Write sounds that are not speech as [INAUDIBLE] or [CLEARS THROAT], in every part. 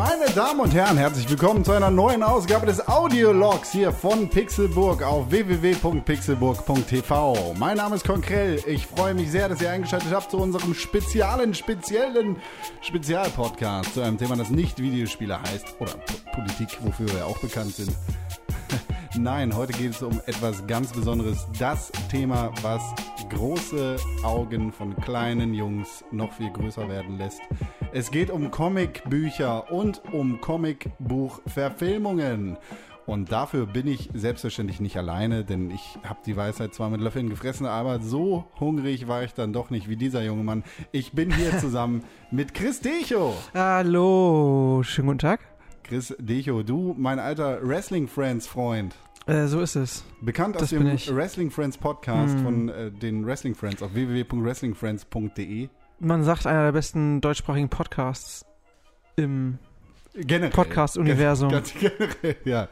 Meine Damen und Herren, herzlich willkommen zu einer neuen Ausgabe des Audiologs hier von Pixelburg auf www.pixelburg.tv. Mein Name ist Konkrell. Ich freue mich sehr, dass ihr eingeschaltet habt zu unserem speziellen, speziellen Spezialpodcast zu einem Thema, das nicht Videospiele heißt oder Politik, wofür wir auch bekannt sind. [LAUGHS] Nein, heute geht es um etwas ganz Besonderes. Das Thema, was große Augen von kleinen Jungs noch viel größer werden lässt. Es geht um Comicbücher und um Comicbuchverfilmungen. Und dafür bin ich selbstverständlich nicht alleine, denn ich habe die Weisheit zwar mit Löffeln gefressen, aber so hungrig war ich dann doch nicht wie dieser junge Mann. Ich bin hier [LAUGHS] zusammen mit Chris Decho. Hallo, schönen guten Tag. Chris Decho, du, mein alter Wrestling Friends Freund. Äh, so ist es. Bekannt aus Das dem bin ich. Wrestling Friends Podcast Hm. von äh, den Wrestling Friends auf www.wrestlingfriends.de. Man sagt einer der besten deutschsprachigen Podcasts im. Podcast-Universum. Ganz, ganz generell, ja.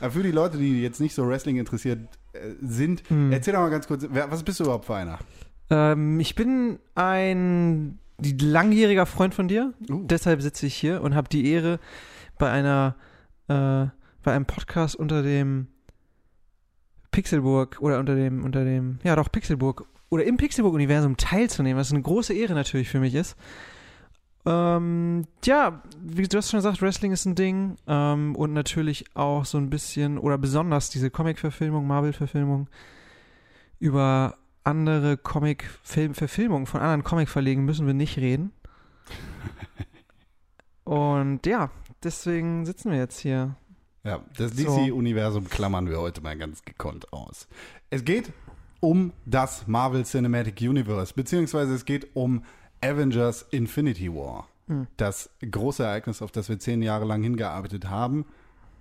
Aber für die Leute, die jetzt nicht so Wrestling interessiert äh, sind, Hm. erzähl doch mal ganz kurz, wer, was bist du überhaupt für einer? Ähm, ich bin ein langjähriger Freund von dir. Uh. Deshalb sitze ich hier und habe die Ehre, bei einer äh, bei einem Podcast unter dem Pixelburg oder unter dem unter dem ja doch Pixelburg oder im Pixelburg-Universum teilzunehmen, was eine große Ehre natürlich für mich ist. Ähm, ja, wie du hast schon gesagt, Wrestling ist ein Ding ähm, und natürlich auch so ein bisschen oder besonders diese Comic-Verfilmung, Marvel-Verfilmung über andere Comic-Verfilmungen von anderen Comic-Verlegen müssen wir nicht reden. [LAUGHS] Und ja, deswegen sitzen wir jetzt hier. Ja, das. DC-Universum klammern wir heute mal ganz gekonnt aus. Es geht um das Marvel Cinematic Universe, beziehungsweise es geht um Avengers Infinity War. Hm. Das große Ereignis, auf das wir zehn Jahre lang hingearbeitet haben,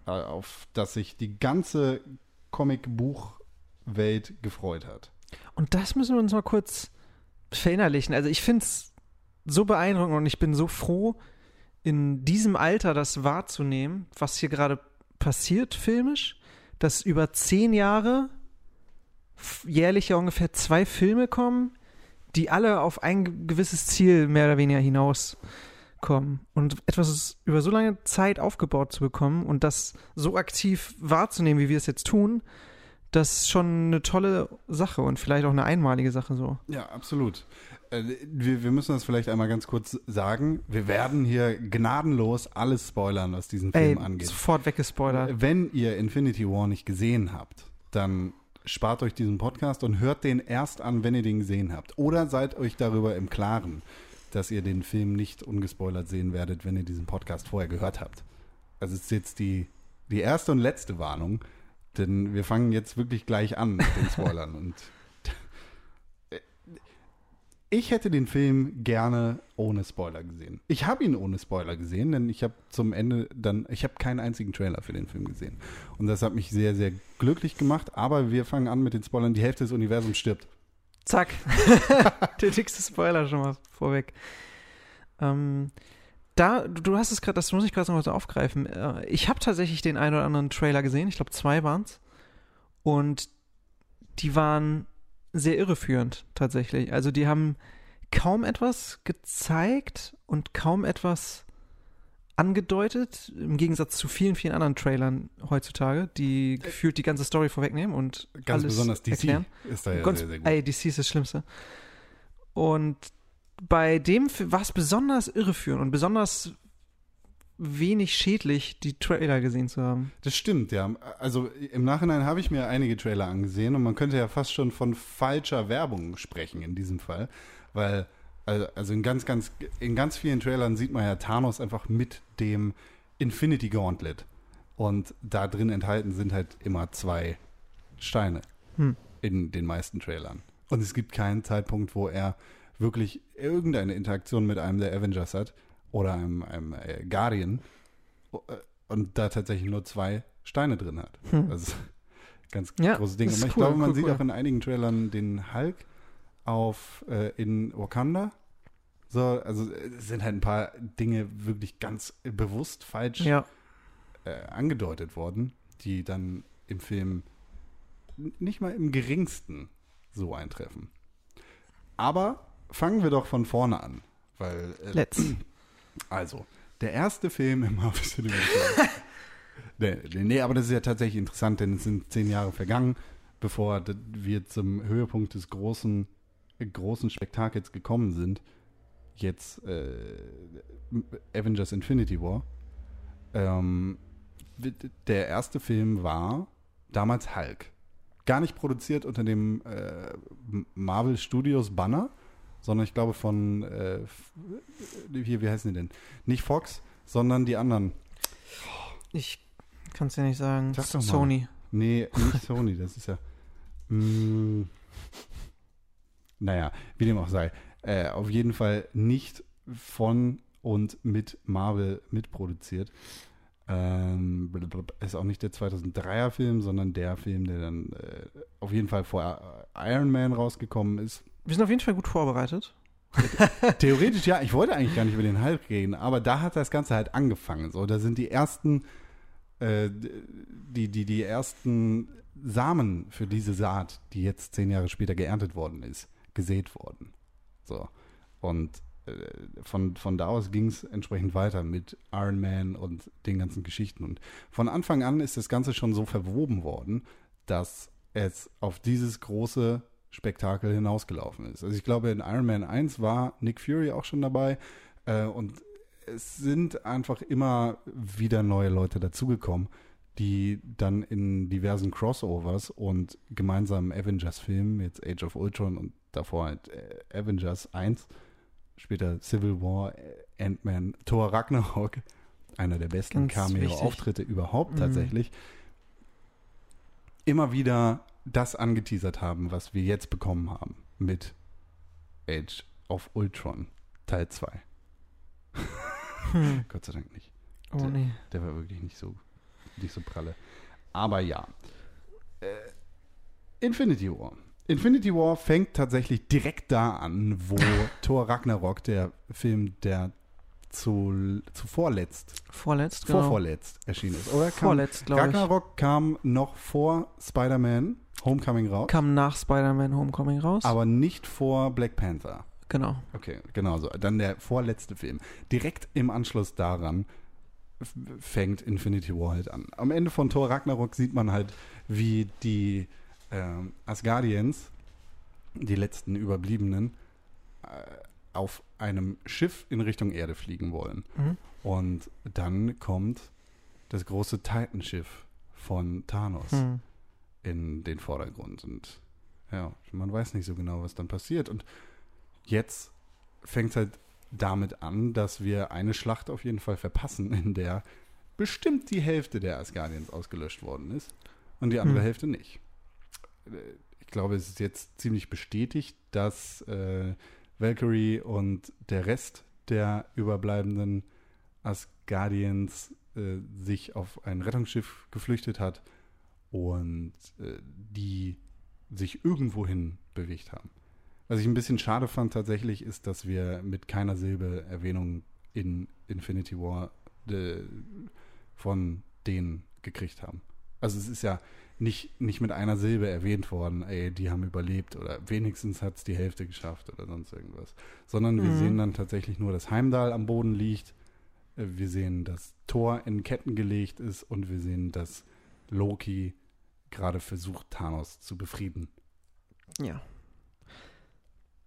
äh, auf das sich die ganze Comic-Buchwelt gefreut hat. Und das müssen wir uns mal kurz verinnerlichen. Also ich finde es so beeindruckend und ich bin so froh, in diesem Alter das wahrzunehmen, was hier gerade passiert filmisch, dass über zehn Jahre jährlich ja ungefähr zwei Filme kommen, die alle auf ein gewisses Ziel mehr oder weniger hinauskommen. Und etwas über so lange Zeit aufgebaut zu bekommen und das so aktiv wahrzunehmen, wie wir es jetzt tun, das ist schon eine tolle Sache und vielleicht auch eine einmalige Sache so. Ja, absolut. Äh, Wir, wir müssen das vielleicht einmal ganz kurz sagen. Wir werden hier gnadenlos alles spoilern, was diesen Ey, Film angeht. sofort weggespoilert. Wenn ihr Infinity War nicht gesehen habt, dann spart euch diesen Podcast und hört den erst an, wenn ihr den gesehen habt. Oder seid euch darüber im Klaren, dass ihr den Film nicht ungespoilert sehen werdet, wenn ihr diesen Podcast vorher gehört habt. Also es ist jetzt die, die erste und letzte Warnung, denn wir fangen jetzt wirklich gleich an mit den Spoilern. und ich hätte den Film gerne ohne Spoiler gesehen. Ich habe ihn ohne Spoiler gesehen, denn ich habe zum Ende dann, ich habe keinen einzigen Trailer für den Film gesehen. Und das hat mich sehr, sehr glücklich gemacht. Aber wir fangen an mit den Spoilern. Die Hälfte des Universums stirbt. Zack. [LAUGHS] Der dickste Spoiler schon mal vorweg. Ähm, da, du, hast es gerade, das muss ich gerade noch mal so aufgreifen. Äh, ich habe tatsächlich den einen oder anderen Trailer gesehen. Ich glaube, zwei waren es. Und die waren sehr irreführend, tatsächlich. Also, die haben kaum etwas gezeigt und kaum etwas angedeutet, im Gegensatz zu vielen, vielen anderen Trailern heutzutage, die gefühlt die ganze Story vorwegnehmen und Ganz alles besonders DC erklären. ist da ja Ganz, sehr, sehr gut. ey, DC ist das Schlimmste. Und bei dem war es besonders irreführend und besonders wenig schädlich, die Trailer gesehen zu haben. Das stimmt, ja. Also im Nachhinein habe ich mir einige Trailer angesehen und man könnte ja fast schon von falscher Werbung sprechen in diesem Fall, weil also in ganz ganz in ganz vielen Trailern sieht man ja Thanos einfach mit dem Infinity Gauntlet und da drin enthalten sind halt immer zwei Steine Hm. in den meisten Trailern und es gibt keinen Zeitpunkt, wo er wirklich irgendeine Interaktion mit einem der Avengers hat oder einem, einem äh, Guardian äh, und da tatsächlich nur zwei Steine drin hat. Hm. Also [LAUGHS] ganz Ja, großes Ding. das ist Und ich cool, glaube, man cool, sieht cool. auch in einigen Trailern den Hulk auf äh, in Wakanda. So, also äh, es sind halt ein paar Dinge wirklich ganz bewusst falsch Ja, äh, angedeutet worden, die dann im Film nicht mal im geringsten so eintreffen. Aber fangen wir doch von vorne an. Weil, äh, Let's. [CLEARS THROAT] Also, der erste Film im Marvel Cinematic Universe. [LAUGHS] nee, aber das ist ja tatsächlich interessant, denn es sind zehn Jahre vergangen, bevor wir zum Höhepunkt des großen, großen Spektakels gekommen sind. Jetzt äh, Avengers Infinity War. Ähm, der erste Film war damals Hulk. Gar nicht produziert unter dem äh, Marvel Studios Banner, sondern ich glaube von, äh, hier, wie heißen die denn? Nicht Fox, sondern die anderen. Ich kann es dir nicht sagen. Sag doch mal. Sony. Nee, nicht Sony, das ist ja. Mm, naja, wie dem auch sei. Äh, auf jeden Fall nicht von und mit Marvel mitproduziert. Ähm, ist auch nicht der 2003er Film, sondern der Film, der dann äh, auf jeden Fall vor äh, Iron Man rausgekommen ist. Wir sind auf jeden Fall gut vorbereitet. [LAUGHS] Theoretisch ja, ich wollte eigentlich gar nicht über den Hulk reden, aber da hat das Ganze halt angefangen. So, da sind die ersten, äh, die, die, die ersten Samen für diese Saat, die jetzt zehn Jahre später geerntet worden ist, gesät worden. So. Und äh, von, von da aus ging es entsprechend weiter mit Iron Man und den ganzen Geschichten. Und von Anfang an ist das Ganze schon so verwoben worden, dass es auf dieses große Spektakel hinausgelaufen ist. Also ich glaube, in Iron Man 1 war Nick Fury auch schon dabei äh, und es sind einfach immer wieder neue Leute dazugekommen, die dann in diversen Crossovers und gemeinsamen Avengers-Filmen, jetzt Age of Ultron und davor halt äh, Avengers 1, später Civil War, äh, Ant-Man, Thor Ragnarok, einer der besten Cameo-Auftritte überhaupt Mhm. tatsächlich, immer wieder das angeteasert haben, was wir jetzt bekommen haben mit Age of Ultron Teil 2. Hm. Gott sei Dank nicht. Oh nee. Der war wirklich nicht so, nicht so pralle. Aber ja. Äh, Infinity War. Infinity War fängt tatsächlich direkt da an, wo [LAUGHS] Thor Ragnarok, der Film, der zu, zuvor letzt, Vorletzt, genau. vorvorletzt erschienen ist. Oder kam, Vorletzt, glaube ich. Ragnarok kam noch vor Spider-Man Homecoming raus, Kam nach Spider-Man Homecoming raus. aber nicht vor Black Panther. genau. Okay, genau so. Dann der vorletzte Film. Direkt im Anschluss daran fängt Infinity War halt an. Am Ende von Thor Ragnarok sieht man halt, wie die ähm, Asgardians, die letzten Überbliebenen, äh, auf einem Schiff in Richtung Erde fliegen wollen. Mhm. Und dann kommt das große Titan-Schiff von Thanos Hm. In den Vordergrund. Und ja, man weiß nicht so genau, was dann passiert. Und jetzt fängt es halt damit an, dass wir eine Schlacht auf jeden Fall verpassen, in der bestimmt die Hälfte der Asgardians ausgelöscht worden ist und die andere Hm. Hälfte nicht. Äh, Ich glaube, es ist jetzt ziemlich bestätigt, dass äh, Valkyrie und der Rest der überbleibenden Asgardians äh, sich auf ein Rettungsschiff geflüchtet hat und äh, die sich irgendwohin bewegt haben. Was ich ein bisschen schade fand tatsächlich, ist, dass wir mit keiner Silbe Erwähnung in Infinity War äh, von denen gekriegt haben. Also es ist ja nicht, nicht mit einer Silbe erwähnt worden, ey, die haben überlebt oder wenigstens hat es die Hälfte geschafft oder sonst irgendwas. Sondern wir Mhm. sehen dann tatsächlich nur, dass Heimdall am Boden liegt. Äh, Wir sehen, dass Thor in Ketten gelegt ist und wir sehen, dass Loki gerade versucht, Thanos zu befrieden. Ja.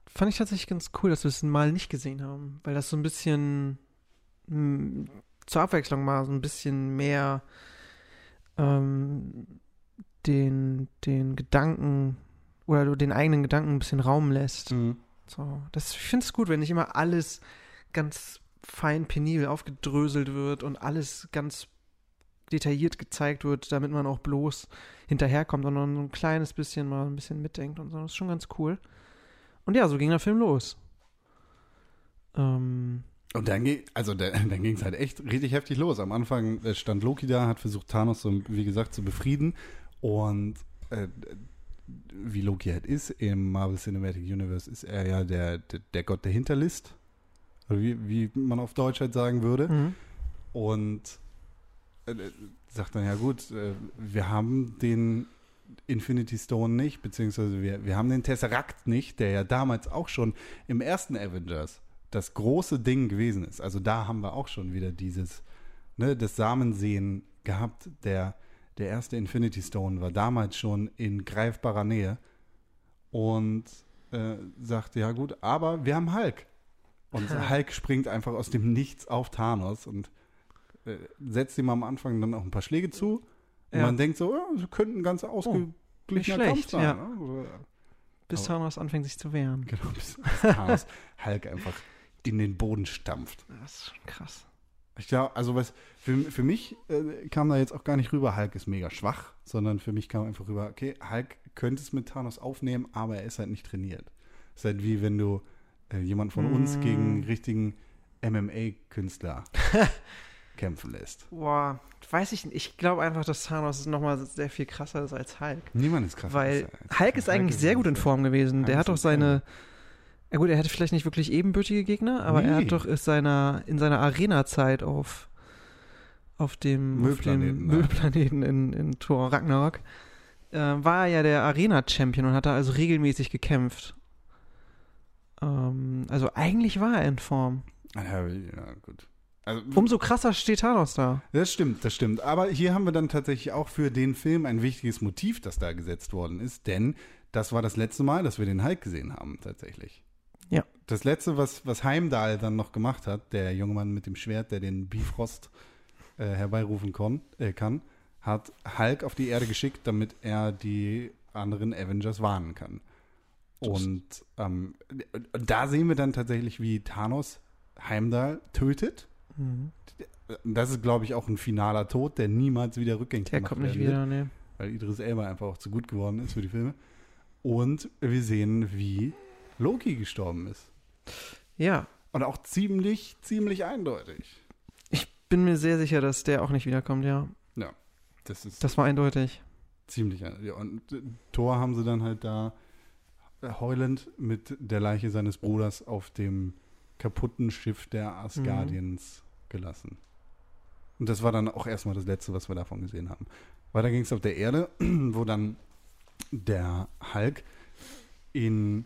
Fand ich tatsächlich ganz cool, dass wir es mal nicht gesehen haben, weil das so ein bisschen mh, zur Abwechslung mal so ein bisschen mehr ähm, den, den Gedanken oder den eigenen Gedanken ein bisschen Raum lässt. So, das, ich finde es gut, wenn nicht immer alles ganz fein penibel aufgedröselt wird und alles ganz detailliert gezeigt wird, damit man auch bloß hinterherkommt, sondern so ein kleines bisschen mal ein bisschen mitdenkt und so. Das ist schon ganz cool. Und ja, so ging der Film los. Ähm, Und dann ging, also [LAUGHS] dann ging es halt echt richtig heftig los. Am Anfang äh, stand Loki da, hat versucht, Thanos, so, wie gesagt, zu befrieden. Und äh, wie Loki halt ist, im Marvel Cinematic Universe ist er ja der, der, der Gott der Hinterlist. Oder wie, wie man auf Deutsch halt sagen würde. mhm. Und sagt dann, ja gut, äh, wir haben den Infinity Stone nicht, beziehungsweise wir, wir haben den Tesseract nicht, der ja damals auch schon im ersten Avengers das große Ding gewesen ist. Also da haben wir auch schon wieder dieses, ne, das Samensehen gehabt. Der, der erste Infinity Stone war damals schon in greifbarer Nähe und äh, sagte, ja gut, aber wir haben Hulk. Und [LAUGHS] Hulk springt einfach aus dem Nichts auf Thanos und äh, setzt ihm am Anfang dann auch ein paar Schläge zu. Und Ja. man denkt so, ja, das könnte ein ganz ausgeglichener Kampf schlecht, sein. ja. ne? Also, Bis Thanos anfängt sich zu wehren. Genau, bis, bis Thanos Hulk einfach in den Boden stampft. Das ist schon krass. Ich glaube, also was für, für mich äh, kam da jetzt auch gar nicht rüber, Hulk ist mega schwach, sondern für mich kam einfach rüber, okay, Hulk könnte es mit Thanos aufnehmen, aber er ist halt nicht trainiert. Es ist halt wie wenn du äh, jemand von uns Mm. gegen einen richtigen MMA-Künstler [LAUGHS] kämpfen lässt. Boah, weiß ich nicht. Ich glaube einfach, dass Thanos nochmal sehr viel krasser ist als Hulk. Niemand ist krass. Weil Hulk ist eigentlich sehr gut in Form gewesen. Hulk Der ist hat doch ein seine. Ja gut, er hatte vielleicht nicht wirklich ebenbürtige Gegner, aber er Nee. hat doch in seiner, in seiner Arena-Zeit auf, auf dem Müllplaneten, auf dem ne? Müllplaneten in, in Thor Ragnarok äh, war er ja der Arena-Champion und hat da also regelmäßig gekämpft. Ähm, also eigentlich war er in Form. Ja, ja, gut. Also, Umso krasser steht Thanos da. Das stimmt, das stimmt. Aber hier haben wir dann tatsächlich auch für den Film ein wichtiges Motiv, das da gesetzt worden ist, denn das war das letzte Mal, dass wir den Hulk gesehen haben, tatsächlich. Ja. Das letzte, was, was Heimdall dann noch gemacht hat, der junge Mann mit dem Schwert, der den Bifrost äh, herbeirufen kon, äh, kann, hat Hulk auf die Erde geschickt, damit er die anderen Avengers warnen kann. Und ähm, da sehen wir dann tatsächlich, wie Thanos Heimdall tötet. Mhm. Das ist, glaube ich, auch ein finaler Tod, der niemals wieder rückgängig Der gemacht kommt nicht wird, wieder, ne. Weil Idris Elba einfach auch zu gut geworden ist für die Filme. Und wir sehen, wie Loki gestorben ist. Ja, Und auch ziemlich, ziemlich eindeutig. ich bin mir sehr sicher, dass der auch nicht wiederkommt, ja. Das ist Das war eindeutig. ziemlich eindeutig. Und äh, Thor haben sie dann halt da äh, heulend mit der Leiche seines Bruders auf dem kaputten Schiff der Asgardians gelassen. Und das war dann auch erstmal das Letzte, was wir davon gesehen haben. Weiter ging es auf der Erde, [CLEARS THROAT] wo dann der Hulk in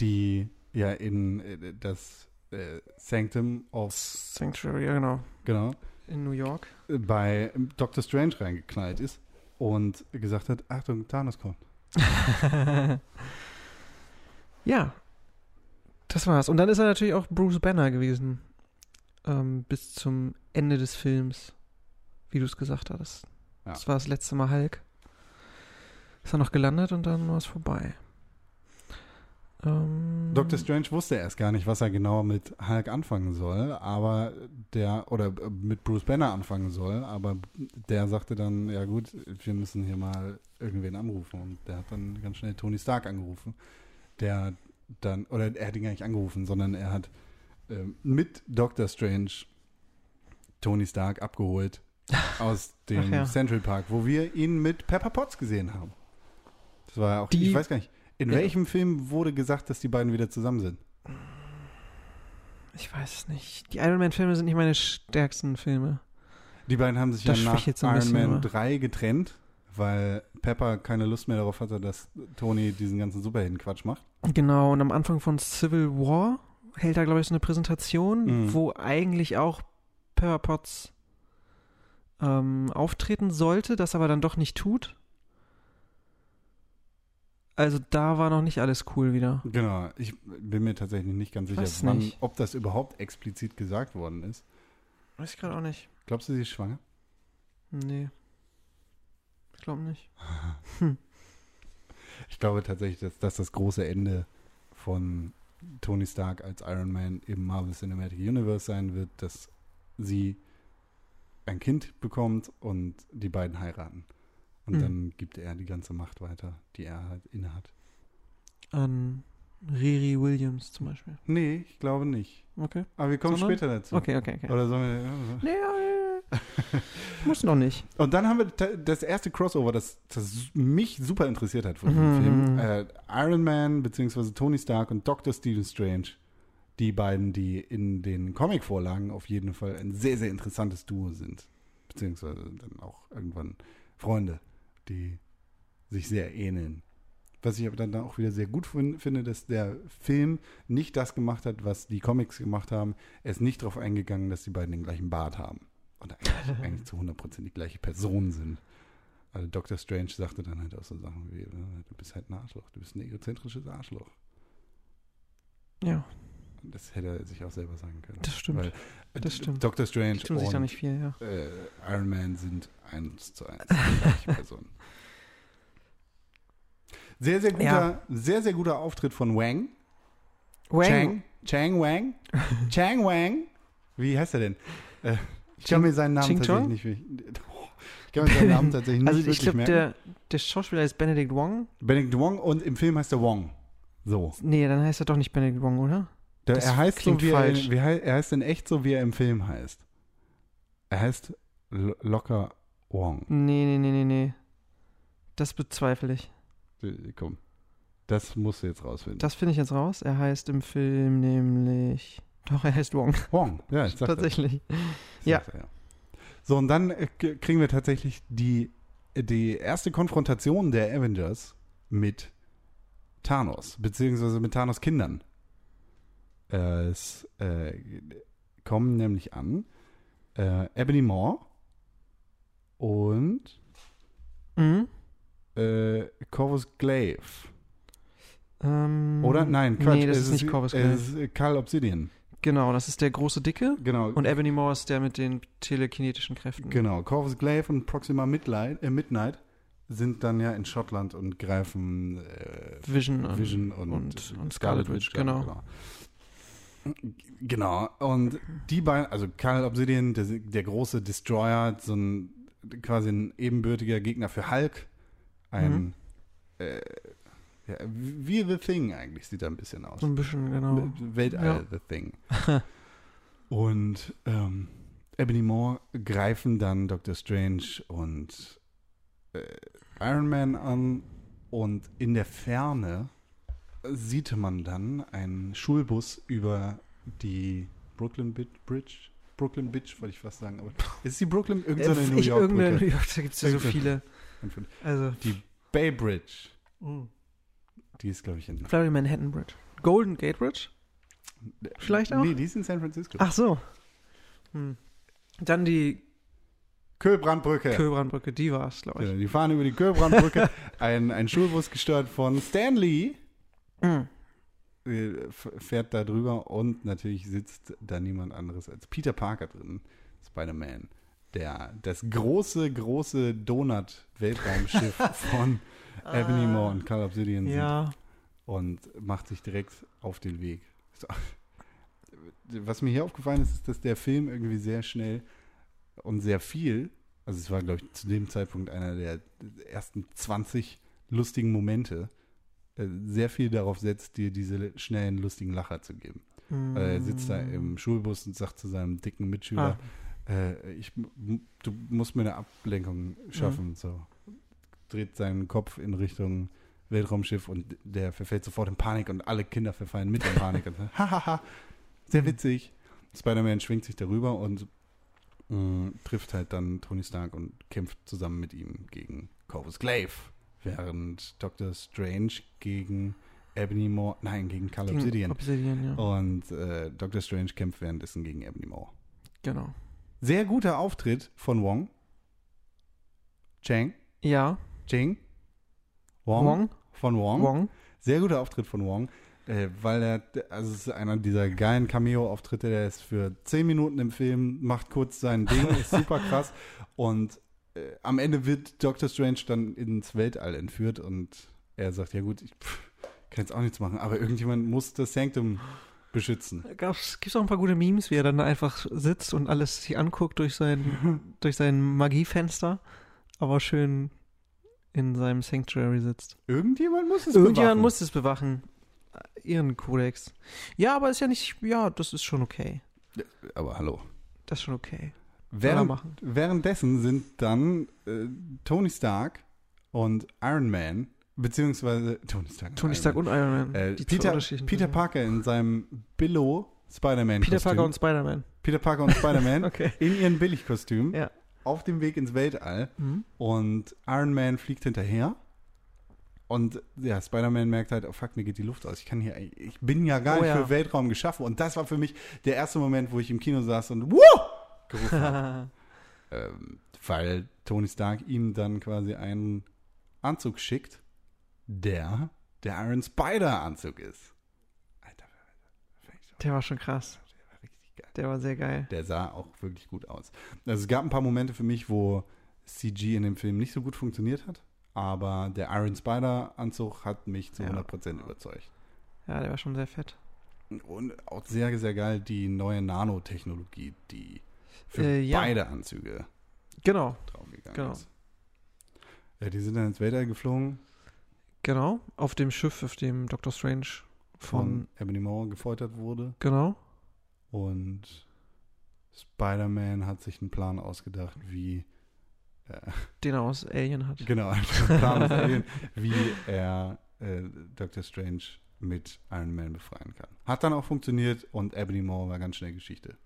die, ja, in äh, das äh, Sanctum of, Sanctuary, ja genau. genau, In New York. äh, bei Doctor Strange reingeknallt ist und gesagt hat, Achtung, Thanos kommt. [LAUGHS] ja, das war's. Und dann ist er natürlich auch Bruce Banner gewesen. Ähm, bis zum Ende des Films. Wie du es gesagt hattest. Ja. Das war das letzte Mal Hulk. Ist er noch gelandet und dann war es vorbei. Ähm, Dr. Strange wusste erst gar nicht, was er genau mit Hulk anfangen soll, aber der, oder äh, mit Bruce Banner anfangen soll, aber der sagte dann, ja gut, wir müssen hier mal irgendwen anrufen. Und der hat dann ganz schnell Tony Stark angerufen, der dann, oder er hat ihn gar nicht angerufen, sondern er hat mit Dr. Strange Tony Stark abgeholt aus [LAUGHS] dem ja. Central Park, wo wir ihn mit Pepper Potts gesehen haben. Das war ja auch, Die- ich weiß gar nicht, in Ja. welchem Film wurde gesagt, dass die beiden wieder zusammen sind? Ich weiß es nicht. Die Iron Man-Filme sind nicht meine stärksten Filme. Die beiden haben sich Das ja nach Iron Man aber- 3 getrennt, weil Pepper keine Lust mehr darauf hatte, dass Tony diesen ganzen Superhelden-Quatsch macht. Genau, und am Anfang von Civil War hält er, glaube ich, so eine Präsentation, Mhm. wo eigentlich auch Pepper Potts ähm, auftreten sollte, das aber dann doch nicht tut. Also da war noch nicht alles cool wieder. Genau, ich bin mir tatsächlich nicht ganz sicher, wann, nicht. ob das überhaupt explizit gesagt worden ist. Weiß ich gerade auch nicht. Glaubst du, sie ist schwanger? Nee. Ich glaube nicht. [LAUGHS] Ich glaube tatsächlich, dass das das große Ende von Tony Stark als Iron Man im Marvel Cinematic Universe sein wird, dass sie ein Kind bekommt und die beiden heiraten. Und Mhm. dann gibt er die ganze Macht weiter, die er halt innehat. An Riri Williams zum Beispiel. Nee, ich glaube nicht. Okay. Aber wir kommen Sondern? später dazu. Okay, okay, okay. Oder sollen wir, ja, [LAUGHS] muss noch nicht. Und dann haben wir das erste Crossover, das, das mich super interessiert hat von dem Mhm. Film. Äh, Iron Man bzw. Tony Stark und Dr. Stephen Strange. Die beiden, die in den Comic-Vorlagen auf jeden Fall ein sehr, sehr interessantes Duo sind. Beziehungsweise dann auch irgendwann Freunde, die sich sehr ähneln. Was ich aber dann auch wieder sehr gut fin- finde, dass der Film nicht das gemacht hat, was die Comics gemacht haben. Er ist nicht darauf eingegangen, dass die beiden den gleichen Bart haben. Und eigentlich, eigentlich zu 100% die gleiche Person sind. Also Dr. Strange sagte dann halt auch so Sachen wie, äh, du bist halt ein Arschloch, du bist ein egozentrisches Arschloch. Ja, das hätte er sich auch selber sagen können. das stimmt. Weil, äh, Das stimmt. Dr. Strange tun sich da und nicht viel, ja. äh, Iron Man sind eins zu eins die [LAUGHS] gleiche Person. Sehr, sehr guter, Ja. sehr, sehr guter Auftritt von Wang. Wang. Chang, Chang Wang. [LAUGHS] Chang Wang. Wie heißt er denn? Äh, ich kann mir seinen Namen Ching tatsächlich nicht. Ich kann mir seinen Namen [LAUGHS] tatsächlich nicht Also ich wirklich glaube, merken. der, der Schauspieler heißt Benedict Wong. Benedict Wong und im Film heißt er Wong. So. Nee, dann heißt er doch nicht Benedict Wong, oder? Der, er heißt so, wie er, falsch. in, wie er heißt in echt so, wie er im Film heißt. Er heißt Locker Wong. Nee, nee, nee, nee, nee. Das bezweifle ich. Komm. Das musst du jetzt rausfinden. Das finde ich jetzt raus. Er heißt im Film nämlich. Doch, er heißt Wong. Wong. Ja, ich sag das. Tatsächlich. Ich Ja. sag's ja. So, und dann äh, kriegen wir tatsächlich die, die erste Konfrontation der Avengers mit Thanos, beziehungsweise mit Thanos Kindern. Es äh, kommen nämlich an äh, Ebony Maw und Mhm. äh, Corvus Glaive. Ähm, Oder? Nein, Quatsch. Nee, das es ist nicht Corvus Es Glaive. ist äh, Karl Obsidian. Genau, das ist der große Dicke. Genau. Und Ebony Maw ist der mit den telekinetischen Kräften. Genau, Corvus Glaive und Proxima Midnight, äh, Midnight sind dann ja in Schottland und greifen äh, Vision, und- Vision und, und- und Scarlet Witch, an, genau. Genau, und die beiden, also Karl Obsidian, der, der große Destroyer, so ein quasi ein ebenbürtiger Gegner für Hulk, ein Mhm. äh, ja, wie The Thing eigentlich sieht er ein bisschen aus. So ein bisschen, genau. Weltall Ja. The Thing. [LAUGHS] und ähm, Ebony Maw greifen dann Doctor Strange und äh, Iron Man an und in der Ferne sieht man dann einen Schulbus über die Brooklyn Bridge. Brooklyn Bridge wollte ich fast sagen, aber [LAUGHS] ist die Brooklyn? Irgendeine Äh, New York irgendeine New Brücke. York, da gibt es ja so viele. Also, Die Bay Bridge. mh. Die ist, glaube ich, in. Florida Manhattan Bridge. Golden Gate Bridge? Vielleicht auch? Nee, die ist in San Francisco. Ach so. Hm. Dann die Kölbrandbrücke. Köbrandbrücke, die war es, glaube Ja, ich. die fahren über die Kölbrandbrücke. [LAUGHS] ein, ein Schulbus gesteuert von Stan Lee Mhm. äh, fährt da drüber und natürlich sitzt da niemand anderes als Peter Parker drin, Spider-Man. Der, das große, große Donut-Weltraumschiff [LAUGHS] von Ebony Maw und Carl Obsidian Ja. und macht sich direkt auf den Weg. So. Was mir hier aufgefallen ist, ist, dass der Film irgendwie sehr schnell und sehr viel, also es war, glaube ich, zu dem Zeitpunkt einer der ersten 20 lustigen Momente, äh, sehr viel darauf setzt, dir diese schnellen, lustigen Lacher zu geben. Äh, Er sitzt da im Schulbus und sagt zu seinem dicken Mitschüler, Ah. äh, ich, du musst mir eine Ablenkung schaffen. Mhm. So. Dreht seinen Kopf in Richtung Weltraumschiff und der verfällt sofort in Panik und alle Kinder verfallen mit in Panik. und hahaha, [LAUGHS] sehr Mhm. witzig. Spider-Man schwingt sich darüber und mh, trifft halt dann Tony Stark und kämpft zusammen mit ihm gegen Corvus Glaive. Während Doctor Strange gegen Ebony Maw, nein, gegen Carl Gegen Obsidian. Obsidian, ja. Und äh, Doctor Strange kämpft währenddessen gegen Ebony Maw. Genau. Sehr guter Auftritt von Wong. Chang. Ja. Ching. Wong. Wong. Von Wong. Wong. Sehr guter Auftritt von Wong. Äh, weil er, also es ist einer dieser geilen Cameo-Auftritte, der ist für 10 Minuten im Film, macht kurz sein Ding, ist super krass. [LAUGHS] Und äh, am Ende wird Doctor Strange dann ins Weltall entführt und er sagt, ja gut, ich pff, kann jetzt auch nichts machen, aber irgendjemand muss das Sanctum beschützen. Gibt es auch ein paar gute Memes, wie er dann einfach sitzt und alles sich anguckt durch sein, [LAUGHS] durch sein Magiefenster, aber schön in seinem Sanctuary sitzt. Irgendjemand muss es Irgendjemand bewachen. muss es bewachen. Ihren Kodex. Ja, aber ist ja nicht, ja, das ist schon okay. Aber hallo. Das ist schon okay. Während, machen. währenddessen sind dann äh, Tony Stark und Iron Man, beziehungsweise Tony Stark, und Tony Iron Stark Man, und Iron Man. äh, Peter, Peter. Parker in seinem Billo Spider-Man Peter Parker und Spider-Man. Peter Parker und Spider-Man [LAUGHS] Okay. in ihren Billigkostüm Ja. Auf dem Weg ins Weltall Mhm. und Iron Man fliegt hinterher Und ja, Spider-Man merkt halt, oh fuck, mir geht die Luft aus. Ich kann hier, ich bin ja gar Oh nicht ja. für Weltraum geschaffen. Und das war für mich der erste Moment, wo ich im Kino saß und Wuh! gerufen habe. [LAUGHS] ähm, weil Tony Stark ihm dann quasi einen Anzug schickt, der der Iron Spider-Anzug ist. Alter, doch- Der war schon krass. Der war richtig geil. Der war sehr geil. Der sah auch wirklich gut aus. Also es gab ein paar Momente für mich, wo CG in dem Film nicht so gut funktioniert hat, aber der Iron Spider-Anzug hat mich zu Ja. 100% überzeugt. Ja, der war schon sehr fett. Und auch sehr, sehr geil die neue Nanotechnologie, die für Äh, ja. beide Anzüge Genau, draufgegangen Genau. ist. Ja, die sind dann ins Weltall geflogen, genau. Auf dem Schiff, auf dem Doctor Strange von von. Ebony Maw gefoltert wurde Genau. Und Spider-Man hat sich einen Plan ausgedacht, wie äh, Den er aus Alien hat. Genau, [LAUGHS] ein Plan aus Alien, wie er äh, Dr. Strange mit Iron Man befreien kann. Hat dann auch funktioniert und Ebony Maw war ganz schnell Geschichte.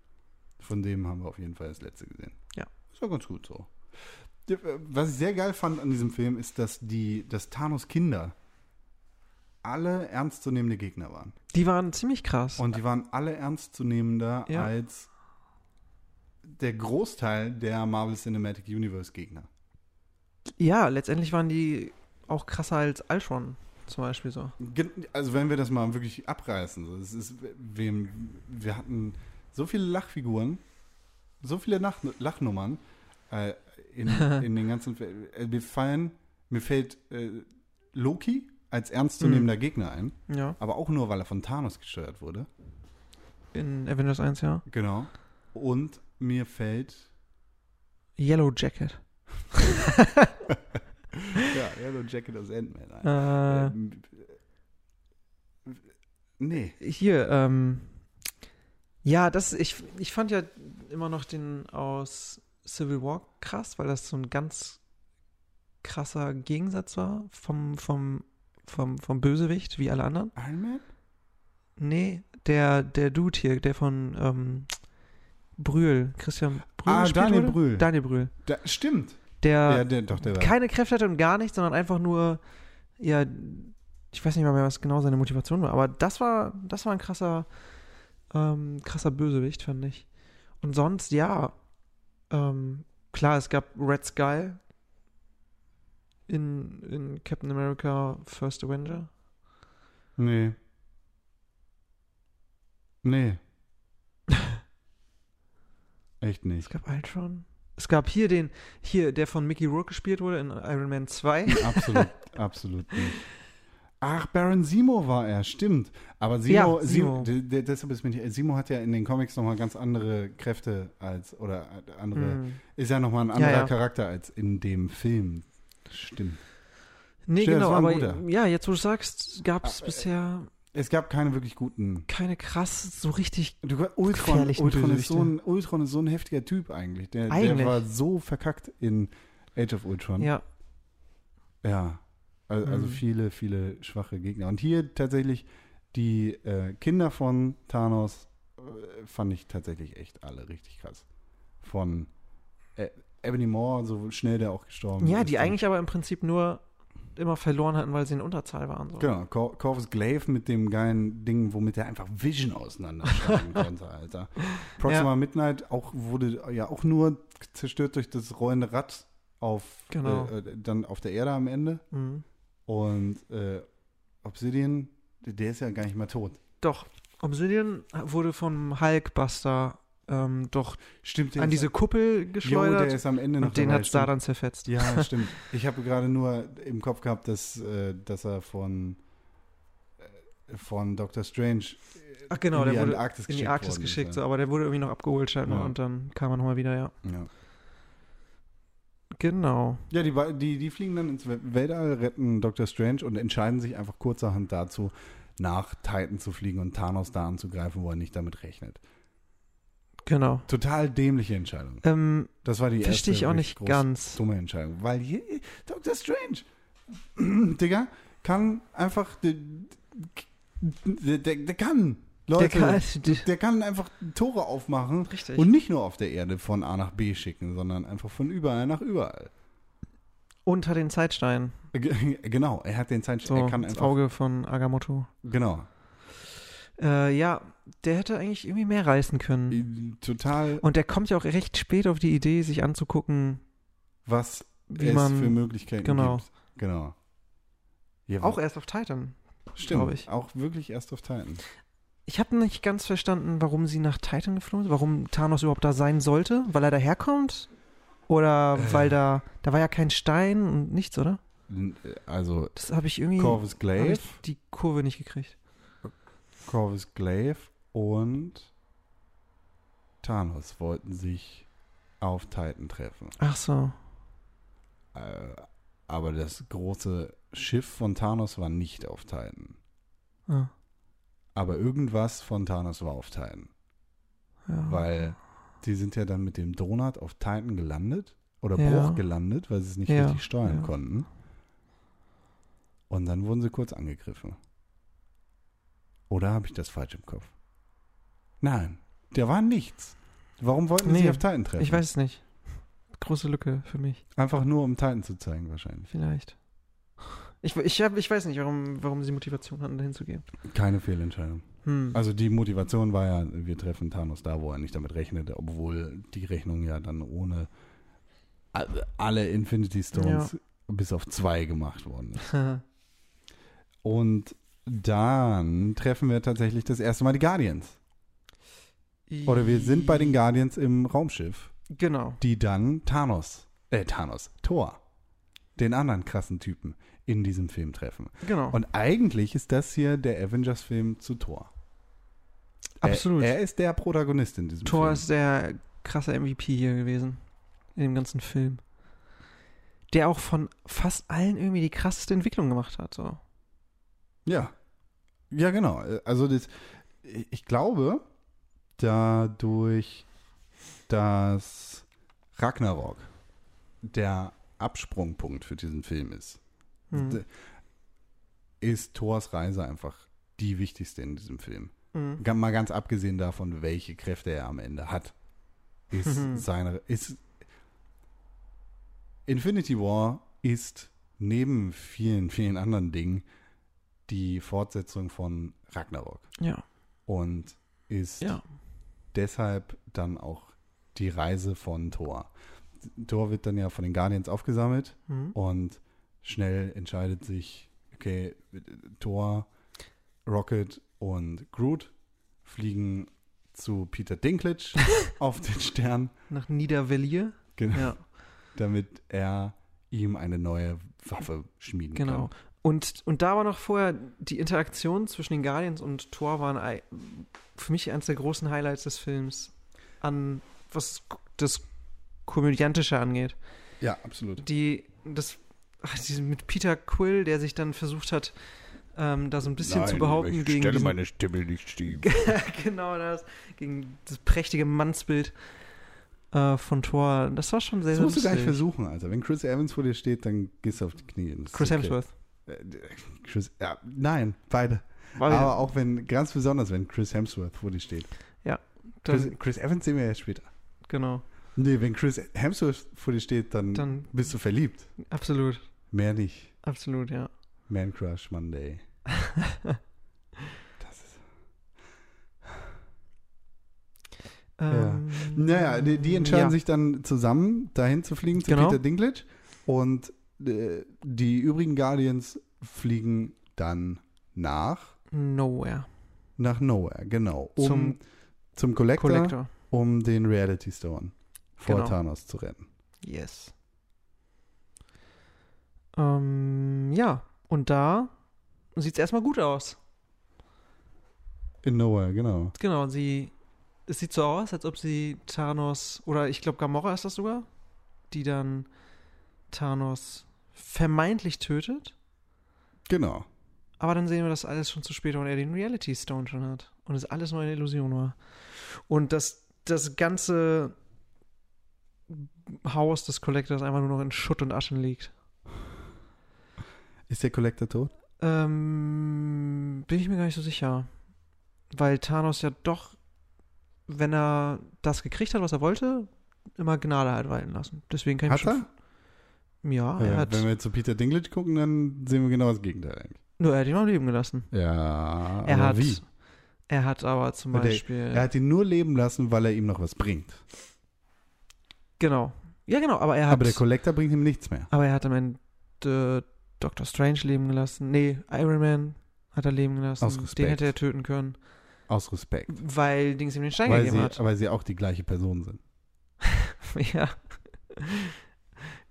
Von dem haben wir auf jeden Fall das letzte gesehen. Ja. Ist war ganz gut so. Äh, Was ich sehr geil fand an diesem Film ist, dass die, dass Thanos Kinder alle ernstzunehmende Gegner waren. Die waren ziemlich krass. Und die waren alle ernstzunehmender Ja. als der Großteil der Marvel Cinematic Universe Gegner. ja, letztendlich waren die auch krasser als Ultron zum Beispiel so. Also wenn wir das mal wirklich abreißen, es ist, wir, wir hatten so viele Lachfiguren, so viele Lach, Lachnummern äh, in, [LAUGHS] in den ganzen äh, mir fallen, mir fällt äh, Loki als ernstzunehmender Gegner ein, Ja. aber auch nur, weil er von Thanos gesteuert wurde. In Avengers 1, ja. Genau. Und mir fällt Yellow Jacket. [LAUGHS] ja, Yellow Jacket aus Ant-Man ein. Äh, Ähm, äh, nee. hier, ähm. Ja, das, ich, ich fand ja immer noch den aus Civil War krass, weil das so ein ganz krasser Gegensatz war vom, vom, vom, vom Bösewicht, wie alle anderen. Iron Man? Nee, der, der Dude hier, der von ähm, Brühl, Christian Brühl. Ah, Daniel wurde? Brühl. Daniel Brühl. Da, stimmt. Der ja, der, doch, der war. keine Kräfte hatte und gar nichts, sondern einfach nur, ja, ich weiß nicht mal mehr, was genau seine Motivation war, aber das war, das war ein krasser, ähm, krasser Bösewicht, fand ich. Und sonst, ja, ähm, klar, es gab Red Skull in, in Captain America First Avenger. Nee. Nee. [LAUGHS] Echt Es nicht. gab Ultron. Es gab hier den, hier, der von Mickey Rourke gespielt wurde in Iron Man 2. [LAUGHS] Absolut, absolut nicht. Ach, Baron Simo war er, stimmt. Aber Simo, Ja, Simo. Simo. deshalb ist mir nicht, Simo hat ja in den Comics nochmal ganz andere Kräfte als, oder andere, Hm. ist ja nochmal ein anderer ja. Charakter als in dem Film. Stimmt. Nee, Stimmt, genau, aber ja, jetzt wo du sagst, gab es Ah, äh, bisher Es gab keine wirklich guten. keine krass, so richtig Du, Ultron, Gefährlichen Ultron, ist so ein, Ultron ist so ein heftiger Typ eigentlich. Der, der Eigentlich. war so verkackt in Age of Ultron. Ja, Ja. Also, also Mhm. viele, viele schwache Gegner. Und hier tatsächlich die äh, Kinder von Thanos äh, fand ich tatsächlich echt alle richtig krass. Von äh, Ebony Maw, so schnell der auch gestorben ja, ist. die Und- eigentlich aber im Prinzip nur immer verloren hatten, weil sie in Unterzahl waren. So. Genau, Cor Corvus Glaive mit dem geilen Ding, womit er einfach Vision auseinanderschneiden [LAUGHS] konnte, Alter. Proxima Midnight auch wurde ja auch nur zerstört durch das rollende Rad auf Genau. äh, äh, dann auf der Erde am Ende. Mhm. Und äh, Obsidian, der ist ja gar nicht mehr tot. Doch, Obsidian wurde vom Hulkbuster ähm, doch Stimmt, an diese Kuppel jo, geschleudert der ist am Ende noch und den hat es da stimmt. dann zerfetzt. Ja, [LAUGHS] stimmt. Ich habe gerade nur im Kopf gehabt, dass, äh, dass er von, äh, von Dr. Strange Ach genau, in die der wurde Antarktis in die Arktis worden geschickt, so, aber der wurde irgendwie noch abgeholt scheinbar Ja. und dann kam er nochmal wieder, ja. ja. Genau. Ja, die, die, die fliegen dann ins We- Weltall, retten Dr. Strange und entscheiden sich einfach kurzerhand dazu, nach Titan zu fliegen und Thanos da anzugreifen, wo er nicht damit rechnet. Genau. Total dämliche Entscheidung. Ähm, Das war die Verstehe erste ich auch nicht ganz. dumme Entscheidung. Weil hier, Dr. Strange, [CLEARS THROAT] Digga, kann einfach, der, der, der, kann, Leute, der [LAUGHS] der kann, kann, einfach Tore aufmachen richtig. und nicht nur auf der Erde von A nach B schicken, sondern einfach von überall nach überall. Und hat den Zeitstein. G- [LAUGHS] Genau, er hat den Zeit, So, er kann das einfach, Auge von Agamotto. genau, Äh, ja, der hätte eigentlich irgendwie mehr reißen können. total, Und der kommt ja auch recht spät auf die Idee, sich anzugucken, was wie es man. für Möglichkeiten genau. gibt. Genau. Ja, auch erst auf Titan. stimmt, ich. auch wirklich erst auf Titan. Ich habe nicht ganz verstanden, warum sie nach Titan geflogen sind, warum Thanos überhaupt da sein sollte, weil er daherkommt? Oder Äh. weil da, da war ja kein Stein und nichts, oder? N- Also Das habe ich irgendwie Corvus Glaive, ich die Kurve nicht gekriegt. Corvus Glaive und Thanos wollten sich auf Titan treffen. Ach so. Äh, aber das große Schiff von Thanos war nicht auf Titan. Ah, Aber irgendwas von Thanos war auf Titan. ja. Weil die sind ja dann mit dem Donut auf Titan gelandet. Oder Ja. Bruch gelandet, weil sie es nicht Ja, richtig steuern ja. konnten. Und dann wurden sie kurz angegriffen. Oder habe ich das falsch im Kopf? Nein, da war nichts. Warum wollten sie Nee, auf Titan treffen? Ich weiß es nicht. Große Lücke für mich, Einfach nur, um Titan zu zeigen, wahrscheinlich. vielleicht. Ich, ich, hab, ich weiß nicht, warum, warum sie Motivation hatten, dahin zu gehen. Keine Fehlentscheidung. Hm. Also die Motivation war ja, wir treffen Thanos da, wo er nicht damit rechnete, obwohl die Rechnung ja dann ohne alle Infinity Stones bis auf zwei gemacht worden ist. [LAUGHS] Und dann treffen wir tatsächlich das erste Mal die Guardians. Oder wir sind bei den Guardians im Raumschiff, Genau. die dann Thanos, äh Thanos, Thor, den anderen krassen Typen in diesem Film treffen. Genau. Und eigentlich ist das hier der Avengers-Film zu Thor. Absolut. Er, er ist der Protagonist in diesem Thor Film. ist der krasse MVP hier gewesen. In dem ganzen Film. Der auch von fast allen irgendwie die krasseste Entwicklung gemacht hat. So. Ja. Ja, genau. Also das, ich glaube, dadurch, dass Ragnarok der Absprungpunkt für diesen Film ist, Hm. d- ist Thors Reise einfach die wichtigste in diesem Film. Mhm. Mal ganz abgesehen davon, welche Kräfte er am Ende hat, ist Mhm. seine ist Infinity War ist neben vielen vielen anderen Dingen die Fortsetzung von Ragnarok Ja. und ist Ja. Deshalb dann auch die Reise von Thor. Thor wird dann ja von den Guardians aufgesammelt Mhm. und schnell entscheidet sich, okay, Thor, Rocket und Groot fliegen zu Peter Dinklage [LAUGHS] auf den Stern, Nach Niedervellier. genau, Ja. damit er ihm eine neue Waffe schmieden Genau. kann. Und, und da war noch vorher die Interaktion zwischen den Guardians und Thor waren für mich eines der großen Highlights des Films an was das Komödiantische angeht. Ja, absolut. Die, das, mit Peter Quill, der sich dann versucht hat, ähm, da so ein bisschen zu behaupten gegen diesen, Stimme nicht schief. [LAUGHS] genau das, gegen das prächtige Mannsbild äh, von Thor. Das war schon sehr, Das sehr musst du gar nicht lustig. versuchen, Alter. Wenn Chris Evans vor dir steht, dann gehst du auf die Knie. Das Chris okay. Hemsworth. Äh, Chris, ja, nein, beide. War Aber auch wenn, ganz besonders, wenn Chris Hemsworth vor dir steht. dann, Chris, Chris Evans sehen wir ja später. genau, Nee, wenn Chris Hemsworth vor dir steht, dann, dann bist du verliebt. absolut, Mehr nicht. absolut, ja. Man Crush Monday. [LAUGHS] das ist. Ähm, Naja, die, die entscheiden ja. sich dann zusammen, dahin zu fliegen zu Genau. Peter Dinklage. Und die übrigen Guardians fliegen dann nach, Nowhere. nach Nowhere, genau. Um, Zum zum Collector, Collector. um den Reality Stone vor Genau. Thanos zu retten. Yes. Ähm, ja, und da sieht es erstmal gut aus. In Nowhere, genau. Genau, sie. Es sieht so aus, als ob sie Thanos, oder ich glaube Gamora ist das sogar, die dann Thanos vermeintlich tötet. Genau. Aber dann sehen wir, dass alles schon zu spät war und er den Reality Stone schon hat. Und es alles nur eine Illusion war. Und dass das ganze Haus des Collectors einfach nur noch in Schutt und Aschen liegt. Ist der Collector tot? Ähm, bin ich mir gar nicht so sicher. Weil Thanos ja doch, wenn er das gekriegt hat, was er wollte, immer Gnade halt walten lassen. Deswegen kann ich Hat mir schon. Ja, er Ja, hat. wenn wir jetzt zu Peter Dinklage gucken, dann sehen wir genau das Gegenteil eigentlich. Nur er hat ihn am Leben gelassen. Ja, Er aber hat. wie? Er hat aber zum der- Beispiel. Er hat ihn nur leben lassen, weil er ihm noch was bringt. genau. Ja, genau, aber er hat. Aber der Collector bringt ihm nichts mehr. aber er hat am Ende äh, Doctor Strange leben gelassen. Nee, Iron Man hat er leben gelassen. Aus Den Respekt. hätte er töten können, Aus Respekt. weil Dings ihm den Stein Weil gegeben sie, hat. weil sie auch die gleiche Person sind. [LAUGHS] ja.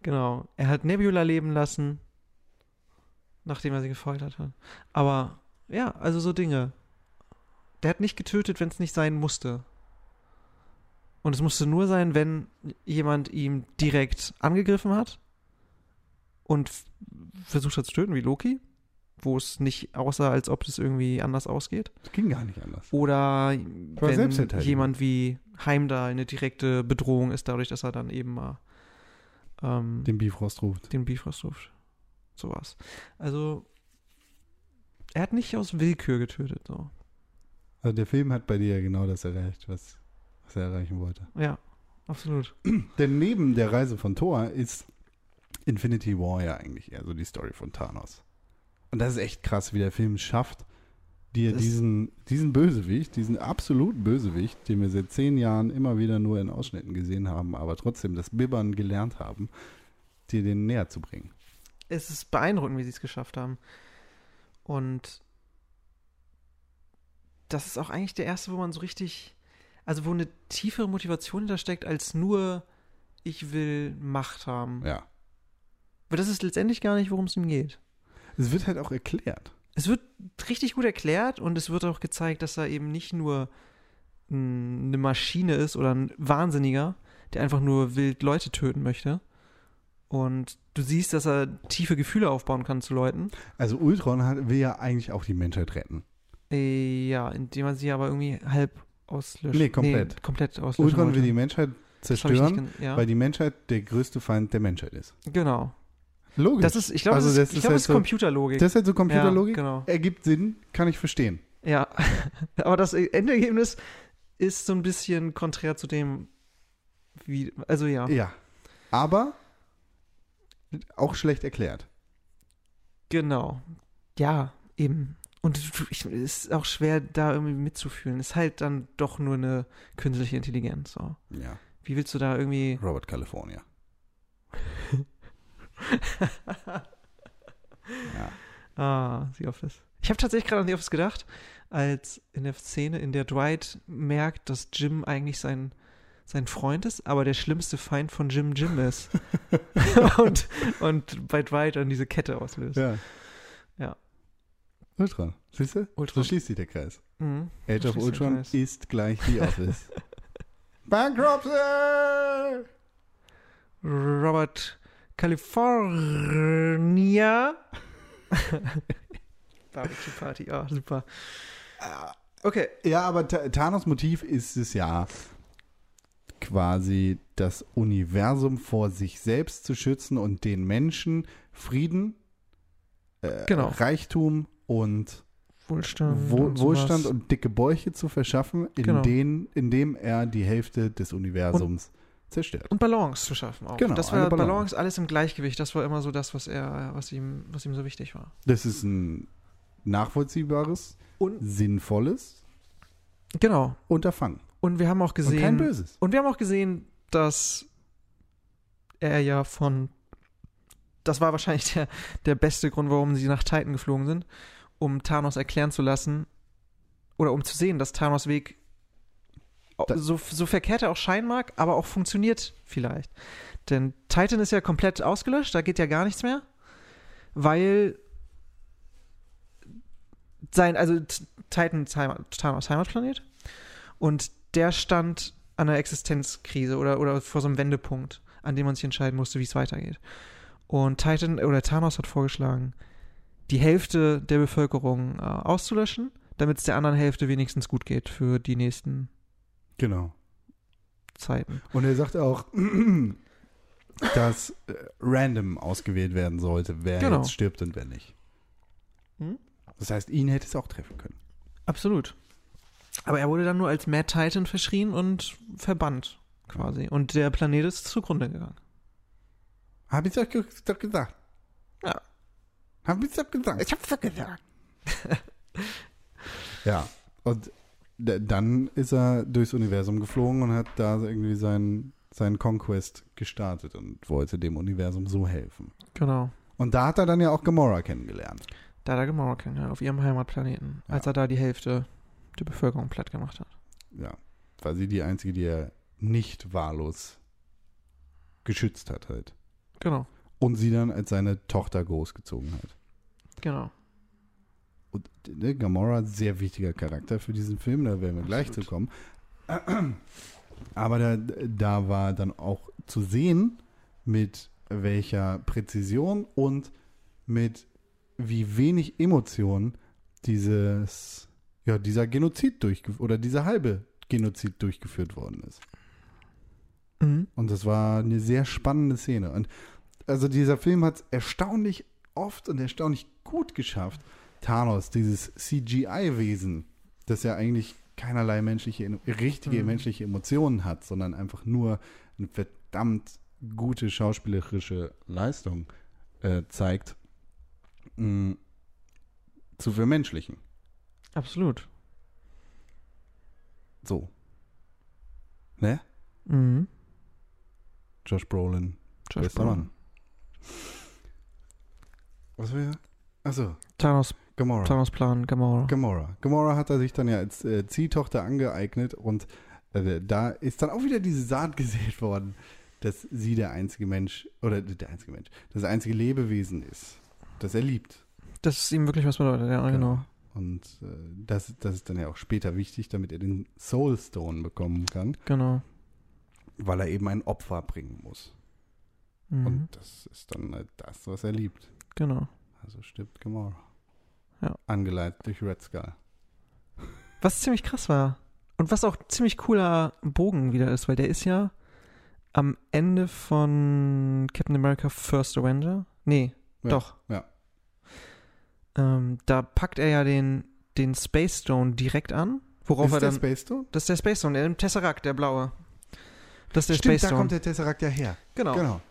Genau. Er hat Nebula leben lassen, nachdem er sie gefoltert hat. Aber ja, also so Dinge. Der hat nicht getötet, wenn es nicht sein musste. Und es musste nur sein, wenn jemand ihm direkt angegriffen hat und versucht hat zu töten, wie Loki, wo es nicht aussah, als ob das irgendwie anders ausgeht. Das ging gar nicht anders. Oder wenn Selbstverteidigung. jemand wie Heimdall eine direkte Bedrohung ist, dadurch, dass er dann eben mal ähm, Den Bifrost ruft. den Bifrost ruft. Sowas. Also, er hat nicht aus Willkür getötet, so. Also der Film hat bei dir genau das erreicht, was, was er erreichen wollte. Ja, absolut. [CLEARS THROAT] Denn neben der Reise von Thor ist Infinity War ja eigentlich eher so die Story von Thanos. Und das ist echt krass, wie der Film schafft, dir Das- diesen, diesen Bösewicht, diesen absoluten Bösewicht, den wir seit zehn Jahren immer wieder nur in Ausschnitten gesehen haben, aber trotzdem das Bibbern gelernt haben, dir den näher zu bringen. Es ist beeindruckend, wie sie es geschafft haben. Und das ist auch eigentlich der erste, wo man so richtig, also wo eine tiefere Motivation hintersteckt, als nur, ich will Macht haben. Ja. Aber das ist letztendlich gar nicht, worum es ihm geht. Es wird halt auch erklärt. Es wird richtig gut erklärt und es wird auch gezeigt, dass er eben nicht nur eine Maschine ist oder ein Wahnsinniger, der einfach nur wild Leute töten möchte. Und du siehst, dass er tiefe Gefühle aufbauen kann zu Leuten. Also Ultron hat, will ja eigentlich auch die Menschheit retten. Äh, ja, indem man sie aber irgendwie halb auslöscht. Nee, komplett. komplett auslöschen Ultron will die Menschheit zerstören, ja. weil die Menschheit der größte Feind der Menschheit ist. Genau. Logisch. Das ist, ich glaube, Also das, das ist, ich ist glaube, halt das ist so- Computerlogik. Das ist halt so Computerlogik. Ja, genau. Ergibt Sinn, kann ich verstehen. Ja, [LAUGHS] aber das Endergebnis ist so ein bisschen konträr zu dem, wie, also ja, Ja. Aber auch schlecht erklärt. genau. Ja, eben. Und es ist auch schwer, da irgendwie mitzufühlen. Ist halt dann doch nur eine künstliche Intelligenz. So. Ja. Wie willst du da irgendwie. Robert California. Ja. Ah, The Office. Ich habe tatsächlich gerade an The Office gedacht, als in der Szene, in der Dwight merkt, dass Jim eigentlich sein, sein Freund ist, aber der schlimmste Feind von Jim Jim ist. [LAUGHS] und, und bei Dwight dann diese Kette auslöst. Ja. Ja. Ultron. Siehst du? Ultron. So schließt sich der Kreis. Mhm. Age of Ultron ist gleich The [LAUGHS] Office. Bankruptcy! Robert California. [LAUGHS] Barbecue Party, ah, super. Okay. Ja, aber Thanos Motiv ist es ja quasi das Universum vor sich selbst zu schützen und den Menschen Frieden, äh, Genau. Reichtum und Wohlstand. Wohl, und Wohlstand und dicke Bäuche zu verschaffen, in Genau. denen, indem er die Hälfte des Universums zerstört. Und Balance zu schaffen auch. Genau, das war Balance. Balance. alles im Gleichgewicht. Das war immer so das, was er, was ihm, was ihm so wichtig war. Das ist ein nachvollziehbares, Und sinnvolles genau. Unterfangen. Und wir haben auch Und kein gesehen. Böses. Und wir haben auch gesehen, dass er ja von. Das war wahrscheinlich der, der beste Grund, warum sie nach Titan geflogen sind, um Thanos erklären zu lassen oder um zu sehen, dass Thanos Weg so, so verkehrt er auch scheinen mag, aber auch funktioniert vielleicht. Denn Titan ist ja komplett ausgelöscht, da geht ja gar nichts mehr, weil sein, also Titan ist Heimat, Thanos Heimatplanet und der stand an einer Existenzkrise oder, oder vor so einem Wendepunkt, an dem man sich entscheiden musste, wie es weitergeht. Und Titan oder Thanos hat vorgeschlagen, die Hälfte der Bevölkerung äh, auszulöschen, damit es der anderen Hälfte wenigstens gut geht für die nächsten Genau. Zeiten. Und er sagt auch, [CLEARS THROAT] dass äh, random ausgewählt werden sollte, wer Genau. jetzt stirbt und wer nicht. Hm? Das heißt, ihn hätte es auch treffen können. Absolut. Aber er wurde dann nur als Mad Titan verschrien und verbannt, quasi. Und der Planet ist zugrunde gegangen. Hab ich doch, doch gesagt. Ja. Hab ich doch gesagt. Ich hab's doch gesagt. Ja. Und dann ist er durchs Universum geflogen und hat da irgendwie seinen seinen Conquest gestartet und wollte dem Universum so helfen. Genau. Und da hat er dann ja auch Gamora kennengelernt. Da hat er Gamora kennengelernt, auf ihrem Heimatplaneten, Ja. als er da die Hälfte der Bevölkerung platt gemacht hat. Ja. War sie die einzige, die er nicht wahllos geschützt hat halt. Genau. Und sie dann als seine Tochter großgezogen hat. Genau. Und ne, Gamora, sehr wichtiger Charakter für diesen Film, da werden wir gleich zu Absolut. kommen. Aber da, da war dann auch zu sehen, mit welcher Präzision und mit wie wenig Emotionen dieses, ja, dieser Genozid durchgeführt oder dieser halbe Genozid durchgeführt worden ist. Mhm. Und das war eine sehr spannende Szene. Und also dieser Film hat es erstaunlich oft und erstaunlich gut geschafft, Thanos, dieses CGI-Wesen, das ja eigentlich keinerlei menschliche, richtige Mhm. menschliche Emotionen hat, sondern einfach nur eine verdammt gute schauspielerische Leistung äh, zeigt, mh, zu vermenschlichen. Absolut. So. Ne? Mhm. Josh Brolin. Josh Bester Brolin. Mann. Was will er? Achso, Thanos, Gamora. Thanos Plan, Gamora. Gamora. Gamora hat er sich dann ja als äh, Ziehtochter angeeignet und äh, da ist dann auch wieder diese Saat [LAUGHS] gesät worden, dass sie der einzige Mensch, oder der einzige Mensch, das einzige Lebewesen ist, das er liebt. Das ist ihm wirklich was bedeutet, ja, genau. Und äh, das, das ist dann ja auch später wichtig, damit er den Soul Stone bekommen kann, Genau. weil er eben ein Opfer bringen muss. Mhm. Und das ist dann halt das, was er liebt. Genau. Also stirbt Gamora. Ja. Angeleitet durch Red Skull. Was ziemlich krass war. Und was auch ziemlich cooler Bogen wieder ist, weil der ist ja am Ende von Captain America First Avenger. Nee, Ja, doch. ja. Ähm, da packt er ja den, den Space Stone direkt an, worauf ist er der dann. Space Stone? das ist der Space Stone, der Tesseract, der blaue. Das ist der Stimmt, Space da Stone. kommt der Tesseract ja her. genau. Genau.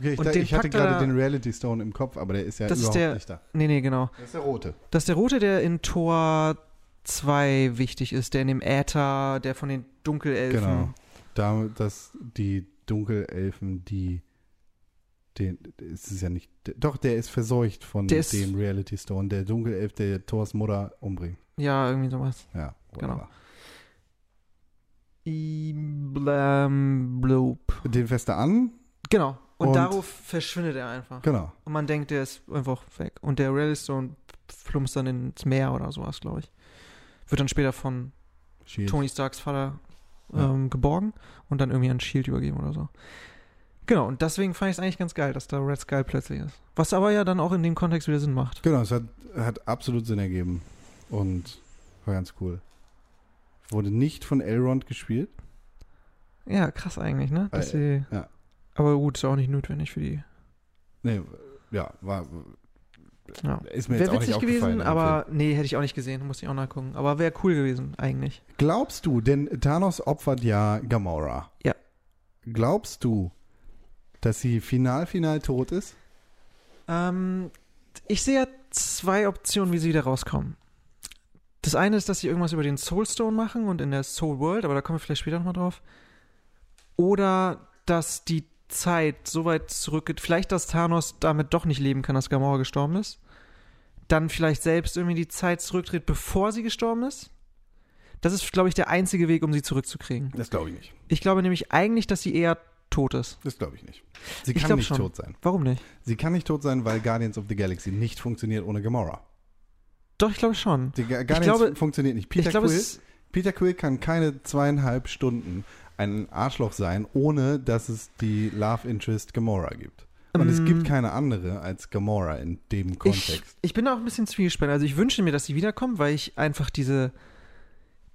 Okay, ich, da, ich hatte er gerade da- den Reality Stone im Kopf, aber der ist ja Das ist überhaupt der- nicht da. Nee, nee, genau. Das ist der rote. Das ist der rote, der in Tor 2 wichtig ist, der in dem Äther, der von den Dunkelelfen. Genau. Da, dass die Dunkelelfen, die den, es ist ja nicht, doch, der ist verseucht von Der ist- dem Reality Stone, der Dunkelelf, der Thors Mutter umbringt. Ja, irgendwie sowas. Ja, Genau. Iblam Bloop. Den fässt er an, Genau. Und, Und- darauf verschwindet er einfach. genau. Und man denkt, der ist einfach weg. Und der Railstone plumpst dann ins Meer oder sowas, glaube ich. Wird dann später von Shield. Tony Starks Vater Ja. ähm, geborgen und dann irgendwie an Shield übergeben oder so. Genau, und deswegen fand ich es eigentlich ganz geil, dass da Red Skull plötzlich ist. Was aber ja dann auch in dem Kontext wieder Sinn macht. Genau, es hat, hat absolut Sinn ergeben. Und war ganz cool. Wurde nicht von Elrond gespielt. Ja, krass eigentlich, ne? Dass Äh, sie, ja. Aber gut, ist auch nicht notwendig für die. Nee, ja, war. Ja. Ist mir Wäre witzig gewesen, aber nee, hätte ich auch nicht gesehen, muss ich auch nachgucken. Aber wäre cool gewesen, eigentlich. Glaubst du, denn Thanos opfert ja Gamora. Ja. Glaubst du, dass sie final, final tot ist? Ähm, ich sehe ja zwei Optionen, wie sie wieder rauskommen. Das eine ist, dass sie irgendwas über den Soulstone machen und in der Soul World, aber da kommen wir vielleicht später nochmal drauf. Oder dass die Zeit so weit zurückgeht, vielleicht, dass Thanos damit doch nicht leben kann, dass Gamora gestorben ist. Dann vielleicht selbst irgendwie die Zeit zurücktritt, bevor sie gestorben ist. Das ist, glaube ich, der einzige Weg, um sie zurückzukriegen. Das glaube ich nicht. Ich glaube nämlich eigentlich, dass sie eher tot ist. Das glaube ich nicht. Sie Ich kann nicht schon. tot sein. Warum nicht? Sie kann nicht tot sein, weil Guardians of the Galaxy nicht funktioniert ohne Gamora. Doch, ich glaube schon. Die Guardians glaube- funktioniert nicht. Peter ich glaube, Quill Peter Quill kann keine zweieinhalb Stunden ein Arschloch sein, ohne dass es die Love Interest Gamora gibt. Und es Ähm, gibt keine andere als Gamora in dem Ich, Kontext. ich bin auch ein bisschen zwiespältig. Also ich wünsche mir, dass sie wiederkommt, weil ich einfach diese,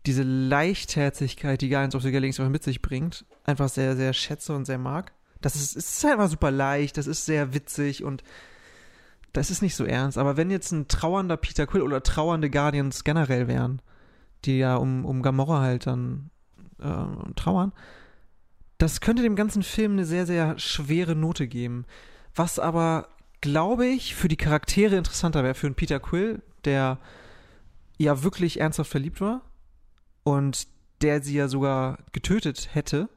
diese Leichtherzigkeit, die Guardians of the Galaxy mit sich bringt, einfach sehr, sehr schätze und sehr mag. Das ist, ist halt einfach super leicht, das ist sehr witzig und das ist nicht so ernst. Aber wenn jetzt ein trauernder Peter Quill oder trauernde Guardians generell wären, die ja um, um Gamora halt dann äh, trauern, das könnte dem ganzen Film eine sehr, sehr schwere Note geben. was aber, glaube ich, für die Charaktere interessanter wäre, für einen Peter Quill, der ja wirklich ernsthaft verliebt war und der sie ja sogar getötet hätte.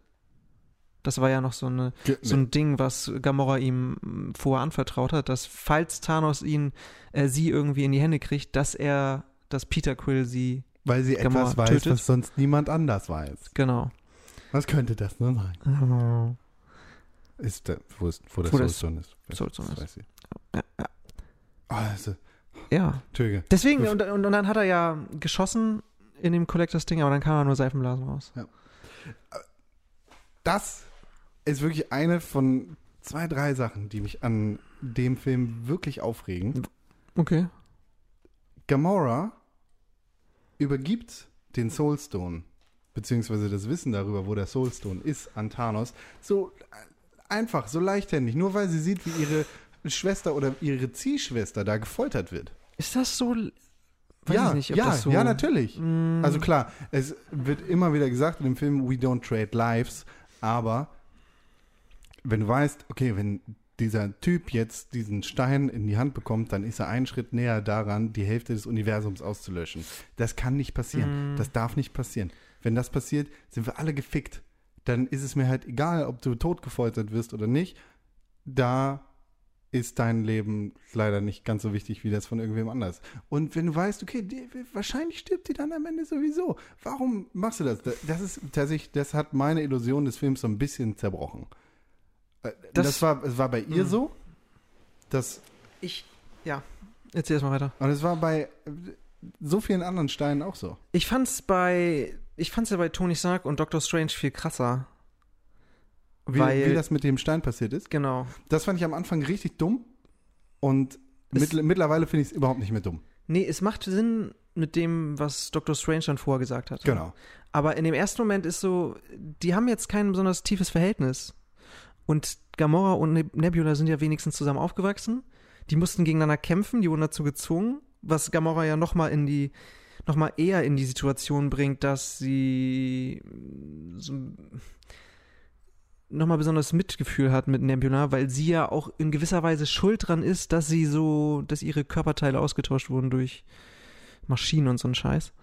Das war ja noch so, eine, Ge- so ein Ding, was Gamora ihm vorher anvertraut hat, dass falls Thanos ihn, äh, sie irgendwie in die Hände kriegt, dass er, dass Peter Quill sie, Weil sie Gamora etwas weiß, tötet. was sonst niemand anders weiß. genau. Was könnte das nur sein? Ist der, wo, ist, wo der Wo der Soulstone ist. Soulstone Das ist. weiß ich. Ja, ja. Also, ja. Töge. Deswegen, und, und, und dann hat er ja geschossen in dem Collectors-Ding, aber dann kam er nur Seifenblasen raus. Das ist wirklich eine von zwei, drei Sachen, die mich an dem Film wirklich aufregen. Okay. Gamora übergibt den Soulstone, beziehungsweise das Wissen darüber, wo der Soulstone ist, an Thanos, so einfach, so leichthändig, nur weil sie sieht, wie ihre Schwester oder ihre Ziehschwester da gefoltert wird. Ist das so? Weiß ja, ich nicht, ob ja, das so. ja, natürlich. Mm, Also klar, es wird immer wieder gesagt in dem Film, we don't trade lives, aber wenn du weißt, okay, wenn dieser Typ jetzt diesen Stein in die Hand bekommt, dann ist er einen Schritt näher daran, die Hälfte des Universums auszulöschen. Das kann nicht passieren. Mm. Das darf nicht passieren. Wenn das passiert, sind wir alle gefickt. Dann ist es mir halt egal, ob du totgefoltert wirst oder nicht. Da ist dein Leben leider nicht ganz so wichtig wie das von irgendwem anders. Und wenn du weißt, okay, die, wahrscheinlich stirbt die dann am Ende sowieso. Warum machst du das? Das ist tatsächlich, das hat meine Illusion des Films so ein bisschen zerbrochen. Äh, Das, Das- war, es war bei ihr Mhm. so. Das, ich, ja. Erzähl erst mal weiter. und es war bei äh, so vielen anderen Steinen auch so. Ich fand's bei, ich fand's ja bei Tony Stark und Doctor Strange viel krasser. Wie, weil, wie das mit dem Stein passiert ist. genau. Das fand ich am Anfang richtig dumm. Und Es- mittl mittlerweile finde ich es überhaupt nicht mehr dumm. Nee, es macht Sinn mit dem, was Dr. Strange dann vorher gesagt hat. Genau. Aber in dem ersten Moment ist so, die haben jetzt kein besonders tiefes Verhältnis. Und Gamora und Neb- Nebula sind ja wenigstens zusammen aufgewachsen. Die mussten gegeneinander kämpfen, die wurden dazu gezwungen, was Gamora ja nochmal in die, nochmal eher in die Situation bringt, dass sie so nochmal besonders Mitgefühl hat mit Nebula, weil sie ja auch in gewisser Weise schuld dran ist, dass sie so, dass ihre Körperteile ausgetauscht wurden durch Maschinen und so ein Scheiß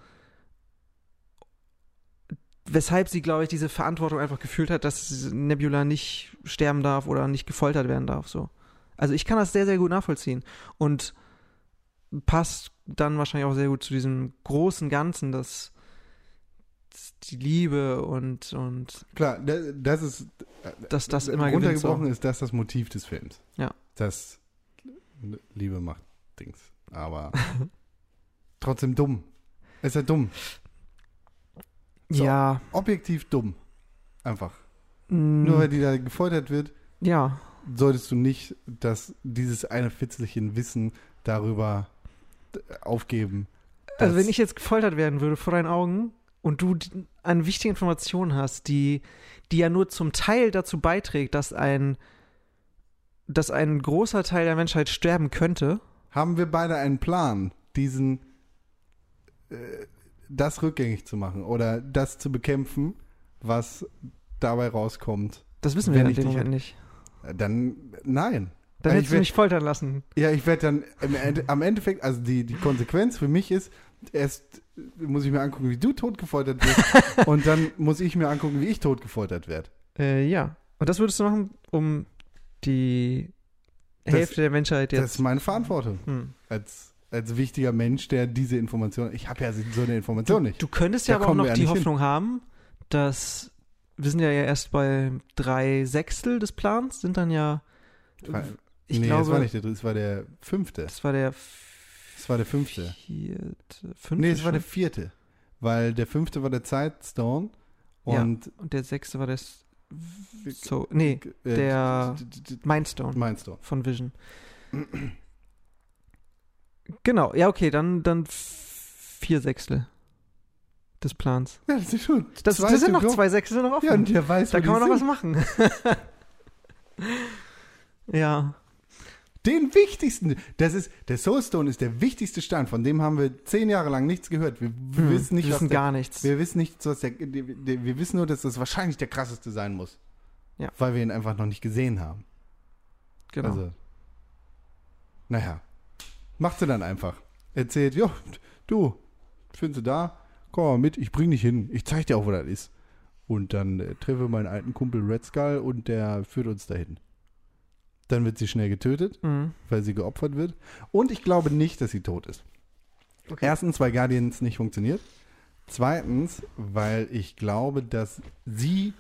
weshalb sie, glaube ich, diese Verantwortung einfach gefühlt hat, dass Nebula nicht sterben darf oder nicht gefoltert werden darf. So. Also ich kann das sehr, sehr gut nachvollziehen. Und passt dann wahrscheinlich auch sehr gut zu diesem großen Ganzen, dass dass die Liebe und, und Klar, da- das ist dass das immer gewinnt. So. runtergebrochen ist das das Motiv des Films. Ja. Das Liebe macht Dings. Aber [LAUGHS] trotzdem dumm. Ist ja dumm. So. Ja. Objektiv dumm. Einfach. mm, Nur weil die da gefoltert wird, ja. solltest du nicht das, dieses eine Fitzelchen Wissen darüber aufgeben. Also dass- wenn ich jetzt gefoltert werden würde vor deinen Augen und du eine wichtige Information hast, die, die ja nur zum Teil dazu beiträgt, dass ein, dass ein großer Teil der Menschheit sterben könnte, haben wir beide einen Plan, diesen äh, das rückgängig zu machen oder das zu bekämpfen, was dabei rauskommt. das wissen Wenn wir in ich dem dich- Moment nicht. Dann nein. Dann hättest ich du werd- mich foltern lassen. Ja, ich werde dann im Ende, am Endeffekt, also die, die Konsequenz für mich ist, erst muss ich mir angucken, wie du totgefoltert wirst [LAUGHS] und dann muss ich mir angucken, wie ich totgefoltert werde. Äh, ja. Und das würdest du machen, um die Das- Hälfte der Menschheit Das jetzt. ist meine Verantwortung Hm. als, als wichtiger Mensch, der diese Information, ich habe ja so eine Information nicht. Du könntest ja Da aber auch noch die nicht hin. Hoffnung haben, dass wir sind ja erst bei drei Sechstel des Plans, sind dann ja. Ich nee, glaube, das war nicht der dritte, das war der fünfte. das war der Das war der fünfte. vierte, fünfte. Nee, es war der vierte. Weil der fünfte war der Zeitstone Ja. und Und der sechste war der. So, nee, äh, der- Mindstone Mindstone. von Vision. Genau, ja, okay, dann, dann vier Sechstel des Plans. Ja, das ist schon. Das, das sind noch zwei Sechstel noch offen. Ja, und der weiß, da kann man noch was machen. [LAUGHS] ja. Den wichtigsten, das ist, der Soulstone ist der wichtigste Stein, von dem haben wir zehn Jahre lang nichts gehört. Wir Hm, wissen nicht, wir wissen der, gar nichts. wir wissen nicht, was der, wir wissen nur, dass das wahrscheinlich der krasseste sein muss. Ja. Weil wir ihn einfach noch nicht gesehen haben. Genau. Also, naja, macht sie dann einfach. Erzählt, ja, du, findest du da? Komm mal mit, ich bring dich hin. Ich zeig dir auch, wo das ist. Und dann äh, treffe meinen alten Kumpel Red Skull und der führt uns dahin. Dann wird sie schnell getötet, Mhm. weil sie geopfert wird. Und ich glaube nicht, dass sie tot ist. Okay. Erstens, weil Guardians nicht funktioniert. Zweitens, weil ich glaube, dass sie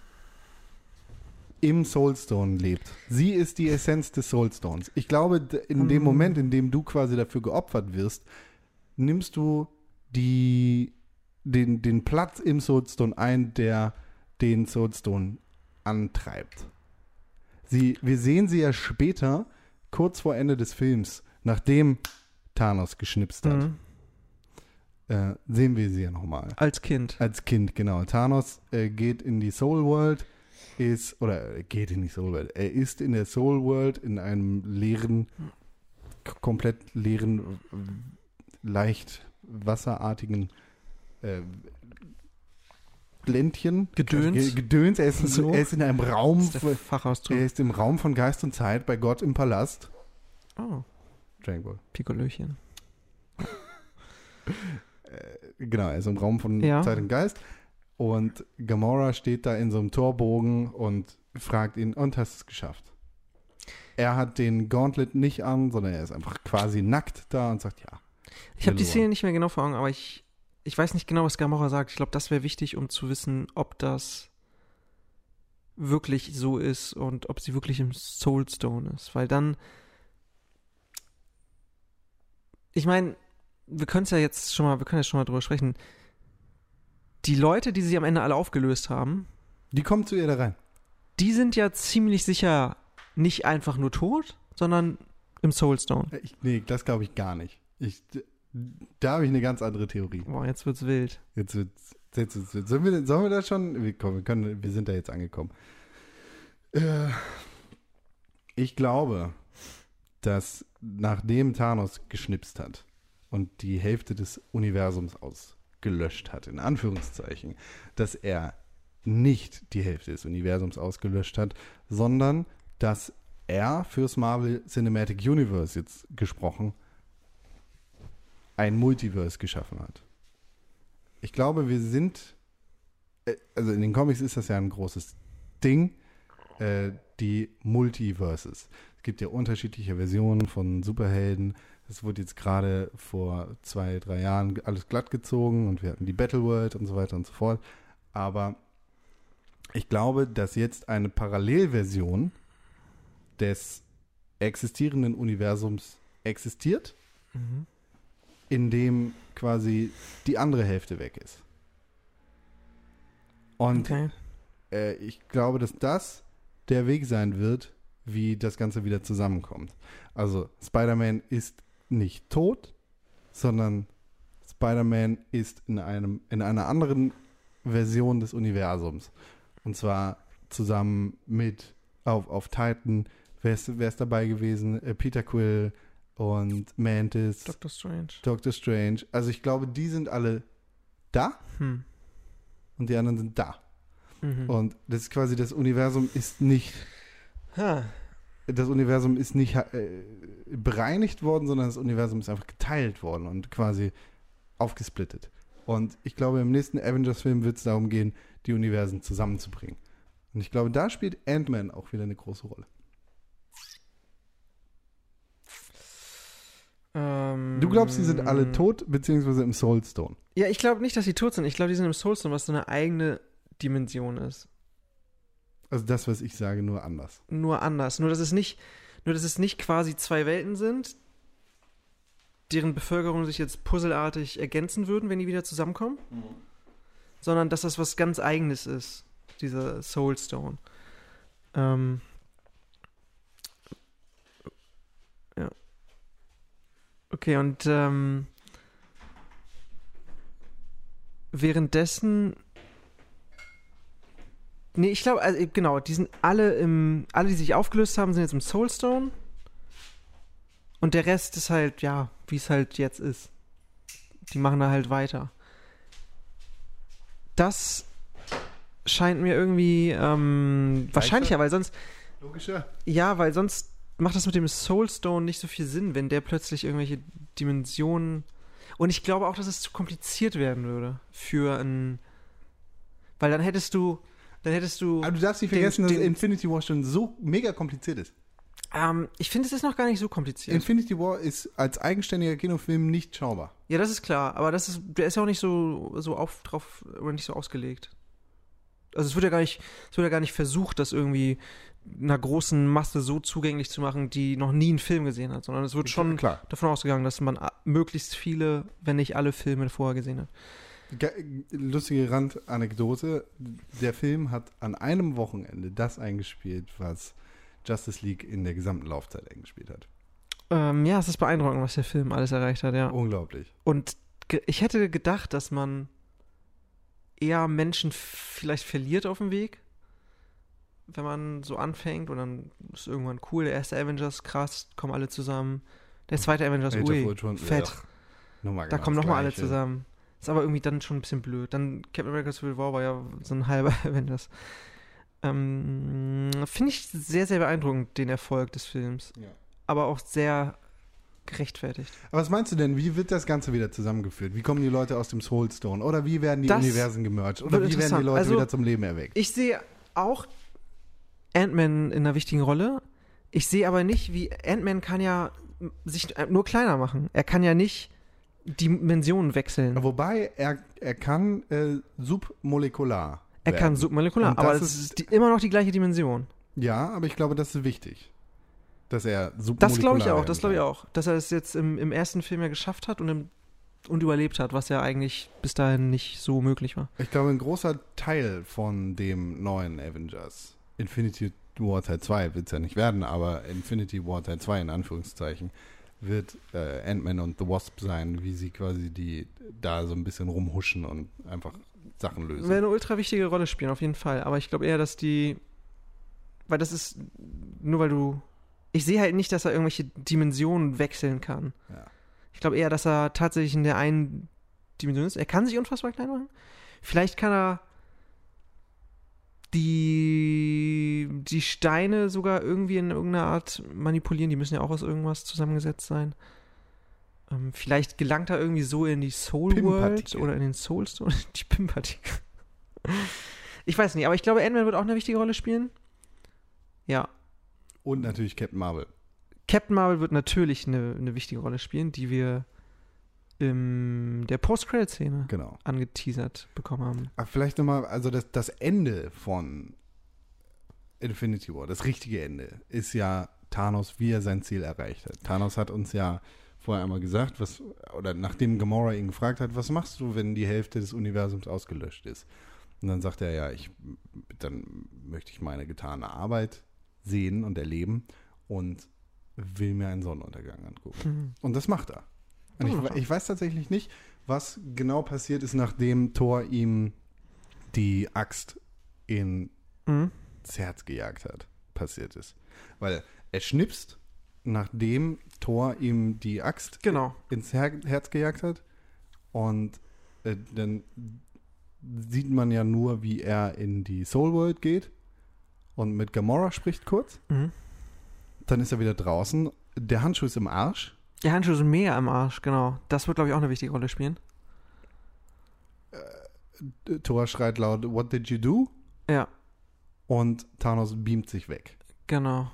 im Soulstone lebt. Sie ist die Essenz des Soulstones. Ich glaube, in dem Mhm. Moment, in dem du quasi dafür geopfert wirst, nimmst du die, den, den Platz im Soulstone ein, der den Soulstone antreibt. Sie, wir sehen sie ja später, kurz vor Ende des Films, nachdem Thanos geschnipst hat Mhm. äh, sehen wir sie ja nochmal. Als Kind. Als Kind, genau. Thanos äh, geht in die Soul World, ist, oder äh, geht in die Soul World. Er ist in der Soul World in einem leeren, komplett leeren, äh, leicht wasserartigen äh, Ländchen. Gedöns. Ge- Gedöns. Er ist, So. er ist in einem Raum, Fachausdruck. er ist im Raum von Geist und Zeit bei Gott im Palast. Oh, Dragon Ball. Pikolöchen. Genau, er ist im Raum von Ja. Zeit und Geist. Und Gamora steht da in so einem Torbogen und fragt ihn, und hast es geschafft? Er hat den Gauntlet nicht an, sondern er ist einfach quasi nackt da und sagt, ja. Ich habe die. Szene nicht mehr genau vor Augen, aber ich, ich weiß nicht genau, was Gamora sagt. Ich glaube, das wäre wichtig, um zu wissen, ob das wirklich so ist und ob sie wirklich im Soulstone ist. Weil dann. Ich meine, wir können es ja jetzt schon mal, wir können jetzt schon mal drüber sprechen. Die Leute, die sie am Ende alle aufgelöst haben, Die kommt zu ihr da rein. die sind ja ziemlich sicher nicht einfach nur tot, sondern im Soulstone. Äh, Ich, nee, das glaube ich gar nicht. Ich, da habe ich eine ganz andere Theorie. Boah, jetzt wird's wild. Jetzt wird's, jetzt wird's, wild. sollen, wir, sollen wir das schon? Wir, komm, wir, können, wir sind da jetzt angekommen. Äh, ich glaube, dass nachdem Thanos geschnipst hat und die Hälfte des Universums ausgelöscht hat, in Anführungszeichen, dass er nicht die Hälfte des Universums ausgelöscht hat, sondern dass er fürs Marvel Cinematic Universe jetzt gesprochen ein Multiverse geschaffen hat. Ich glaube, wir sind, äh, also in den Comics ist das ja ein großes Ding, äh, die Multiverses. Es gibt ja unterschiedliche Versionen von Superhelden. Es wurde jetzt gerade vor zwei, drei Jahren alles glatt gezogen und wir hatten die Battle World und so weiter und so fort. Aber ich glaube, dass jetzt eine Parallelversion des existierenden Universums existiert Mhm. in dem quasi die andere Hälfte weg ist. Und Okay. äh, ich glaube, dass das der Weg sein wird, wie das Ganze wieder zusammenkommt. Also Spider-Man ist nicht tot, sondern Spider-Man ist in einem in einer anderen Version des Universums. Und zwar zusammen mit auf, auf Titan, wer ist, wer ist dabei gewesen? Äh, Peter Quill und Mantis. Doctor Strange. Doctor Strange. Also ich glaube, die sind alle da Hm. und die anderen sind da. Mhm. Und das ist quasi, das Universum ist nicht, Ha. Das Universum ist nicht äh, bereinigt worden, sondern das Universum ist einfach geteilt worden und quasi aufgesplittet. Und ich glaube, im nächsten Avengers-Film wird es darum gehen, die Universen zusammenzubringen. Und ich glaube, da spielt Ant-Man auch wieder eine große Rolle. Ähm, Du glaubst, die sind alle tot, beziehungsweise im Soulstone. Ja, ich glaube nicht, dass sie tot sind. Ich glaube, die sind im Soulstone, was so eine eigene Dimension ist. Also das, was ich sage, nur anders. Nur anders. Nur, dass es nicht, nur, dass es nicht quasi zwei Welten sind, deren Bevölkerung sich jetzt puzzelartig ergänzen würden, wenn die wieder zusammenkommen. Sondern dass das was ganz Eigenes ist, dieser Soulstone. Ähm. Ja. Okay, und ähm, währenddessen Nee, ich glaube, also, genau, die sind alle im, alle, die sich aufgelöst haben, sind jetzt im Soulstone. Und der Rest ist halt, ja, wie es halt jetzt ist. Die machen da halt weiter. Das scheint mir irgendwie ähm, wahrscheinlicher, weil sonst, Logischer. ja, weil sonst macht das mit dem Soulstone nicht so viel Sinn, wenn der plötzlich irgendwelche Dimensionen. Und ich glaube auch, dass es zu kompliziert werden würde für ein. Weil dann hättest du. Dann hättest du. Aber du darfst nicht den- vergessen, dass den- Infinity War schon so mega kompliziert ist. Ähm, ich finde, es ist noch gar nicht so kompliziert. Infinity War ist als eigenständiger Kinofilm nicht schaubar. ja, das ist klar, aber das ist, der ist ja auch nicht so, so auf, drauf oder nicht so ausgelegt. Also es wird ja gar nicht, es wird ja gar nicht versucht, das irgendwie einer großen Masse so zugänglich zu machen, die noch nie einen Film gesehen hat, sondern es wird schon Klar. davon ausgegangen, dass man möglichst viele, wenn nicht alle Filme vorher gesehen hat. Ge lustige Randanekdote. Der Film hat an einem Wochenende das eingespielt, was Justice League in der gesamten Laufzeit eingespielt hat. Ähm, ja, es ist beeindruckend, was der Film alles erreicht hat, ja. Unglaublich. Und ich hätte gedacht, dass man eher Menschen vielleicht verliert auf dem Weg, wenn man so anfängt und dann ist irgendwann cool. Der erste Avengers, krass, kommen alle zusammen. Der zweite Avengers, Age ui, fett. nochmal da genau kommen nochmal alle zusammen. Ist aber irgendwie dann schon ein bisschen blöd. Dann Captain America Civil War war ja so ein halber [LAUGHS] Avengers. Ähm, Finde ich sehr, sehr beeindruckend, den Erfolg des Films. Ja. Aber auch sehr gerechtfertigt. Aber was meinst du denn, wie wird das Ganze wieder zusammengeführt? Wie kommen die Leute aus dem Soulstone? Oder wie werden die Das Universen gemerged? Oder wie werden die. Leute Also- wieder zum Leben erweckt? Ich sehe auch Ant-Man in einer wichtigen Rolle. Ich sehe aber nicht, wie Ant-Man kann ja sich nur kleiner machen. Er kann ja nicht Dimensionen wechseln. Wobei, er, er kann äh, submolekular Er kann werden. submolekular, Und aber das das ist- ist die, immer noch die gleiche Dimension. Ja, aber ich glaube, das ist wichtig. Dass er submolekular Das glaube ich auch, das glaube ich kann. auch. Dass er es jetzt im, im ersten Film ja geschafft hat und, im, und überlebt hat, was ja eigentlich bis dahin nicht so möglich war. Ich glaube, ein großer Teil von dem neuen Avengers, Infinity War Teil 2 wird es ja nicht werden, aber Infinity War Teil 2 in Anführungszeichen, wird äh, Ant-Man und The Wasp sein, wie sie quasi die da so ein bisschen rumhuschen und einfach Sachen lösen. Wäre eine ultra wichtige Rolle spielen, auf jeden Fall. Aber ich glaube eher, dass die. Weil das ist. Nur weil du. Ich sehe halt nicht, dass er irgendwelche Dimensionen wechseln kann. Ja. Ich glaube eher, dass er tatsächlich in der einen Dimension ist. Er kann sich unfassbar klein machen. Vielleicht kann er die, die Steine sogar irgendwie in irgendeiner Art manipulieren. Die müssen ja auch aus irgendwas zusammengesetzt sein. Ähm, vielleicht gelangt er irgendwie so in die Soul World oder in den Soulstone. [LAUGHS] Die Pimpartikel. Ich weiß nicht, aber ich glaube, Ant-Man wird auch eine wichtige Rolle spielen. Ja. Und natürlich Captain Marvel. Captain Marvel wird natürlich eine, eine wichtige Rolle spielen, die wir in der Post-Credit-Szene Genau. angeteasert bekommen haben. Aber vielleicht nochmal, also das, das Ende von Infinity War, das richtige Ende, ist ja Thanos, wie er sein Ziel erreicht hat. Thanos hat uns ja vorher einmal gesagt, was, oder nachdem Gamora ihn gefragt hat, was machst du, wenn die Hälfte des Universums ausgelöscht ist? Und dann sagt er, ja, ich, dann möchte ich meine getane Arbeit sehen und erleben und will mir einen Sonnenuntergang angucken. Hm. Und das macht er. Und ich, ich weiß tatsächlich nicht, was genau passiert ist, nachdem Thor ihm die Axt ins Mhm. Herz gejagt hat, passiert ist. Weil er schnipst, nachdem Thor ihm die Axt Genau. ins Her Herz gejagt hat. Und äh, dann sieht man ja nur, wie er in die Soul World geht und mit Gamora spricht kurz. Mhm. Dann ist er wieder draußen. Der Handschuh ist im Arsch. Der Handschuh ist mehr am Arsch, genau. Das wird, glaube ich, auch eine wichtige Rolle spielen. Thor schreit laut, What did you do? Ja, Und Thanos beamt sich weg genau.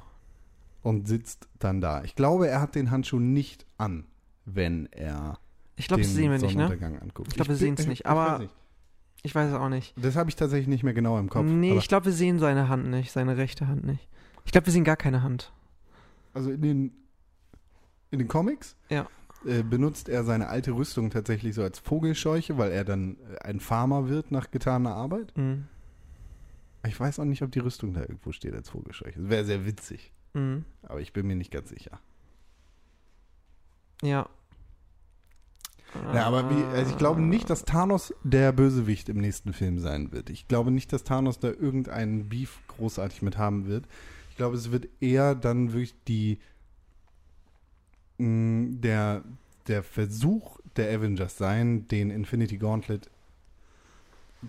und sitzt dann da. Ich glaube, er hat den Handschuh nicht an, wenn er Ich glaube, den das sehen wir nicht, ne? Anguckt. Ich glaube, wir sehen's ich- nicht, ich aber weiß nicht. Ich weiß es auch nicht. Das habe ich tatsächlich nicht mehr genau im Kopf. nee, ich glaube, wir sehen seine Hand nicht, seine rechte Hand nicht. Ich glaube, wir sehen gar keine Hand. also in den, in den Comics Ja. äh, benutzt er seine alte Rüstung tatsächlich so als Vogelscheuche, weil er dann äh, ein Farmer wird nach getaner Arbeit. Mhm. Ich weiß auch nicht, ob die Rüstung da irgendwo steht als Vogelscheuche. Das wäre sehr witzig, Mhm. aber ich bin mir nicht ganz sicher. Ja. Ja, aber wie, also ich glaube nicht, dass Thanos der Bösewicht im nächsten Film sein wird. Ich glaube nicht, dass Thanos da irgendeinen Beef großartig mit haben wird. Ich glaube, es wird eher dann wirklich die der, der Versuch der Avengers sein, den Infinity Gauntlet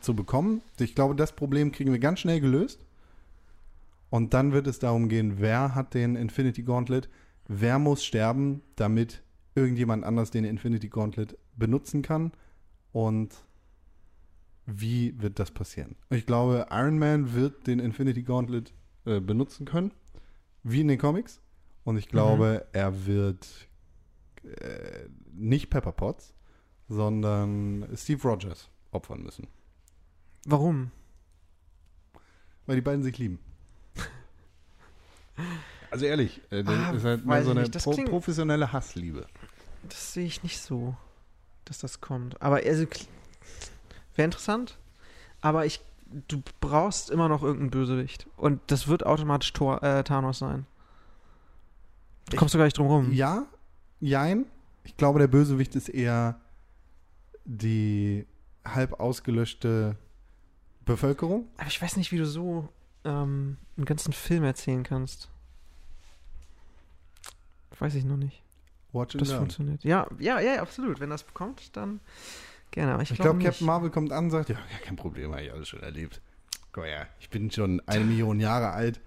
zu bekommen. Ich glaube, das Problem kriegen wir ganz schnell gelöst. Und dann wird es darum gehen, wer hat den Infinity Gauntlet, wer muss sterben, damit irgendjemand anders den Infinity Gauntlet benutzen kann und wie wird das passieren? Ich glaube, Iron Man wird den Infinity Gauntlet äh, benutzen können, wie in den Comics. Und ich glaube, er wird äh, nicht Pepper Potts, sondern Steve Rogers opfern müssen. Warum? Weil die beiden sich lieben. Also ehrlich, äh, das Ah, ist halt weiß so eine pro klingt- professionelle Hassliebe. Das sehe ich nicht so, dass das kommt. Aber also, wäre interessant. Aber ich, du brauchst immer noch irgendeinen Bösewicht. Und das wird automatisch Thor, äh, Thanos sein. Da kommst du gar nicht drum rum. Ja, jein. Ich glaube, der Bösewicht ist eher die halb ausgelöschte Bevölkerung. Aber ich weiß nicht, wie du so ähm, einen ganzen Film erzählen kannst. Weiß ich noch nicht. Watch Das learn. funktioniert. Ja, ja, ja, absolut. Wenn das kommt, dann gerne. Aber ich, Ich glaube nicht. Captain Marvel kommt an und sagt, ja, ja, kein Problem, habe ich alles schon erlebt. Guck mal her, ich bin schon eine Million Jahre alt.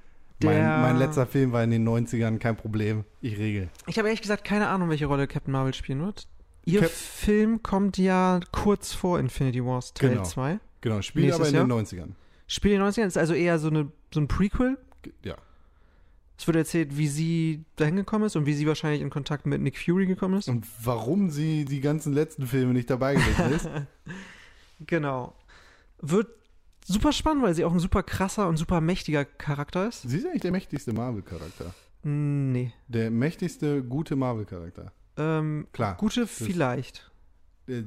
Mein, mein letzter Film war in den 90ern, kein Problem. Ich regel. Ich habe ehrlich gesagt keine Ahnung, welche Rolle Captain Marvel spielen wird. Ihr Cap- Film kommt ja kurz vor Infinity Wars Teil Genau. 2. Genau, spielt aber in den 90ern. Spiel in den 90ern ist also eher so, eine, so ein Prequel. Ja. Es wird erzählt, wie sie dahin gekommen ist und wie sie wahrscheinlich in Kontakt mit Nick Fury gekommen ist. Und warum sie die ganzen letzten Filme nicht dabei gewesen ist. [LAUGHS] Genau. Wird super spannend, weil sie auch ein super krasser und super mächtiger Charakter ist. sie ist eigentlich der mächtigste Marvel-Charakter. Nee. Der mächtigste, gute Marvel-Charakter. Ähm, Klar. Gute vielleicht. Äh,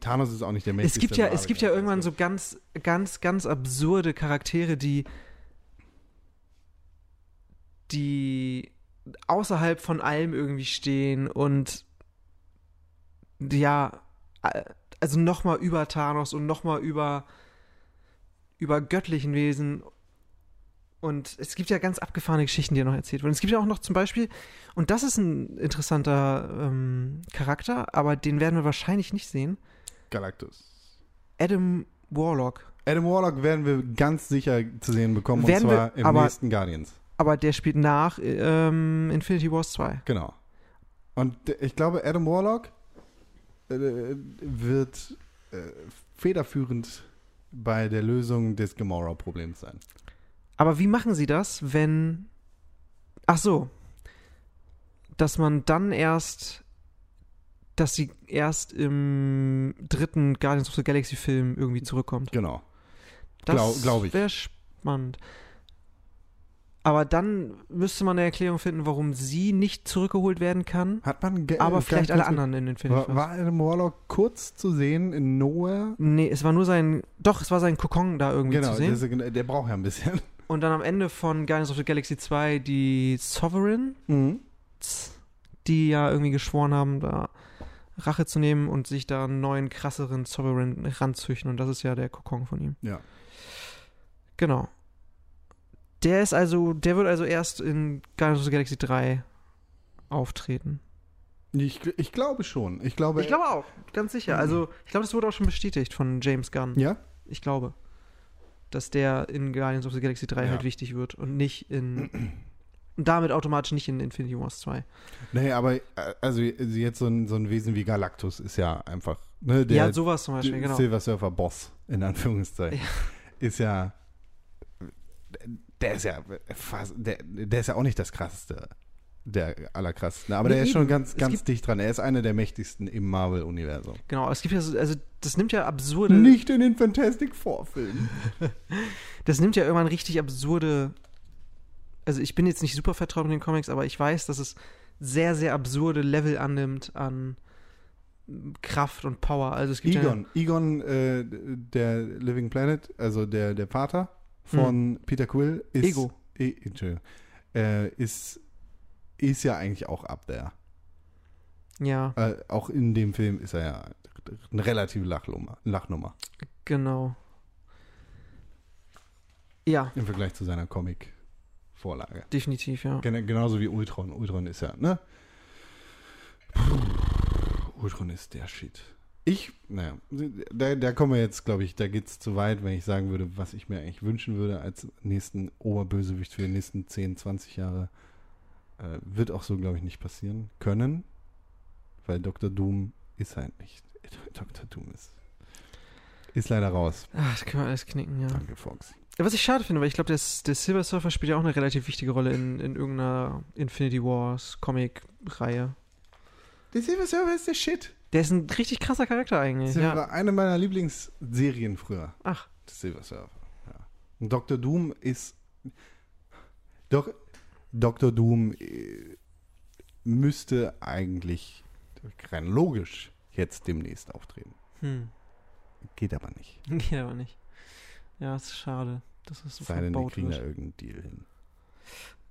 Thanos ist auch nicht der Es mächtigste gibt ja, es gibt ja irgendwann so ganz, ganz, ganz absurde Charaktere, die, die außerhalb von allem irgendwie stehen und ja, äh, also nochmal über Thanos und nochmal über, über göttlichen Wesen. Und es gibt ja ganz abgefahrene Geschichten, die noch erzählt wurden. Es gibt ja auch noch zum Beispiel, und das ist ein interessanter ähm, Charakter, aber den werden wir wahrscheinlich nicht sehen. Galactus. Adam Warlock. Adam Warlock werden wir ganz sicher zu sehen bekommen, Werden und wir- zwar im aber- nächsten Guardians. Aber der spielt nach ähm, Infinity Wars 2. Genau. Und ich glaube, Adam Warlock äh, wird äh, federführend bei der Lösung des Gamora-Problems sein. Aber wie machen sie das, wenn. Ach so. Dass man dann erst. Dass sie erst im dritten Guardians of the Galaxy Film irgendwie zurückkommt. Genau. Das Glau- glaub ich. wäre spannend. Aber dann müsste man eine Erklärung finden, warum sie nicht zurückgeholt werden kann, Hat man ge- aber äh, vielleicht alle anderen in Infinity War, Wars. war Adam Warlock kurz zu sehen in Nowhere? Nee, es war nur sein. Doch, es war sein Kokon da irgendwie Genau, zu sehen. der, ist- der braucht ja ein bisschen. [LAUGHS] Und dann am Ende von Guardians of the Galaxy 2 die Sovereign, Mhm. die ja irgendwie geschworen haben, da Rache zu nehmen und sich da einen neuen, krasseren Sovereign ranzüchten. Und das ist ja der Kokon von ihm. Ja. Genau. Der ist also, der wird also erst in Guardians of the Galaxy 3 auftreten. Ich, ich glaube schon. Ich glaube. Ich glaube auch, ganz sicher. Also, ich glaube, das wurde auch schon bestätigt von James Gunn. Ja? Ich glaube. Dass der in Guardians of the Galaxy 3 Ja. halt wichtig wird und nicht in. Und damit automatisch nicht in Infinity Wars 2. Nee, aber äh, also jetzt so ein, so ein Wesen wie Galactus ist ja einfach. Ne, der, ja, sowas zum Beispiel, der genau. Silver Surfer Boss, in Anführungszeichen. Ist ja. Der ist ja fast, der, der ist ja auch nicht das krasseste. Der allerkrassesten. Aber Nee, der ist schon eben. ganz, Es ganz gibt- dicht dran. Er ist einer der mächtigsten im Marvel-Universum. Genau, es gibt ja so, also das nimmt ja absurde. Nicht in den Fantastic Four-Filmen. [LAUGHS] Das nimmt ja irgendwann richtig absurde. Also ich bin jetzt nicht super vertraut mit den Comics, aber ich weiß, dass es sehr, sehr absurde Level annimmt an Kraft und Power. Also es gibt Egon. Egon, äh, der Living Planet, also der, der Vater von Peter Quill, ist. Hm. Ego. E, Entschuldigung. Äh, ist, ist ja eigentlich auch up there. ja, Äh, auch in dem Film ist er ja eine relative Lachnummer, Lachnummer genau. Ja, im Vergleich zu seiner Comic-Vorlage. definitiv, ja. Gen genauso wie Ultron. Ultron ist ja, ne? Ultron ist der Shit. Ich, naja, da, da kommen wir jetzt, glaube ich, da geht es zu weit, wenn ich sagen würde, was ich mir eigentlich wünschen würde als nächsten Oberbösewicht für die nächsten 10, 20 Jahre. Äh, wird auch so, glaube ich, nicht passieren können, weil Dr. Doom ist halt nicht. [LAUGHS] Dr. Doom ist, ist leider raus. Ach, das können wir alles knicken, ja. Danke, Fox. Was ich schade finde, weil ich glaube, der, der Silver Surfer spielt ja auch eine relativ wichtige Rolle in, in irgendeiner Infinity Wars Comic-Reihe. Der Silver Surfer ist der Shit. Der ist ein richtig krasser Charakter eigentlich. Das Ja. war eine meiner Lieblingsserien früher. Ach, Der Silver Surfer. Ja. Und Dr. Doom ist. Doch, Dr. Doom äh, müsste eigentlich rein logisch jetzt demnächst auftreten. hm. Geht aber nicht. [LAUGHS] Geht aber nicht. Ja, ist schade, dass es so Sei denn, die verbaut kriegen da irgendeinen Deal hin.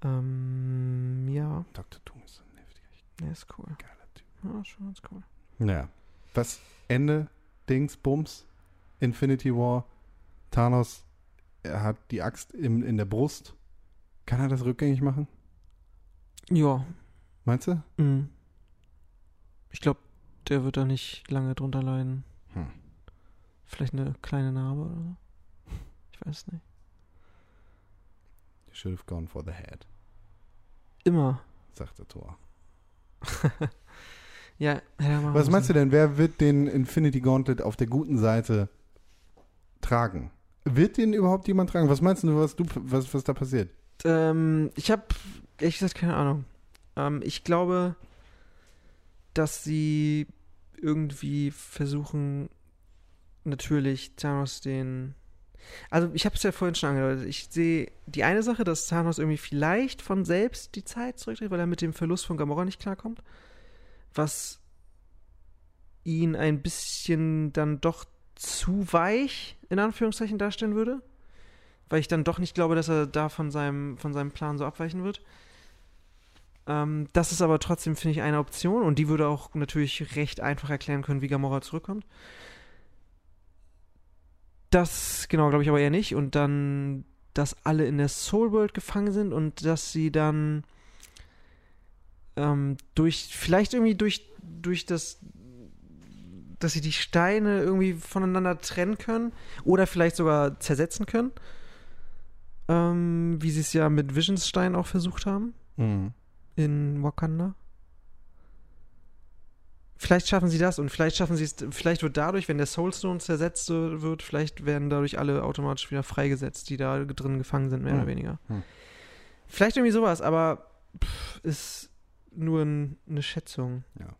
Ähm, ja, Dr. Doom ist so ein heftiger, der ist cool. geiler Typ. Ja, schon ganz cool. Naja. Was Ende, Dings, Bums, Infinity War, Thanos, er hat die Axt im, in der Brust. Kann er das rückgängig machen? Ja, Meinst du? mhm. ich glaube, der wird da nicht lange drunter leiden. Hm. Vielleicht eine kleine Narbe oder so. Ich weiß nicht. You should have gone for the head, Immer. sagt der [LAUGHS] Ja, machen Was meinst du denn, wer wird den Infinity Gauntlet auf der guten Seite tragen? Wird den überhaupt jemand tragen? Was meinst du, was, du, was, was da passiert? Ähm, ich habe ehrlich gesagt keine Ahnung. Ähm, ich glaube, dass sie irgendwie versuchen, natürlich Thanos den. Also, ich habe es ja vorhin schon angedeutet. Ich sehe die eine Sache, dass Thanos irgendwie vielleicht von selbst die Zeit zurückdreht, weil er mit dem Verlust von Gamora nicht klarkommt. Was ihn ein bisschen dann doch zu weich, in Anführungszeichen, darstellen würde weil ich dann doch nicht glaube, dass er da von seinem, von seinem Plan so abweichen wird. Ähm, das ist aber trotzdem, finde ich, eine Option und die würde auch natürlich recht einfach erklären können, wie Gamora zurückkommt. Das, genau, glaube ich aber eher nicht. Und dann, dass alle in der Soul World gefangen sind und dass sie dann ähm, durch, vielleicht irgendwie durch, durch das, dass sie die Steine irgendwie voneinander trennen können oder vielleicht sogar zersetzen können. Ähm, wie sie es ja mit Visionsstein auch versucht haben Mhm. in Wakanda. Vielleicht schaffen sie das und vielleicht schaffen sie es, vielleicht wird dadurch, wenn der Soulstone zersetzt wird, vielleicht werden dadurch alle automatisch wieder freigesetzt, die da drin gefangen sind, mehr Hm. oder weniger. Hm. Vielleicht irgendwie sowas, aber pff, ist nur ein, eine Schätzung. Ja.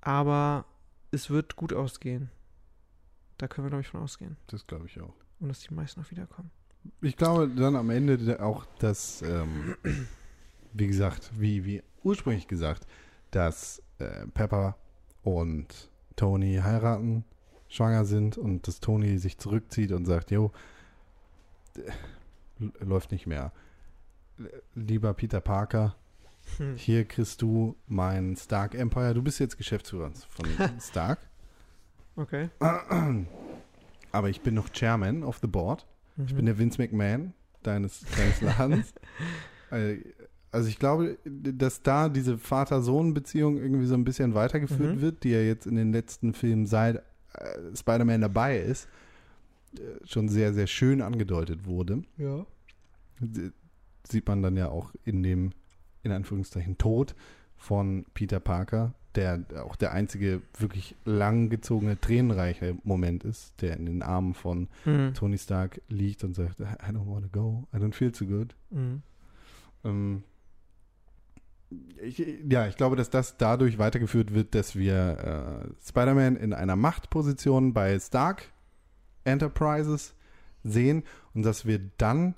Aber es wird gut ausgehen. Da können wir, glaube ich, von ausgehen. Das glaube ich auch. Und dass die meisten auch wiederkommen. Ich glaube dann am Ende auch, dass, ähm, [CLEARS THROAT] wie gesagt, wie, wie ursprünglich gesagt, dass äh, Pepper und Tony heiraten, schwanger sind und dass Tony sich zurückzieht und sagt, jo, äh, läuft nicht mehr. Lieber Peter Parker, Hm. hier kriegst du mein Stark Empire. Du bist jetzt Geschäftsführer von [LAUGHS] Stark. Okay. [CLEARS THROAT] Aber ich bin noch Chairman of the Board. Ich Mhm. bin der Vince McMahon deines, deines Ladens. [LAUGHS] Äh, also ich glaube, dass da diese Vater-Sohn-Beziehung irgendwie so ein bisschen weitergeführt Mhm. wird, die ja jetzt in den letzten Filmen seit äh, Spider-Man dabei ist, äh, schon sehr, sehr schön angedeutet wurde. Ja. Sie- Sieht man dann ja auch in dem, in Anführungszeichen, Tod von Peter Parker, der auch der einzige wirklich langgezogene, tränenreiche Moment ist, der in den Armen von Mhm. Tony Stark liegt und sagt, I don't want to go, I don't feel too good. Mhm. Ähm, ich, ja, ich glaube, dass das dadurch weitergeführt wird, dass wir äh, Spider-Man in einer Machtposition bei Stark Enterprises sehen und dass wir dann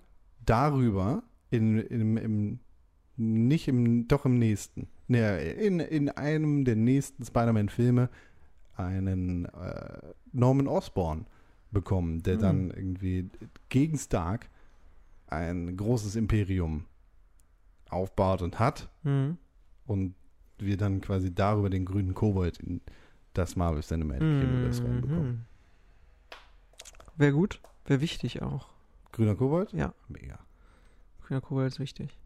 darüber in, in, im nicht im, doch im nächsten, ne, in, in einem der nächsten Spider-Man-Filme einen äh, Norman Osborn bekommen, der Mhm. dann irgendwie gegen Stark ein großes Imperium aufbaut und hat Mhm. und wir dann quasi darüber den grünen Kobold in das Marvel Cinematic Universe reinbekommen. Mhm. Wäre gut, wäre wichtig auch. Grüner Kobold? Ja. Mega. Grüner Kobold ist wichtig.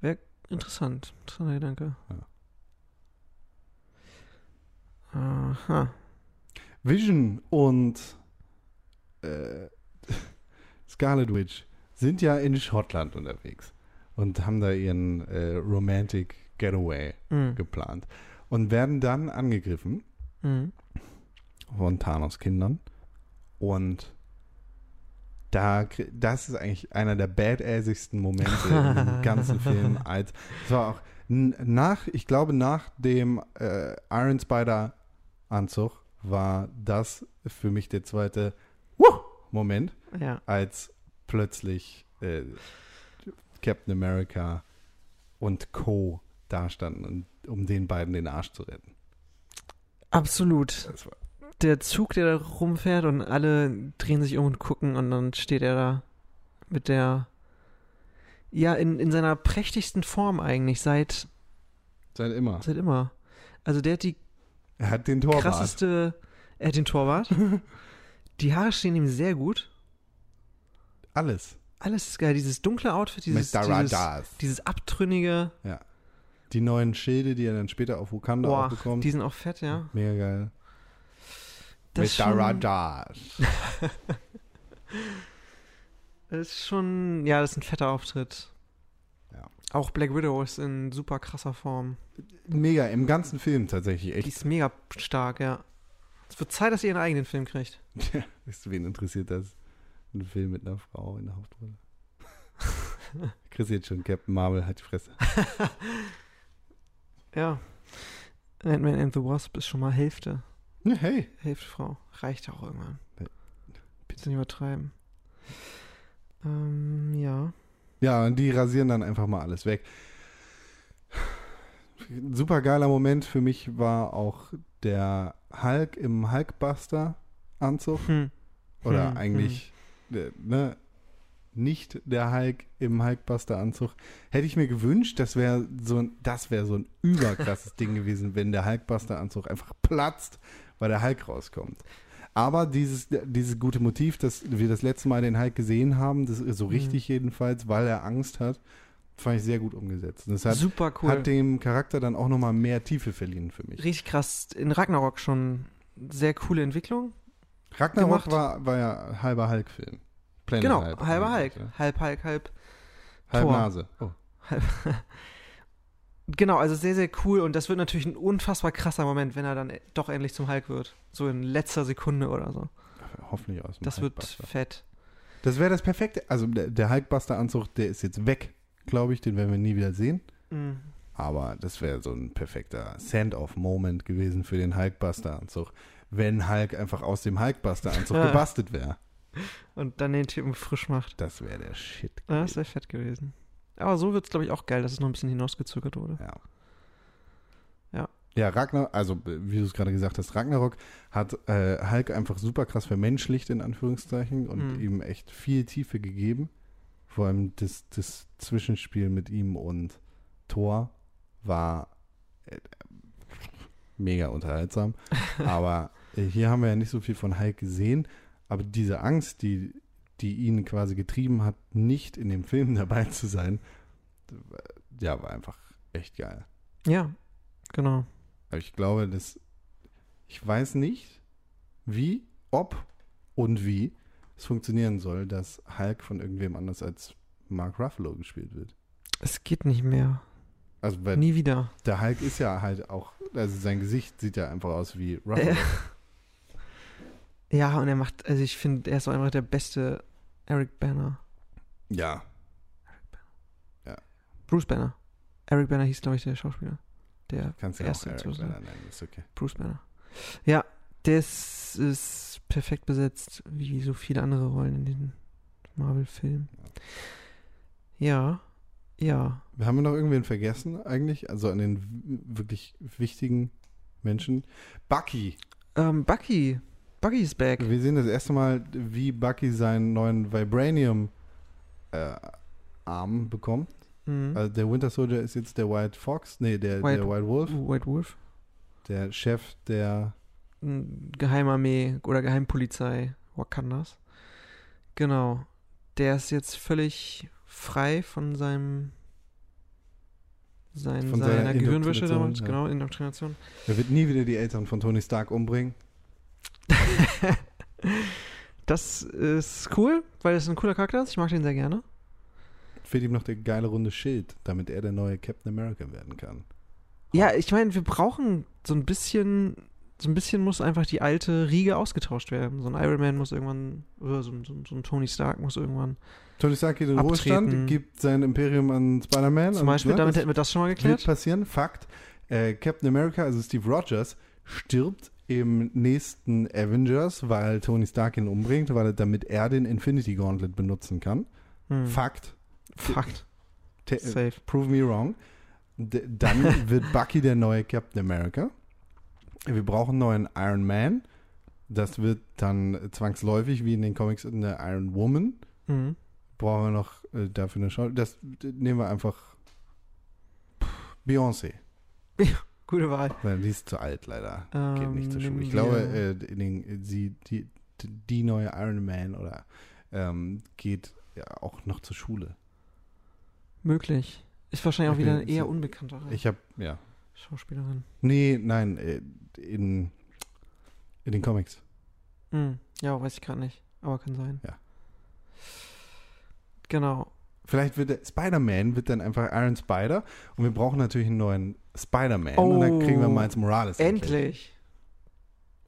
Wäre interessant. Interessanter Gedanke. Aha. Vision und äh, [LAUGHS] Scarlet Witch sind ja in Schottland unterwegs und haben da ihren äh, Romantic Getaway Mhm. geplant und werden dann angegriffen Mhm. von Thanos Kindern und da, das ist eigentlich einer der badassigsten Momente im [LAUGHS] ganzen Film. Als, es war auch nach, ich glaube, nach dem äh, Iron Spider Anzug war das für mich der zweite Wuh! Moment, Ja. als plötzlich äh, Captain America und Co. dastanden, um den beiden den Arsch zu retten. Absolut. Das war Der Zug, der da rumfährt und alle drehen sich um und gucken und dann steht er da mit der, ja, in, in seiner prächtigsten Form eigentlich, seit, seit immer. seit immer. Also der hat die Er hat den Torwart. krasseste, er hat den Torwart. [LAUGHS] die Haare stehen ihm sehr gut. Alles. Alles ist geil. Dieses dunkle Outfit, dieses, dieses, dieses abtrünnige, Die neuen Schilde, die er dann später auf Wakanda auch boah, bekommt. die sind auch fett, ja. Mega geil. Das Mit ist schon- Daradas. [LAUGHS] Das ist schon, ja, das ist ein fetter Auftritt. Ja. Auch Black Widow ist in super krasser Form. Mega, im ganzen Film tatsächlich. Die Echt. ist mega stark, ja. Es wird Zeit, dass ihr ihren eigenen Film kriegt. Du, wen interessiert das? Ein Film mit einer Frau in der Hauptrolle. [LAUGHS] Chris jetzt schon, Captain Marvel hat die Fresse. [LAUGHS] Ja. Ant-Man and the Wasp ist schon mal Hälfte. Ja, hey. Hälfte Frau. Reicht auch irgendwann. Bitte nicht übertreiben. Ähm, ja. Ja, und die rasieren dann einfach mal alles weg. Super geiler Moment für mich war auch der Hulk im Hulkbuster-Anzug. Hm. Oder Hm, eigentlich, äh, ne, nicht der Hulk im Hulkbuster-Anzug. Hätte ich mir gewünscht, das wäre so ein, das wäre so ein überkrasses [LAUGHS] Ding gewesen, wenn der Hulkbuster-Anzug einfach platzt, weil der Hulk rauskommt. Aber dieses, dieses gute Motiv, das wir das letzte Mal den Hulk gesehen haben, das so Mhm. richtig jedenfalls, weil er Angst hat, fand ich sehr gut umgesetzt. Und das hat, Super cool. hat dem Charakter dann auch nochmal mehr Tiefe verliehen für mich. Richtig krass. In Ragnarok schon sehr coole Entwicklung. Ragnarok gemacht. war, war ja halber Hulk-Film. Genau, halber Hulk. Halb Hulk, halb Halb Thor. Nase. Oh. [LAUGHS] Genau, also sehr, sehr cool und das wird natürlich ein unfassbar krasser Moment, wenn er dann doch endlich zum Hulk wird. So in letzter Sekunde oder so. Hoffentlich aus dem Das wird fett. Das wäre das perfekte. Also der, der Hulkbuster-Anzug, der ist jetzt weg, glaube ich. Den werden wir nie wieder sehen. Mhm. Aber das wäre so ein perfekter Send-off-Moment gewesen für den Hulkbuster-Anzug. Wenn Hulk einfach aus dem Hulkbuster-Anzug [LAUGHS] gebastelt wäre. Und dann den Typen frisch macht. Das wäre der Shit. Ja, das wäre fett gewesen. Aber so wird es, glaube ich, auch geil, dass es noch ein bisschen hinausgezögert wurde. Ja. Ja. Ja, Ragnar, also wie du es gerade gesagt hast, Ragnarok hat äh, Hulk einfach super krass vermenschlicht, in Anführungszeichen, und Mhm. ihm echt viel Tiefe gegeben. Vor allem das, das Zwischenspiel mit ihm und Thor war äh, mega unterhaltsam. [LAUGHS] aber äh, hier haben wir ja nicht so viel von Hulk gesehen, aber diese Angst, die, die ihn quasi getrieben hat, nicht in dem Film [LAUGHS] dabei zu sein, ja, war einfach echt geil. Ja, genau. Aber ich glaube, dass ich weiß nicht, wie, ob und wie es funktionieren soll, dass Hulk von irgendwem anders als Mark Ruffalo gespielt wird. Es geht nicht mehr. Also weil Nie wieder. der Hulk ist ja halt auch, also sein Gesicht sieht ja einfach aus wie Ruffalo. Äh. Ja, und er macht, also ich finde, er ist auch einfach der beste Eric Banner. Ja, Bruce Banner. Eric Banner hieß, glaube ich, der Schauspieler. Der kannst du ja auch Erste Eric zu sein. Banner nennen, ist okay. Bruce Banner. Ja, der ist, perfekt besetzt, wie so viele andere Rollen in den Marvel-Filmen. Ja, ja. Haben wir noch irgendwen vergessen eigentlich? Also an den wirklich wichtigen Menschen? Bucky. Ähm, Bucky. Bucky ist back. Wir sehen das erste Mal, wie Bucky seinen neuen Vibranium äh, Arm bekommt. Mhm. Also der Winter Soldier ist jetzt der White Fox, nee, der White- der White Wolf, White Wolf. der Chef der, Geheimarmee oder Geheimpolizei Wakandas. Genau. Der ist jetzt völlig frei von seinem sein, Von seiner seiner Gehirnwäsche damals, ja. genau, Indoktrination. Er wird nie wieder die Eltern von Tony Stark umbringen. [LAUGHS] Das ist cool, weil es ein cooler Charakter ist. Ich mag den sehr gerne. Fehlt ihm noch der geile runde Schild, damit er der neue Captain America werden kann. Ja, ich meine, wir brauchen so ein bisschen, so ein bisschen muss einfach die alte Riege ausgetauscht werden. So ein Iron Man muss irgendwann, oder so, ein- so, so ein Tony Stark muss irgendwann. Tony Stark geht in den. Ruhestand, gibt sein Imperium an Spider-Man. Zum und, Beispiel, ne, damit das hätten wir das schon mal wird geklärt. passieren. Fakt. Äh, Captain America, also Steve Rogers, stirbt im nächsten Avengers, weil Tony Stark ihn umbringt, weil er, damit er den Infinity Gauntlet benutzen kann. Hm. Fakt. Fakt. Te- Safe. Prove me wrong. D dann [LAUGHS] wird Bucky der neue Captain America. Wir brauchen einen neuen Iron Man. Das wird dann zwangsläufig, wie in den Comics, eine Iron Woman. Mhm. Brauchen wir noch äh, dafür eine Schau. Das nehmen wir einfach Beyoncé. Gute Wahl. Die ist zu alt, leider. Geht Ähm, nicht zur Schule. Ich glaube, wir- äh, in den, sie, die, die neue Iron Man oder ähm, geht ja auch noch zur Schule. Möglich. Ist wahrscheinlich auch Ich wieder bin- eher unbekanntere Ich habe, ja. Schauspielerin. Nee, nein, äh, in, in den Comics. Hm. Ja, weiß ich gerade nicht. Aber kann sein. Ja. Genau. Vielleicht wird der Spider-Man wird dann einfach Iron Spider und wir brauchen natürlich einen neuen Spider-Man und dann kriegen wir Oh, Miles Morales. Endlich.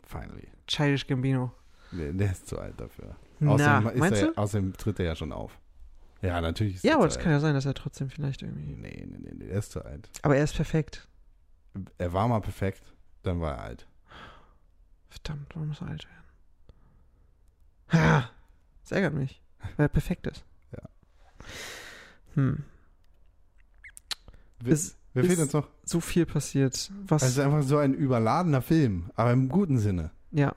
Finally. Childish Gambino. Der, der ist zu alt dafür. Na, Außerdem, meinst er, du? außerdem tritt er ja schon auf. Ja, natürlich ist Ja, er aber das kann ja sein, dass er trotzdem vielleicht irgendwie. Nee, nee, nee, nee, er ist zu alt. Aber er ist perfekt. Er war mal perfekt, dann war er alt. Verdammt, warum muss er alt werden? Ha! Das ärgert mich, weil er perfekt ist. Hm. Wer, Es fehlt ist- uns noch? So viel passiert. Was? Es ist einfach so ein überladener Film, aber im guten Sinne. ja.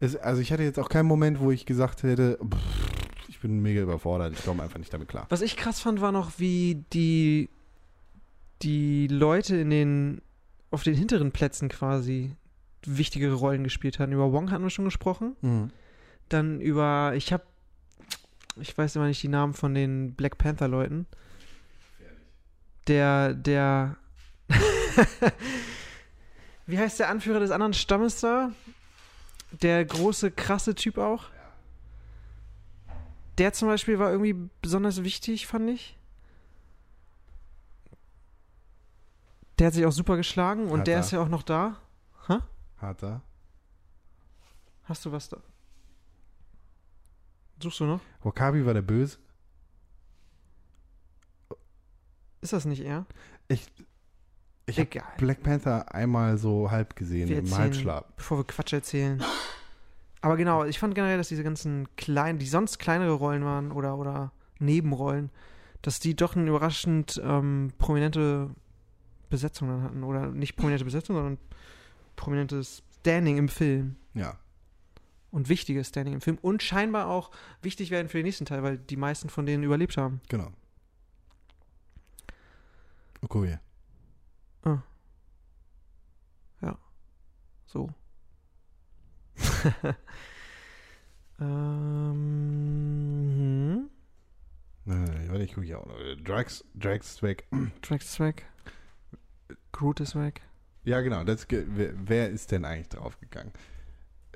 Es, also ich hatte jetzt auch keinen Moment, wo ich gesagt hätte, pff, ich bin mega überfordert, ich komme einfach nicht damit klar. Was ich krass fand, war noch, wie die, die Leute in den, auf den hinteren Plätzen quasi wichtigere Rollen gespielt haben. Über Wong hatten wir schon gesprochen. Mhm. Dann über, ich habe, ich weiß immer nicht die Namen von den Black Panther Leuten. Der, der, [LAUGHS] wie heißt der Anführer des anderen Stammes da? Der große, krasse Typ auch. Der zum Beispiel war irgendwie besonders wichtig, fand ich. Der hat sich auch super geschlagen und Hat der er. ist ja auch noch da. Harter. Hast du was da? Suchst du noch? Wakabi war der Böse. Ist das nicht er? Ich habe Egal. Black Panther einmal so halb gesehen, Wir im erzählen- Halbschlaf. Bevor wir Quatsch erzählen. Aber genau, ich fand generell, dass diese ganzen kleinen, die sonst kleinere Rollen waren oder, oder Nebenrollen, dass die doch eine überraschend ähm, prominente Besetzung dann hatten. Oder nicht prominente Besetzung, sondern prominentes Standing im Film. Ja. Und wichtiges Standing im Film. Und scheinbar auch wichtig werden für den nächsten Teil, weil die meisten von denen überlebt haben. Genau. Okoye. So. [LAUGHS] ähm, Nein, nein, warte, ich gucke hier auch noch. Drax, Drax weg. [CLEARS THROAT] Drax weg. Groot ist weg. Ja, genau. Das, wer, wer ist denn eigentlich draufgegangen?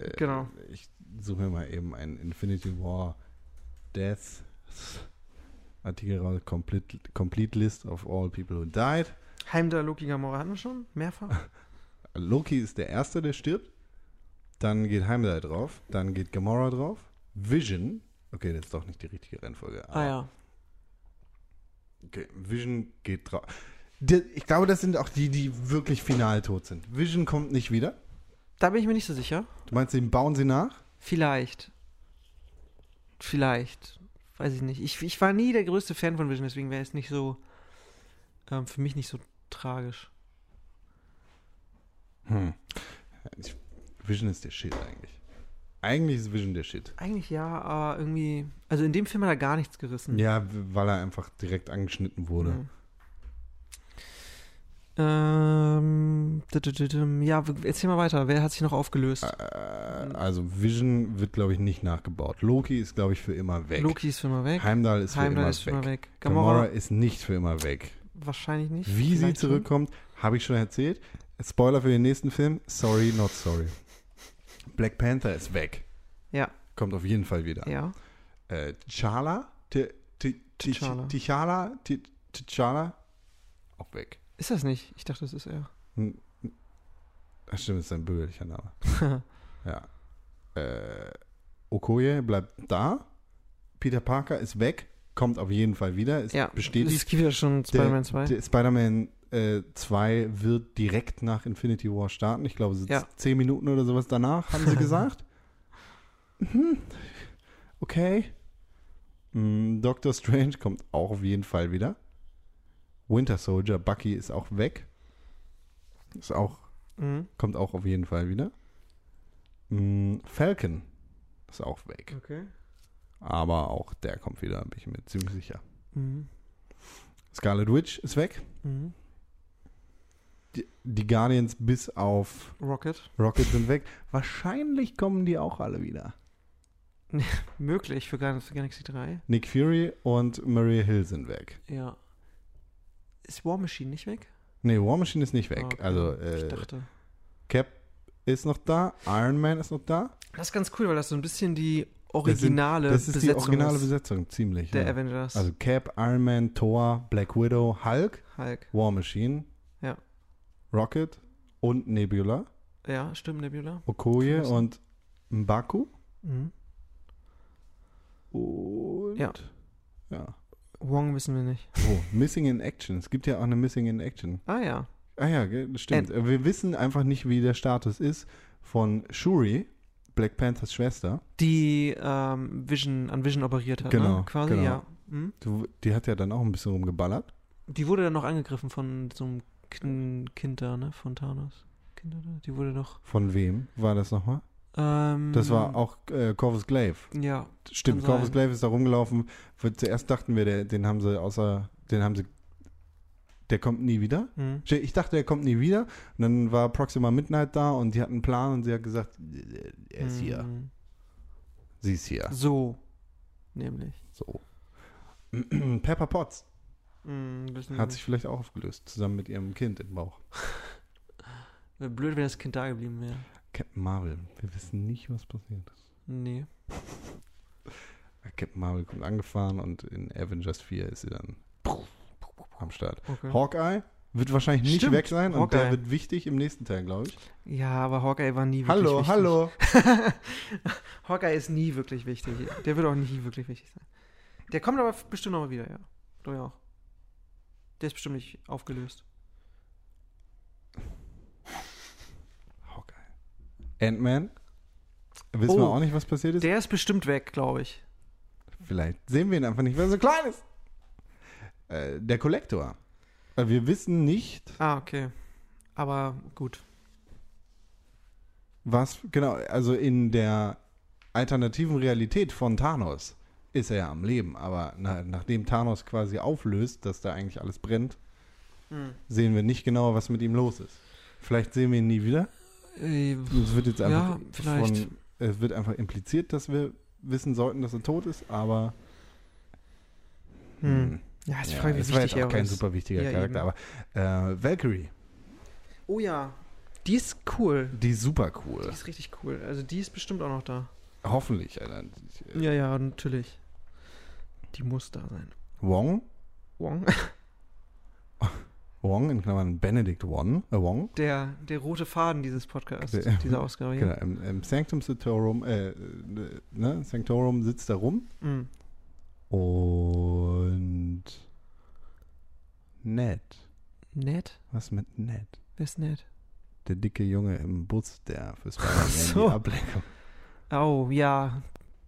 Äh, Genau. Ich suche mir mal eben einen Infinity War Death Artikel raus. Complete, complete List of all people who died. Heimdall, Loki, Gamora hatten wir schon? Mehrfach? [LAUGHS] Loki ist der Erste, der stirbt. Dann geht Heimdall drauf. Dann geht Gamora drauf. Vision. Okay, das ist doch nicht die richtige Reihenfolge. ah ja. Okay, Vision geht drauf. Ich glaube, das sind auch die, die wirklich final tot sind. Vision kommt nicht wieder. Da bin ich mir nicht so sicher. Du meinst, den bauen sie nach? Vielleicht. Vielleicht. Weiß ich nicht. Ich, ich war nie der größte Fan von Vision, deswegen wäre es nicht so, ähm, für mich nicht so tragisch. Hm. Vision ist der Shit eigentlich. Eigentlich ist Vision der Shit. Eigentlich ja, aber irgendwie, also in dem Film hat er gar nichts gerissen. Ja, weil er einfach direkt angeschnitten wurde. Mhm. Ähm, ja, erzähl mal weiter. Wer hat sich noch aufgelöst? Äh, also Vision wird, glaube ich, nicht nachgebaut. Loki ist, glaube ich, für immer weg. Loki ist für immer weg. Heimdall ist für Heimdall immer ist für weg. immer weg. Gamora Gamora ist nicht für immer weg. wahrscheinlich nicht. Wie sie Vielleicht schon. zurückkommt, habe ich schon erzählt. Spoiler für den nächsten Film. Sorry, not sorry. Black Panther ist weg. Ja, Kommt auf jeden Fall wieder. ja. Äh, T'Challa? T'Challa. T'Challa? Auch weg. Ist das nicht? Ich dachte, das ist er. Ach stimmt, das ist ein bürgerlicher Name. [LAUGHS] ja. Äh, Okoye bleibt da. Peter Parker ist weg. Kommt auf jeden Fall wieder. Ist ja, bestätigt. Es gibt ja schon Spider-Man 2. Der Spider-Man äh, 2 wird direkt nach Infinity War starten. Ich glaube, so Ja. zehn Minuten oder sowas danach, haben sie [LAUGHS] gesagt. Mhm. Okay. Mm, Doctor Strange kommt auch auf jeden Fall wieder. Winter Soldier, Bucky ist auch weg. Ist auch, Mhm. kommt auch auf jeden Fall wieder. Mm, Falcon ist auch weg. Okay. Aber auch der kommt wieder, bin ich mir ziemlich sicher. Mhm. Scarlet Witch ist weg. Mhm. Die, die Guardians bis auf Rocket. Rocket sind weg. Wahrscheinlich kommen die auch alle wieder. [LAUGHS] Möglich für Guardians of the Galaxy 3. Nick Fury und Maria Hill sind weg. Ja. Ist War Machine nicht weg? Nee, War Machine ist nicht weg. Ah, okay. Also ich äh, dachte. Cap ist noch da, Iron Man ist noch da. Das ist ganz cool, weil das so ein bisschen die originale Das ist die Besetzung originale ist Besetzung, ziemlich. der ja. Avengers. Also Cap, Iron Man, Thor, Black Widow, Hulk, Hulk. War Machine, Ja. Rocket und Nebula, Ja, stimmt, Nebula. Okoye Vergessen. und Mbaku. Mhm. Und Ja. ja. Wong wissen wir nicht. Oh, Missing in Action. Es gibt ja auch eine Missing in Action. Ah ja. Ah ja, stimmt. Äh, Wir wissen einfach nicht, wie der Status ist von Shuri, Black Panthers Schwester. Die ähm, Vision, an Vision operiert hat, Genau, ne? Quasi, genau. ja. Du- Die hat ja dann auch ein bisschen rumgeballert. Die wurde dann noch angegriffen von so einem Kin- Kind da, ne? Von Thanos. Kind oder? Die wurde doch. Von wem war das nochmal? Ähm, Das war auch äh, Corvus Glaive. Ja. Stimmt, Corvus sein. Glaive ist da rumgelaufen. Zuerst dachten wir, der, den haben sie außer, den haben sie, der kommt nie wieder. Mhm. Ich dachte, der kommt nie wieder. Und dann war Proxima Midnight da und die hatten einen Plan und sie hat gesagt, äh, er ist hier. Mhm. Sie ist hier. So. Nämlich. So. [CLEARS THROAT] Pepper Potts Mhm, hat sich vielleicht auch aufgelöst, zusammen mit ihrem Kind im Bauch. [LAUGHS] Wäre blöd, wenn das Kind da geblieben wäre. Captain Marvel. Wir wissen nicht, was passiert ist. Nee. [LAUGHS] Captain Marvel kommt angefahren und in Avengers 4 ist sie dann am Start. Okay. Hawkeye wird wahrscheinlich nicht Stimmt, weg sein und der Hawkeye. wird wichtig im nächsten Teil, glaube ich. Ja, aber Hawkeye war nie wirklich Hallo, wichtig. hallo. [LAUGHS] Hawkeye ist nie wirklich wichtig. Der wird auch nie wirklich wichtig sein. Der kommt aber bestimmt noch mal wieder, ja. Du ja auch. Der ist bestimmt nicht aufgelöst. Ant-Man. Wissen wir Oh, auch nicht, was passiert ist. Der ist bestimmt weg, glaube ich. Vielleicht sehen wir ihn einfach nicht, weil er so klein ist. Äh, der Kollektor. Wir wissen nicht, Ah, okay. Aber gut. was, genau, also in der alternativen Realität von Thanos ist er ja am Leben, aber na, nachdem Thanos quasi auflöst, dass da eigentlich alles brennt, Hm. sehen wir nicht genau, was mit ihm los ist. Vielleicht sehen wir ihn nie wieder. Äh, Es wird jetzt einfach Ja, vielleicht. von, es wird einfach impliziert, dass wir wissen sollten, dass er tot ist, aber hm. Ja, ist die ja, Frage, wie es war jetzt auch kein ist. super wichtiger Ja, Charakter, aber äh, Valkyrie, Oh ja. Die ist cool. die ist super Die cool. ist richtig cool. Also die ist bestimmt auch noch da. Hoffentlich, Alter. Ja, ja, natürlich. Die muss da sein. Wong, Wong? [LAUGHS] Wong in Klammern Benedict Wong, äh, Wong, Der, der rote Faden dieses Podcasts, Der- dieser Ausgabe [LAUGHS] genau, im, im Sanctum Sanctorum, äh, ne, Sanctorum sitzt da rum Mhm. und Ned. Ned? Was mit Ned? Wer ist Ned? Der dicke Junge im Bus, der für Spider-Man so. die Ablenkung. Oh, ja.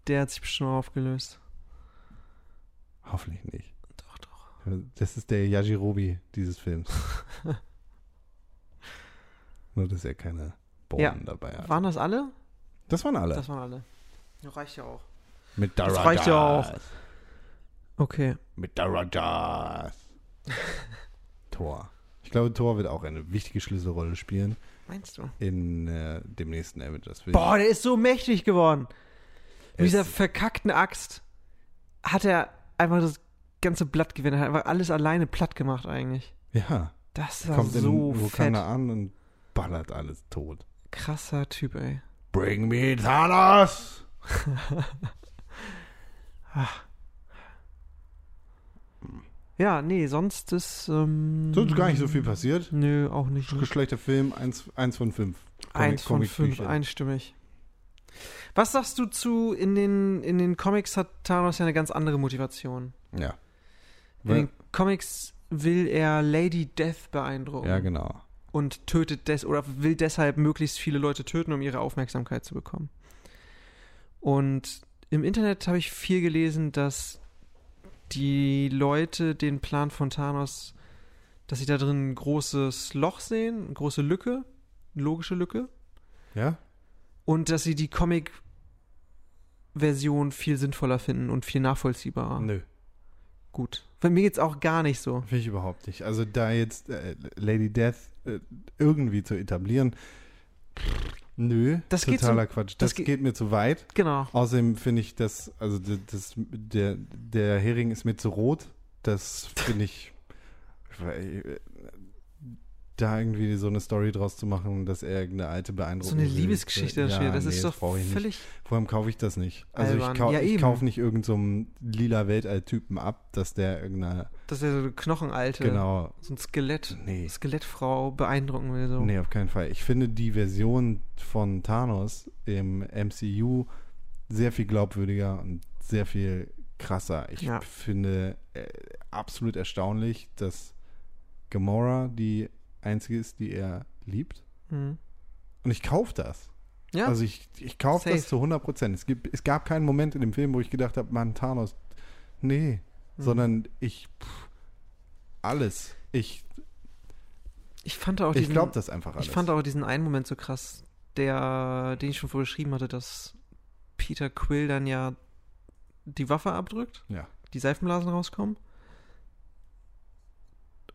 Der hat sich bestimmt aufgelöst. Hoffentlich nicht. Das ist der Yajirobe dieses Films. [LAUGHS] Nur, dass er keine Bohnen Ja. dabei hat. Waren das alle? Das waren alle. Das waren alle. Ja, reicht ja auch. Mit das Dara reicht ja auch. Okay. Mit Dara Jas. Thor. Ich glaube, Thor wird auch eine wichtige Schlüsselrolle spielen Meinst du? in äh, dem nächsten Avengers-Film. Boah, der ist so mächtig geworden. Mit Es- dieser verkackten Axt hat er einfach das ganze Blatt gewinnen. Er hat einfach alles alleine platt gemacht eigentlich. Ja. Das war Kommt so in fett. Wakanda an und ballert alles tot. Krasser Typ, ey. Bring me Thanos! [LAUGHS] Ja, nee, sonst ist. Ähm, Sonst gar nicht so viel passiert. Nö, auch nicht. Schlechter Film, eins, eins von fünf. Eins von fünf, Comicbüchern. einstimmig. Was sagst du zu, in den, in den Comics hat Thanos ja eine ganz andere Motivation. Ja. In den Comics will er Lady Death beeindrucken. Ja, genau. Und tötet des oder will deshalb möglichst viele Leute töten, um ihre Aufmerksamkeit zu bekommen. Und im Internet habe ich viel gelesen, dass die Leute den Plan von Thanos, dass sie da drin ein großes Loch sehen, eine große Lücke, eine logische Lücke, Ja? und dass sie die Comic-Version viel sinnvoller finden und viel nachvollziehbarer. Nö. Gut. Bei mir geht's auch gar nicht so. Finde ich überhaupt nicht. Also da jetzt äh, Lady Death äh, irgendwie zu etablieren, nö, Das geht totaler Quatsch. Das, das geht- geht mir zu weit. Genau. Außerdem finde ich das, also d- das, der, der Hering ist mir zu rot. Das finde ich, äh, da irgendwie so eine Story draus zu machen, dass er irgendeine alte So beeindrucken eine. Liebesgeschichte ja, entsteht. Das nee, ist doch völlig. Vor allem kaufe ich das nicht. Also Albern. ich, kau Ja, ich kaufe nicht irgendeinen so einen lila Weltall-Typen ab, dass der irgendeine, dass er so eine Knochenalte, genau, so ein Skelett, nee. Skelettfrau beeindrucken will. So. Nee, auf keinen Fall. Ich finde die Version von Thanos im MCU sehr viel glaubwürdiger und sehr viel krasser. Ich Ja. finde äh, absolut erstaunlich, dass Gamora die einzige ist, die er liebt. Mhm. Und ich kaufe das. Ja, Also ich, ich kaufe das zu 100 Prozent. Es, gibt- es gab keinen Moment in dem Film, wo ich gedacht habe, Mann, Thanos, nee. Mhm. Sondern ich, pff, alles. Ich, ich fand auch ich diesen, glaube das einfach alles. ich fand auch diesen einen Moment so krass, der, den ich schon vorher geschrieben hatte, dass Peter Quill dann ja die Waffe abdrückt, Ja. die Seifenblasen rauskommen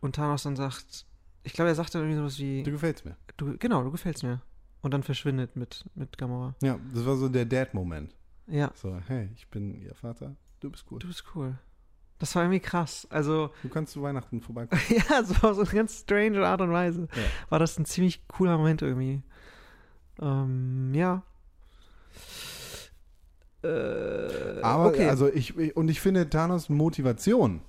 und Thanos dann sagt, ich glaube, er sagt dann irgendwie sowas wie, du gefällst mir. du, genau, du gefällst mir. Und dann verschwindet mit, mit Gamora. Ja, das war so der Dad-Moment. Ja, So, hey, ich bin ihr Vater, du bist cool. du bist cool. Das war irgendwie krass. Also, Du kannst zu Weihnachten vorbeikommen. [LAUGHS] ja, so auf so eine ganz strange Art und Weise Ja. war das ein ziemlich cooler Moment irgendwie. Ähm, ja. Äh, Aber, okay. also ich, ich- und ich finde Thanos Motivation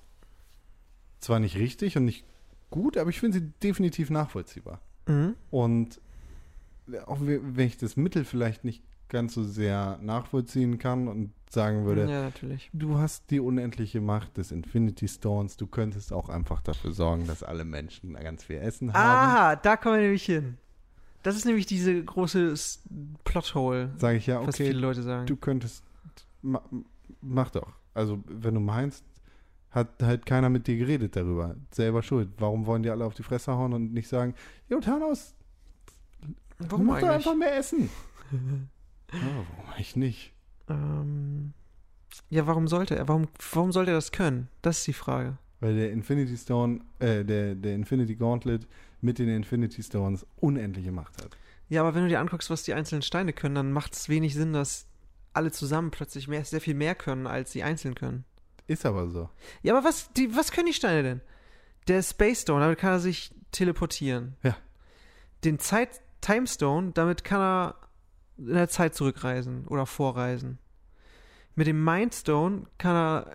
zwar nicht richtig und nicht gut, aber ich finde sie definitiv nachvollziehbar. mhm. Und auch we- wenn ich das Mittel vielleicht nicht ganz so sehr nachvollziehen kann und sagen würde, Ja, natürlich. du hast die unendliche Macht des Infinity Stones, du könntest auch einfach dafür sorgen, dass alle Menschen ganz viel Essen haben. Ah, da kommen wir nämlich hin. Das ist nämlich diese große Plothole, Sage ich ja, was okay, viele Leute sagen. du könntest, ma, mach doch. Also, wenn du meinst, hat halt keiner mit dir geredet darüber. Selber schuld. Warum wollen die alle auf die Fresse hauen und nicht sagen, Jo, Thanos, Warum mach doch einfach mehr Essen. [LAUGHS] ja, warum eigentlich nicht? Ähm, ja, warum sollte er? Warum, warum sollte er das können? Das ist die Frage. Weil der Infinity Stone, äh, der, der Infinity Gauntlet mit den Infinity Stones unendliche Macht hat. Ja, aber wenn du dir anguckst, was die einzelnen Steine können, dann macht es wenig Sinn, dass alle zusammen plötzlich mehr, sehr viel mehr können, als sie einzeln können. Ist aber so. Ja, aber was, die, was können die Steine denn? Der Space Stone, damit kann er sich teleportieren. Ja. Den Zeit Time Stone, damit kann er in der Zeit zurückreisen oder vorreisen. Mit dem Mind Stone kann er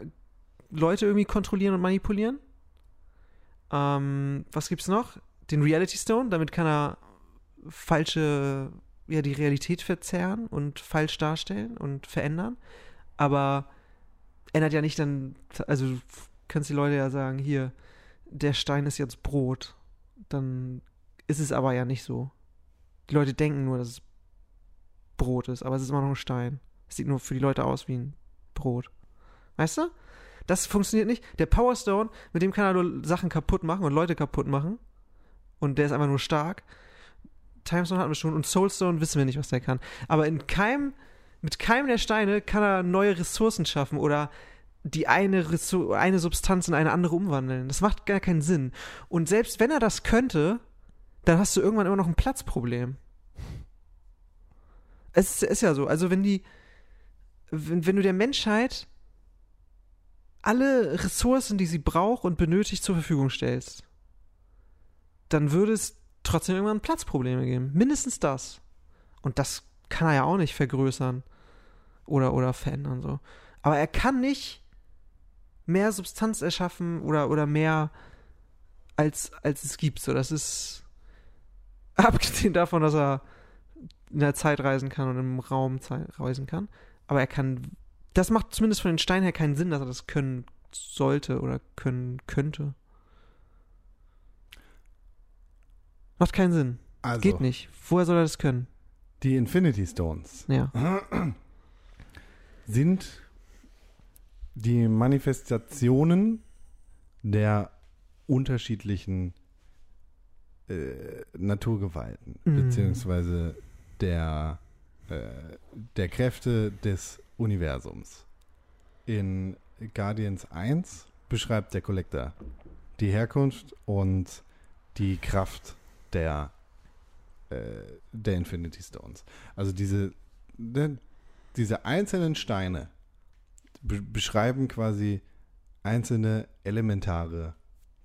Leute irgendwie kontrollieren und manipulieren. Ähm, was gibt's noch? Den Reality Stone, damit kann er falsche, ja, die Realität verzerren und falsch darstellen und verändern. Aber ändert ja nicht dann, also du kannst die Leute ja sagen, hier, der Stein ist jetzt Brot. Dann ist es aber ja nicht so. Die Leute denken nur, dass es Brot ist, aber es ist immer noch ein Stein. Es sieht nur für die Leute aus wie ein Brot. Weißt du? Das funktioniert nicht. Der Power Stone, mit dem kann er nur Sachen kaputt machen und Leute kaputt machen. Und der ist einfach nur stark. Time Stone hatten wir schon und Soul Stone wissen wir nicht, was der kann. Aber in keinem, mit keinem der Steine kann er neue Ressourcen schaffen oder die eine, Ressour eine Substanz in eine andere umwandeln. Das macht gar keinen Sinn. Und selbst wenn er das könnte, dann hast du irgendwann immer noch ein Platzproblem. Es ist, ist ja so. Also wenn die, wenn, wenn du der Menschheit alle Ressourcen, die sie braucht und benötigt, zur Verfügung stellst, dann würde es trotzdem irgendwann Platzprobleme geben. Mindestens das. Und das kann er ja auch nicht vergrößern oder, oder verändern. So. Aber er kann nicht mehr Substanz erschaffen oder, oder mehr als, als es gibt. So, das ist [LAUGHS] abgesehen davon, dass er in der Zeit reisen kann und im Raum reisen kann. Aber er kann. Das macht zumindest von den Steinen her keinen Sinn, dass er das können sollte oder können könnte. Macht keinen Sinn. Also, Geht nicht. Woher soll er das können? Die Infinity Stones Ja. [CLEARS THROAT] sind die Manifestationen der unterschiedlichen äh, Naturgewalten, Mhm. beziehungsweise der, äh, der Kräfte des Universums. In Guardians 1 beschreibt der Collector die Herkunft und die Kraft der, äh, der Infinity Stones. Also diese, ne, diese einzelnen Steine be beschreiben quasi einzelne elementare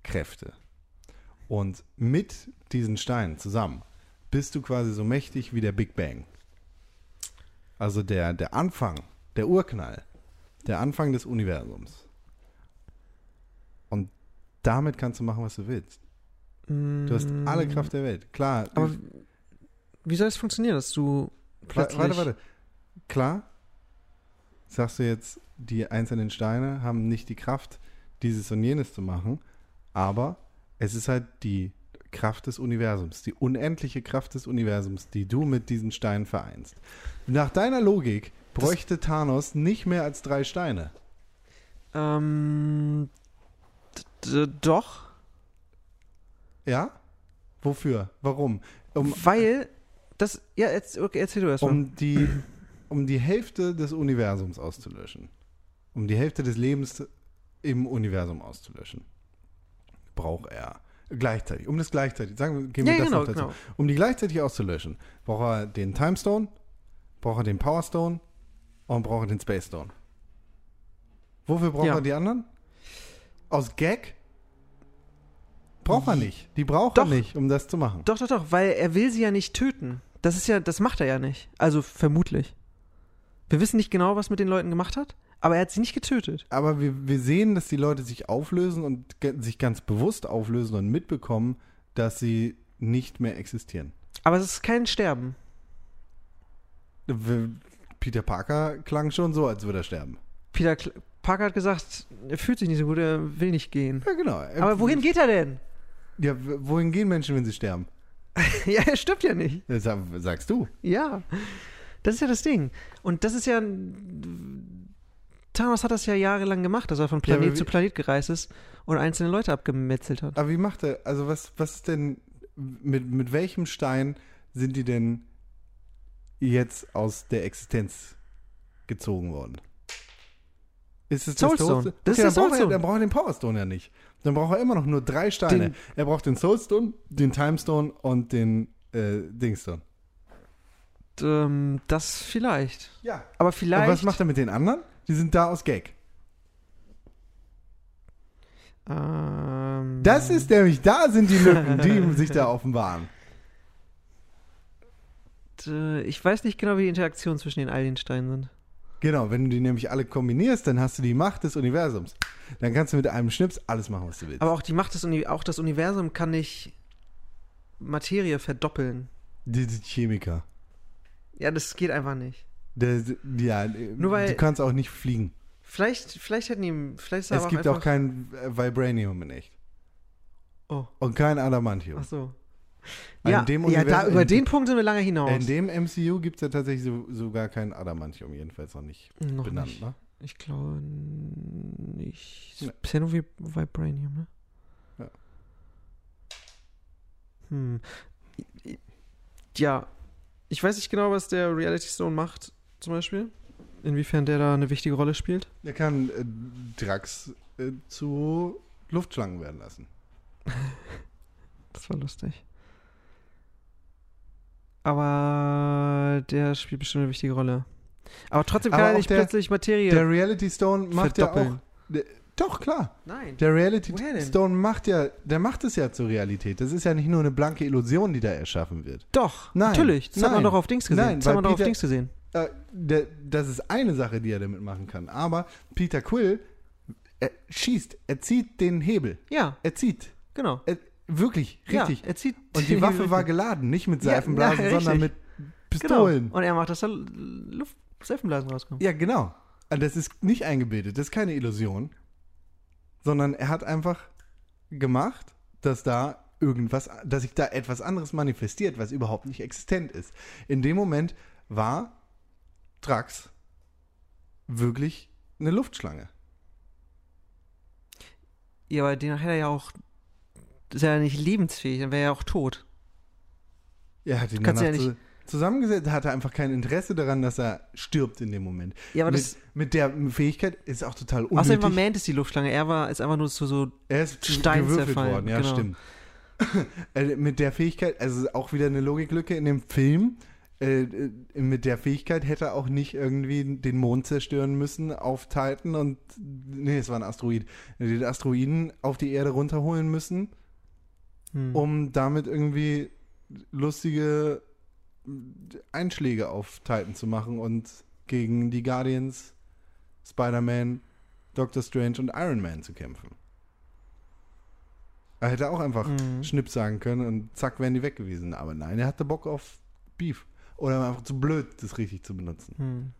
Kräfte. Und mit diesen Steinen zusammen bist du quasi so mächtig wie der Big Bang. Also der, der Anfang, der Urknall, der Anfang des Universums. Und damit kannst du machen, was du willst. Du hast alle Kraft der Welt. Klar. Aber du- wie soll das funktionieren, dass du plötzlich... Warte, warte. Klar, sagst du jetzt, die einzelnen Steine haben nicht die Kraft, dieses und jenes zu machen, aber es ist halt die Kraft des Universums, die unendliche Kraft des Universums, die du mit diesen Steinen vereinst. Nach deiner Logik bräuchte Thanos nicht mehr als drei Steine. Ähm, doch, Ja? Wofür? Warum? Um, weil das... Ja, jetzt, okay, erzähl du erst mal. um die, um die Hälfte des Universums auszulöschen. Um die Hälfte des Lebens im Universum auszulöschen. Braucht er gleichzeitig, um das gleichzeitig, sagen wir, gehen wir ja, das genau, noch dazu. genau. Um die gleichzeitig auszulöschen, braucht er den Time Stone, braucht er den Power Stone und braucht er den Space Stone. Wofür braucht Ja. er die anderen? Aus Gag? Braucht er nicht. Die braucht Doch. er nicht, um das zu machen. Doch, doch, doch, weil er will sie ja nicht töten. Das ist ja, das macht er ja nicht. Also vermutlich. Wir wissen nicht genau, was mit den Leuten gemacht hat, aber er hat sie nicht getötet. Aber wir, wir sehen, dass die Leute sich auflösen und sich ganz bewusst auflösen und mitbekommen, dass sie nicht mehr existieren. Aber es ist kein Sterben. Peter Parker klang schon so, als würde er sterben. Peter Kl Parker hat gesagt, er fühlt sich nicht so gut, er will nicht gehen. Ja, genau. Er- Aber wohin geht er denn? Ja, wohin gehen Menschen, wenn sie sterben? [LAUGHS] ja, er stirbt ja nicht. Das sag- sagst du. Ja, das ist ja das Ding. Und das ist ja. Thanos hat das ja jahrelang gemacht, dass er von Ja, Planet wie- zu Planet gereist ist und einzelne Leute abgemetzelt hat. Aber wie macht er, also was, was ist denn, mit, mit welchem Stein sind die denn jetzt aus der Existenz gezogen worden? Ist es Soulstone. Das ist okay, der dann, braucht er, Soulstone. dann braucht er den Powerstone ja nicht. Dann braucht er immer noch nur drei Steine. Den- er braucht den Soulstone, den Timestone und den äh, Dingstone. Ähm, das vielleicht. Ja. Aber vielleicht. was macht er mit den anderen? Die sind da aus Gag. Ähm, Das ist nämlich, da sind die Lücken, die [LAUGHS] sich da offenbaren. Ich weiß nicht genau, wie die Interaktionen zwischen den all den Steinen sind. Genau, wenn du die nämlich alle kombinierst, dann hast du die Macht des Universums. Dann kannst du mit einem Schnips alles machen, was du willst. Aber auch die Macht des Uni auch das Universum kann nicht Materie verdoppeln. Die, die Chemiker. Ja, das geht einfach nicht. Der, ja, Nur weil- du kannst auch nicht fliegen. Vielleicht, vielleicht hätten die, vielleicht Es aber gibt auch kein Vibranium in echt. Oh. Und kein Adamantium. Ach so. In Ja, ja da, über den Punkt sind wir lange hinaus. In dem MCU gibt es ja tatsächlich so, sogar kein Adamantium, jedenfalls noch nicht Noch benannt. nicht. Ne? Ich glaube nicht. Nee. Wie Vibranium, ne? Ja. Hm. Ja. Ich weiß nicht genau, was der Reality Stone macht, zum Beispiel. Inwiefern der da eine wichtige Rolle spielt. Der kann äh, Drax äh, zu Luftschlangen werden lassen. [LAUGHS] Das war lustig. Aber der spielt bestimmt eine wichtige Rolle. Aber trotzdem kann Aber er nicht der- plötzlich Materie. Der Reality Stone macht ja auch der, Doch, klar. Nein. Der Reality? Stone macht ja, der macht es ja zur Realität. Das ist ja nicht nur eine blanke Illusion, die da erschaffen wird. Doch, Nein. natürlich. Das hat man Nein. doch auf Dings gesehen. Nein, das hat man doch auf Dings gesehen. Äh, der, das ist eine Sache, die er damit machen kann. Aber Peter Quill er schießt, er zieht den Hebel. Ja, Er zieht. genau. Er, wirklich, richtig. Ja, er zieht Und die Waffe war geladen, nicht mit Seifenblasen, ja, sondern mit richtig. Pistolen. Genau. Und er macht, dass da Luft Seifenblasen rauskommen. Ja, genau. Und Das ist nicht eingebildet, das ist keine Illusion. Sondern er hat einfach gemacht, dass da irgendwas, dass sich da etwas anderes manifestiert, was überhaupt nicht existent ist. In dem Moment war Drax wirklich eine Luftschlange. Ja, aber den hat er ja auch. Ist ja nicht lebensfähig, dann wäre er ja auch tot. Er hat ihn Kannst ja zu, zusammengesetzt, hatte einfach kein Interesse daran, dass er stirbt in dem Moment. Ja, aber mit, das. mit der Fähigkeit ist auch total unnötig. Außerdem war Mantis die Luftschlange. Er war ist einfach nur so, so Er ist Stein gewürfelt worden, ja, genau. stimmt. [LAUGHS] Äh, mit der Fähigkeit, also auch wieder eine Logiklücke in dem Film, äh, äh, mit der Fähigkeit hätte er auch nicht irgendwie den Mond zerstören müssen auf Titan und, nee, es war ein Asteroid, den Asteroiden auf die Erde runterholen müssen, hm. um damit irgendwie lustige Einschläge auf Titan zu machen und gegen die Guardians, Spider-Man, Doctor Strange und Iron Man zu kämpfen. Er hätte auch einfach Mhm. Schnipp sagen können und zack, wären die weg gewesen. Aber nein, er hatte Bock auf Beef. Oder war einfach zu blöd, das richtig zu benutzen. Hm.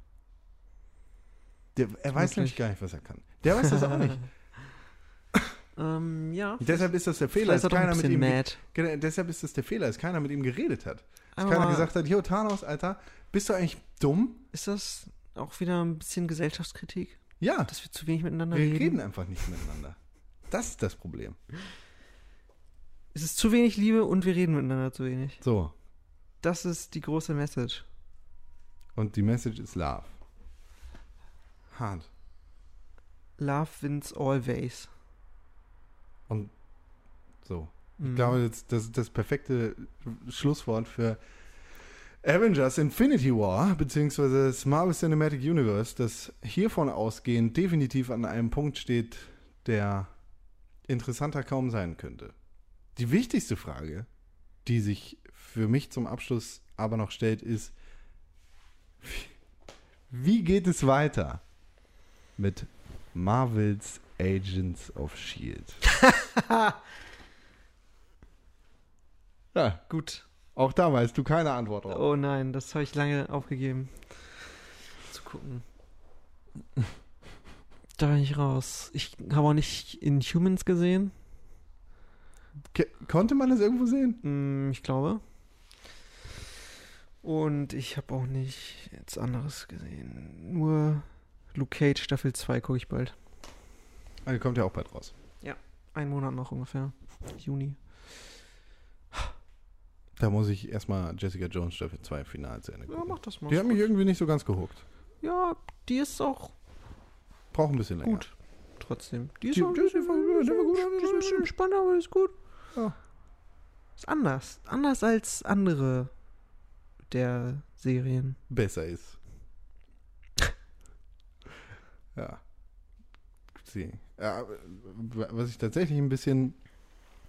Der, er weiß nämlich gar nicht, was er kann. Der weiß das auch nicht. [LAUGHS] ähm, ja. deshalb ist das der Fehler, dass er keiner mit ihm mad. Genau, deshalb ist das der Fehler, dass keiner mit ihm geredet hat. Dass keiner gesagt hat, jo, Thanos, Alter, bist du eigentlich dumm? ist das auch wieder ein bisschen Gesellschaftskritik? Ja, Dass wir zu wenig miteinander wir reden? reden einfach nicht miteinander. Das ist das Problem. Es ist zu wenig Liebe und wir reden miteinander zu wenig. So, Das ist die große Message. und die Message ist Love. Hart. Love wins always. Und so. Mhm. Ich glaube, das, das ist das perfekte Schlusswort für Avengers Infinity War, beziehungsweise das Marvel Cinematic Universe, das hiervon ausgehend definitiv an einem Punkt steht, der interessanter kaum sein könnte. Die wichtigste Frage, die sich für mich zum Abschluss aber noch stellt, ist, wie geht es weiter mit Marvels Agents of Shield? [LAUGHS] ja, Gut. auch da weißt du keine Antwort drauf. Oh nein, das habe ich lange aufgegeben. Zu gucken. [LAUGHS] Da bin ich raus. Ich habe auch nicht Inhumans gesehen. Ke- Konnte man das irgendwo sehen? Hm, ich glaube. Und ich habe auch nicht jetzt anderes gesehen. Nur Luke Cage Staffel 2 gucke ich bald. Ah, die kommt ja auch bald raus. Ein Monat noch ungefähr. Juni. Da muss ich erstmal Jessica Jones Staffel 2 final zu Ende Ja, gucken. mach das mal. die hat mich irgendwie nicht so ganz gehuckt. Ja, die ist auch Braucht ein bisschen länger. gut. Trotzdem. Die ist, Die- auch, die ist ein bisschen spannend, aber ist gut. Ja. Ist anders. Anders als andere der Serien. Besser ist. [LAUGHS] ja. Sie. Ja, was ich tatsächlich ein bisschen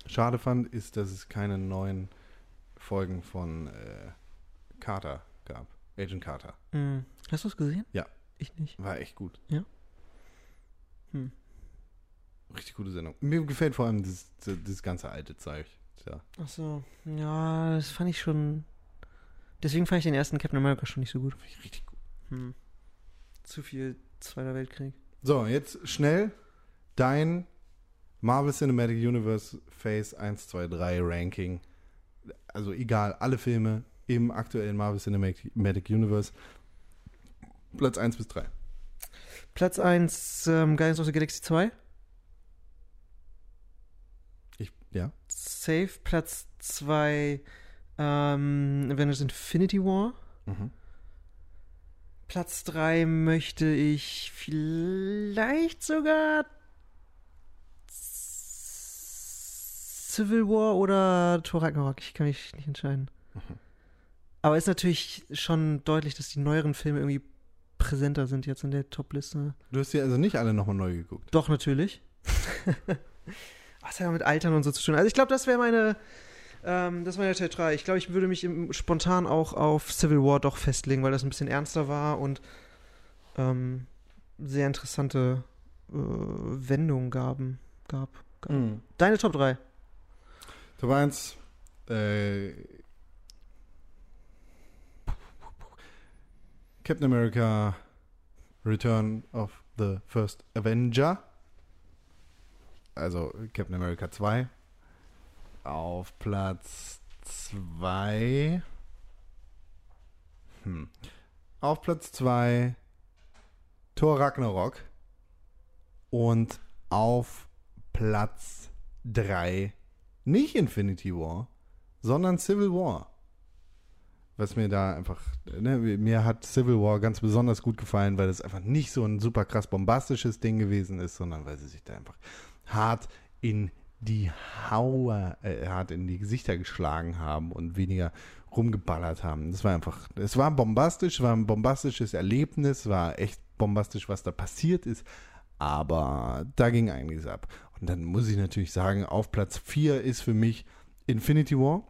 schade fand, ist, dass es keine neuen Folgen von äh, Carter gab. Agent Carter. Mhm. Hast du es gesehen? Ja. Ich nicht. War echt gut. Ja? Hm. Richtig gute Sendung. Mir gefällt vor allem das, das ganze alte Zeug. Ja. Ach so. Ja, das fand ich schon. Deswegen fand ich den ersten Captain America schon nicht so gut. Finde ich richtig gut. Hm. Zu viel Zweiter Weltkrieg. So, jetzt schnell dein Marvel Cinematic Universe Phase 1, 2, 3 Ranking. Also egal, alle Filme im aktuellen Marvel Cinematic Universe. Platz 1 bis 3. Platz 1, ähm, Guardians of the Galaxy 2. Ich, ja. Safe. Platz 2, ähm, Avengers Infinity War. Mhm. Platz 3 möchte ich vielleicht sogar Civil War oder Thor Ragnarok. Ich kann mich nicht entscheiden. Mhm. Aber ist natürlich schon deutlich, dass die neueren Filme irgendwie präsenter sind jetzt in der Top-Liste. Du hast die also nicht alle nochmal neu geguckt. Doch, natürlich. [LAUGHS] Was hat ja mit Altern und so zu tun? Also ich glaube, das wäre meine, ähm, das war meine 3. Ich glaube, ich würde mich im, spontan auch auf Civil War doch festlegen, weil das ein bisschen ernster war und ähm, sehr interessante äh, Wendungen gaben, gab. gab. Mhm. Deine Top 3. Top 1, äh, Captain America Return of the First Avenger. Also Captain America 2. Auf Platz 2. Hm. Auf Platz 2 Thor Ragnarok. Und auf Platz 3 nicht Infinity War, sondern Civil War. Was mir da einfach, ne, mir hat Civil War ganz besonders gut gefallen, weil es einfach nicht so ein super krass bombastisches Ding gewesen ist, sondern weil sie sich da einfach hart in die Haue, äh, hart in die Gesichter geschlagen haben und weniger rumgeballert haben. Das war einfach, es war bombastisch, war ein bombastisches Erlebnis, war echt bombastisch, was da passiert ist, aber da ging einiges ab. Und dann muss ich natürlich sagen, auf Platz 4 ist für mich Infinity War.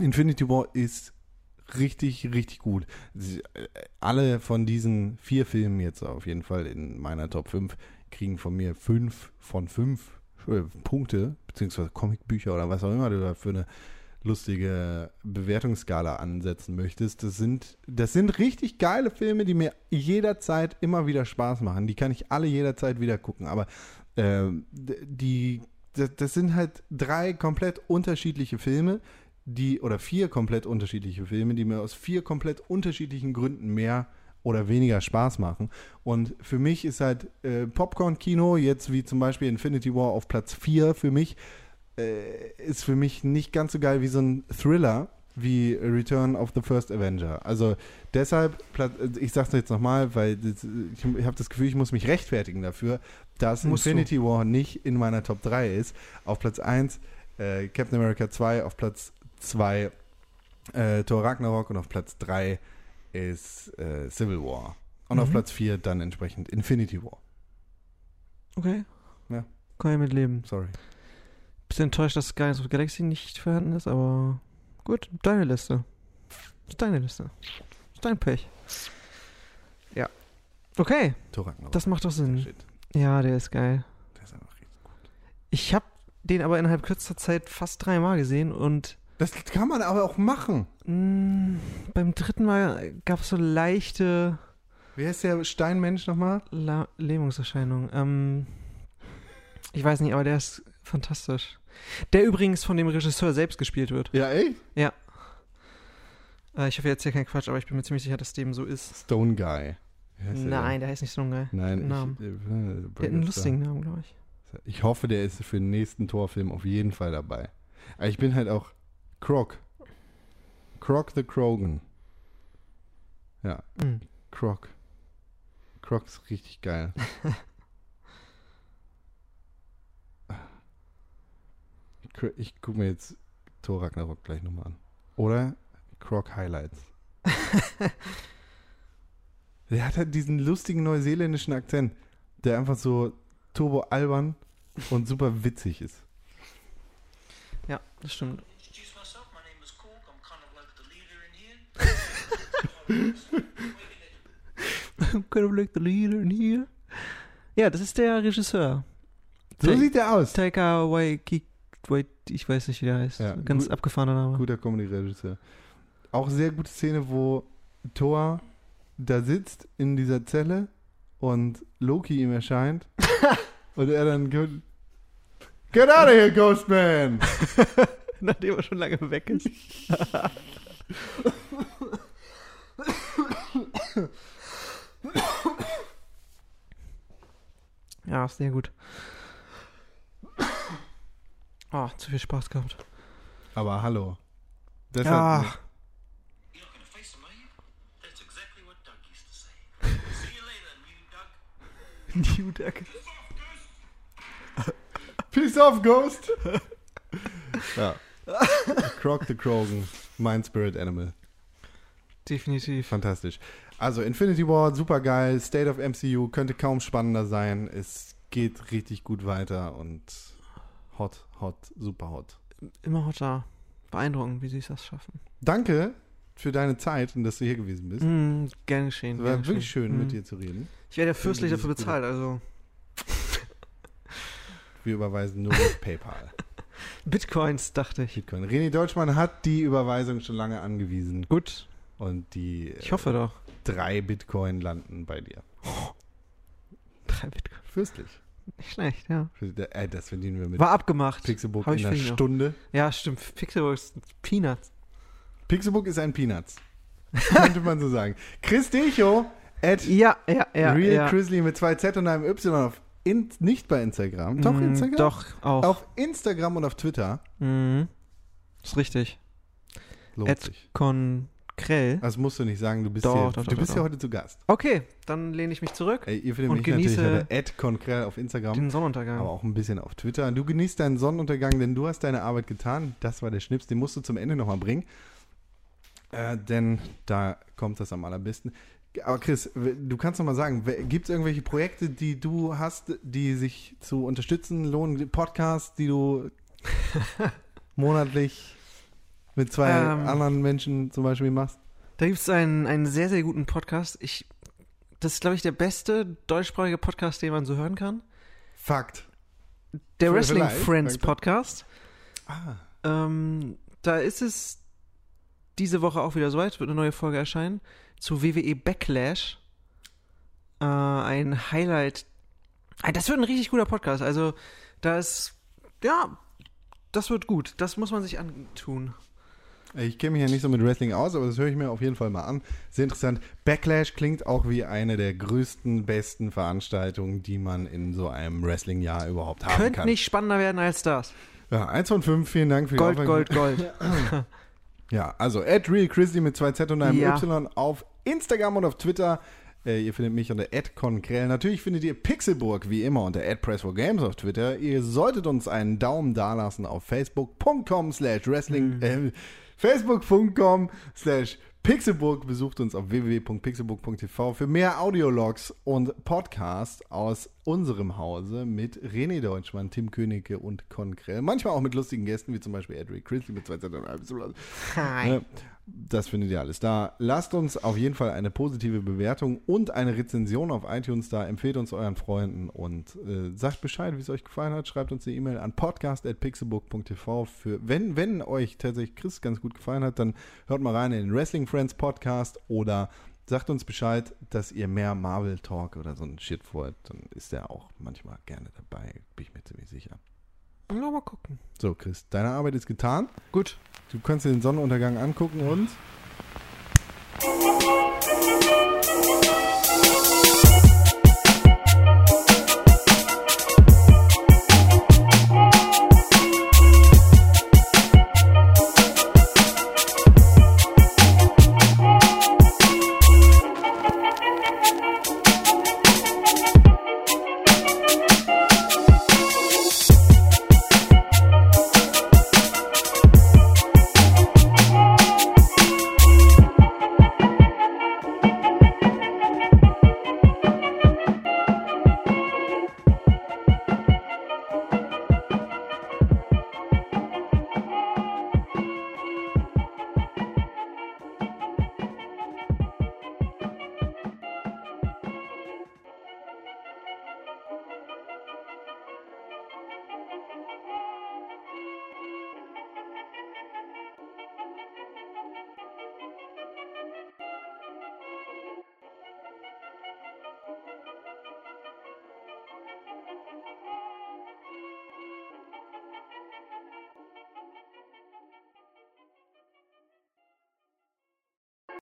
Infinity War ist richtig, richtig gut. Äh, alle von diesen vier Filmen jetzt auf jeden Fall in meiner Top 5 kriegen von mir 5 von 5 äh, Punkte, beziehungsweise Comicbücher oder was auch immer du da für eine lustige Bewertungsskala ansetzen möchtest. Das sind, das sind richtig geile Filme, die mir jederzeit immer wieder Spaß machen. Die kann ich alle jederzeit wieder gucken. Aber äh, die, das, das sind halt drei komplett unterschiedliche Filme, die, oder vier komplett unterschiedliche Filme, die mir aus vier komplett unterschiedlichen Gründen mehr oder weniger Spaß machen. Und für mich ist halt äh, Popcorn-Kino, jetzt wie zum Beispiel Infinity War auf Platz 4 für mich, äh, ist für mich nicht ganz so geil wie so ein Thriller wie Return of the First Avenger. Also deshalb, ich sag's jetzt nochmal, weil ich habe das Gefühl, ich muss mich rechtfertigen dafür, dass Musst Infinity du. War nicht in meiner Top 3 ist. Auf Platz 1 äh, Captain America 2, auf Platz 2 äh, Thor Ragnarok und auf Platz 3 ist äh, Civil War. Und Mhm. auf Platz 4 dann entsprechend Infinity War. Okay. Ja. Kann ich mit leben. Sorry. Bisschen enttäuscht, dass Guardians of the Galaxy nicht vorhanden ist, aber gut, deine Liste. Ist deine Liste. Ist dein Pech. Ja. Okay, Ragnarok. das macht doch Sinn. Ja, der ist geil. Der ist einfach richtig gut. Ich habe den aber innerhalb kürzester Zeit fast dreimal gesehen und Das kann man aber auch machen. mh, beim dritten Mal gab es so leichte Wie heißt der Steinmensch nochmal? La Lähmungserscheinungen. Ähm, ich weiß nicht, aber der ist fantastisch. Der übrigens von dem Regisseur selbst gespielt wird. Ja, ey? Äh, ich hoffe jetzt hier keinen Quatsch, aber ich bin mir ziemlich sicher, dass dem so ist. Stone Guy. Nein, der heißt nicht geil. denn? Nein, Namen. ich, äh, Der hat einen lustigen Namen, glaube ich. Ich hoffe, der ist für den nächsten Torfilm auf jeden Fall dabei. Aber ich bin halt auch Croc. Croc the Krogan. Ja, Mhm. Croc. Croc ist richtig geil. [LAUGHS] ich gucke mir jetzt Thor Ragnarok gleich nochmal an. Oder Croc Highlights. [LAUGHS] der hat halt diesen lustigen neuseeländischen Akzent, der einfach so turbo albern und super witzig ist. Ja, das stimmt. I'm kind of like the leader in here. Ja, das ist der Regisseur. So Ta- sieht der aus. Taika Waititi, Wait, ich weiß nicht, wie der heißt. Ja, Ganz gut- abgefahrener Name. Guter Comedy-Regisseur. Auch sehr gute Szene, wo Thor da sitzt in dieser Zelle und Loki ihm erscheint [LAUGHS] und er dann get, get out of here, Ghostman! [LAUGHS] Nachdem er schon lange weg ist. [LAUGHS] ja, sehr gut. Oh, zu viel Spaß gehabt. Aber hallo. Deshalb, Ja, You're not going to face him, are you? That's exactly what Doug used to say. See you later, new Duck. Peace off, Ghost! ja. Croc the Krogan, mein Spirit Animal. definitiv. Fantastisch. Also Infinity War, super geil. State of MCU könnte kaum spannender sein. Es geht richtig gut weiter und hot, hot, super hot. Immer hotter. Beeindruckend, wie sie das schaffen. Danke für deine Zeit und dass du hier gewesen bist. Mm, gern geschehen. Es war wirklich geschehen. schön, Mm. mit dir zu reden. Ich werde ja fürstlich dafür bezahlt, also [LAUGHS] Wir überweisen nur mit PayPal. [LAUGHS] Bitcoins, dachte ich. Bitcoin. René Deutschmann hat die Überweisung schon lange angewiesen Gut, und die ich hoffe doch. äh, drei Bitcoin landen bei dir. [LAUGHS] Drei Bitcoin. Fürstlich. Nicht schlecht, ja. Für- Äh, das verdienen wir mit War abgemacht. Pixelbook Hab in ich einer. Stunde. Ja, stimmt. Pixelbook ist Peanuts. Pixelbook ist ein Peanuts. [LAUGHS] Könnte man so sagen. Chris Decho at Ja, ja, ja. Real ja. Grizzly mit zwei Z und einem Y auf in, nicht bei Instagram. Doch Mm, Instagram? Doch, auch. Auf Instagram und auf Twitter. Mhm. Ist richtig. Lohnt At sich. Konkrell. Das musst du nicht sagen, du bist, Doch, hier, doch, du doch, bist ja heute zu Gast. Okay, dann lehne ich mich zurück. Ey, ihr findet Und mich genieße natürlich Konkrell auf Instagram, Den Sonnenuntergang. aber auch ein bisschen auf Twitter. Du genießt deinen Sonnenuntergang, denn du hast deine Arbeit getan. Das war der Schnips, den musst du zum Ende nochmal bringen. Äh, denn da kommt das am allerbesten. Aber Chris, du kannst noch mal sagen, gibt es irgendwelche Projekte, die du hast, die sich zu unterstützen lohnen? Podcasts, die du [LAUGHS] monatlich mit zwei Ähm. anderen Menschen zum Beispiel machst? Da gibt es einen, einen sehr, sehr guten Podcast. Ich, das ist, glaube ich, der beste deutschsprachige Podcast, den man so hören kann. Fakt. Der V- Wrestling vielleicht, Friends. Podcast. Ah, Ähm, da ist es diese Woche auch wieder soweit, wird eine neue Folge erscheinen, zu WWE Backlash. Äh, ein Highlight. Ah, Das wird ein richtig guter Podcast. Also, da ist, ja, das wird gut. Das muss man sich antun. Ich kenne mich ja nicht so mit Wrestling aus, aber das höre ich mir auf jeden Fall mal an. Sehr interessant. Backlash klingt auch wie eine der größten, besten Veranstaltungen, die man in so einem Wrestling-Jahr überhaupt haben Könnte kann. nicht spannender werden als das. Ja, eins von fünf, vielen Dank für die Gold. Gold, Gold. [LAUGHS] Ja, also at Real Christy mit zwei Z und einem Ja. Y auf Instagram und auf Twitter. Äh, ihr findet mich unter @conkrell. Natürlich findet ihr Pixelburg wie immer unter @press4games auf Twitter. Ihr solltet uns einen Daumen dalassen auf facebook.com slash wrestling äh, facebook.com slash Pixelburg besucht uns auf www.pixelburg.tv für mehr Audiologs und Podcasts aus unserem Hause mit René Deutschmann, Tim Königke und Konkrell. Manchmal auch mit lustigen Gästen, wie zum Beispiel Edric Chrisley mit 2,5. Hi. Das findet ihr alles da. Lasst uns auf jeden Fall eine positive Bewertung und eine Rezension auf iTunes da. Empfehlt uns euren Freunden und äh, sagt Bescheid, wie es euch gefallen hat. Schreibt uns eine E-Mail an podcast.pixelbook.tv. Für wenn, wenn euch tatsächlich Chris ganz gut gefallen hat, dann hört mal rein in den Wrestling Friends Podcast oder sagt uns Bescheid, dass ihr mehr Marvel Talk oder so ein Shit wollt. Dann ist er auch manchmal gerne dabei, bin ich mir ziemlich sicher. Ja, mal gucken. So, Chris, deine Arbeit ist getan. Gut. Du kannst dir den Sonnenuntergang angucken und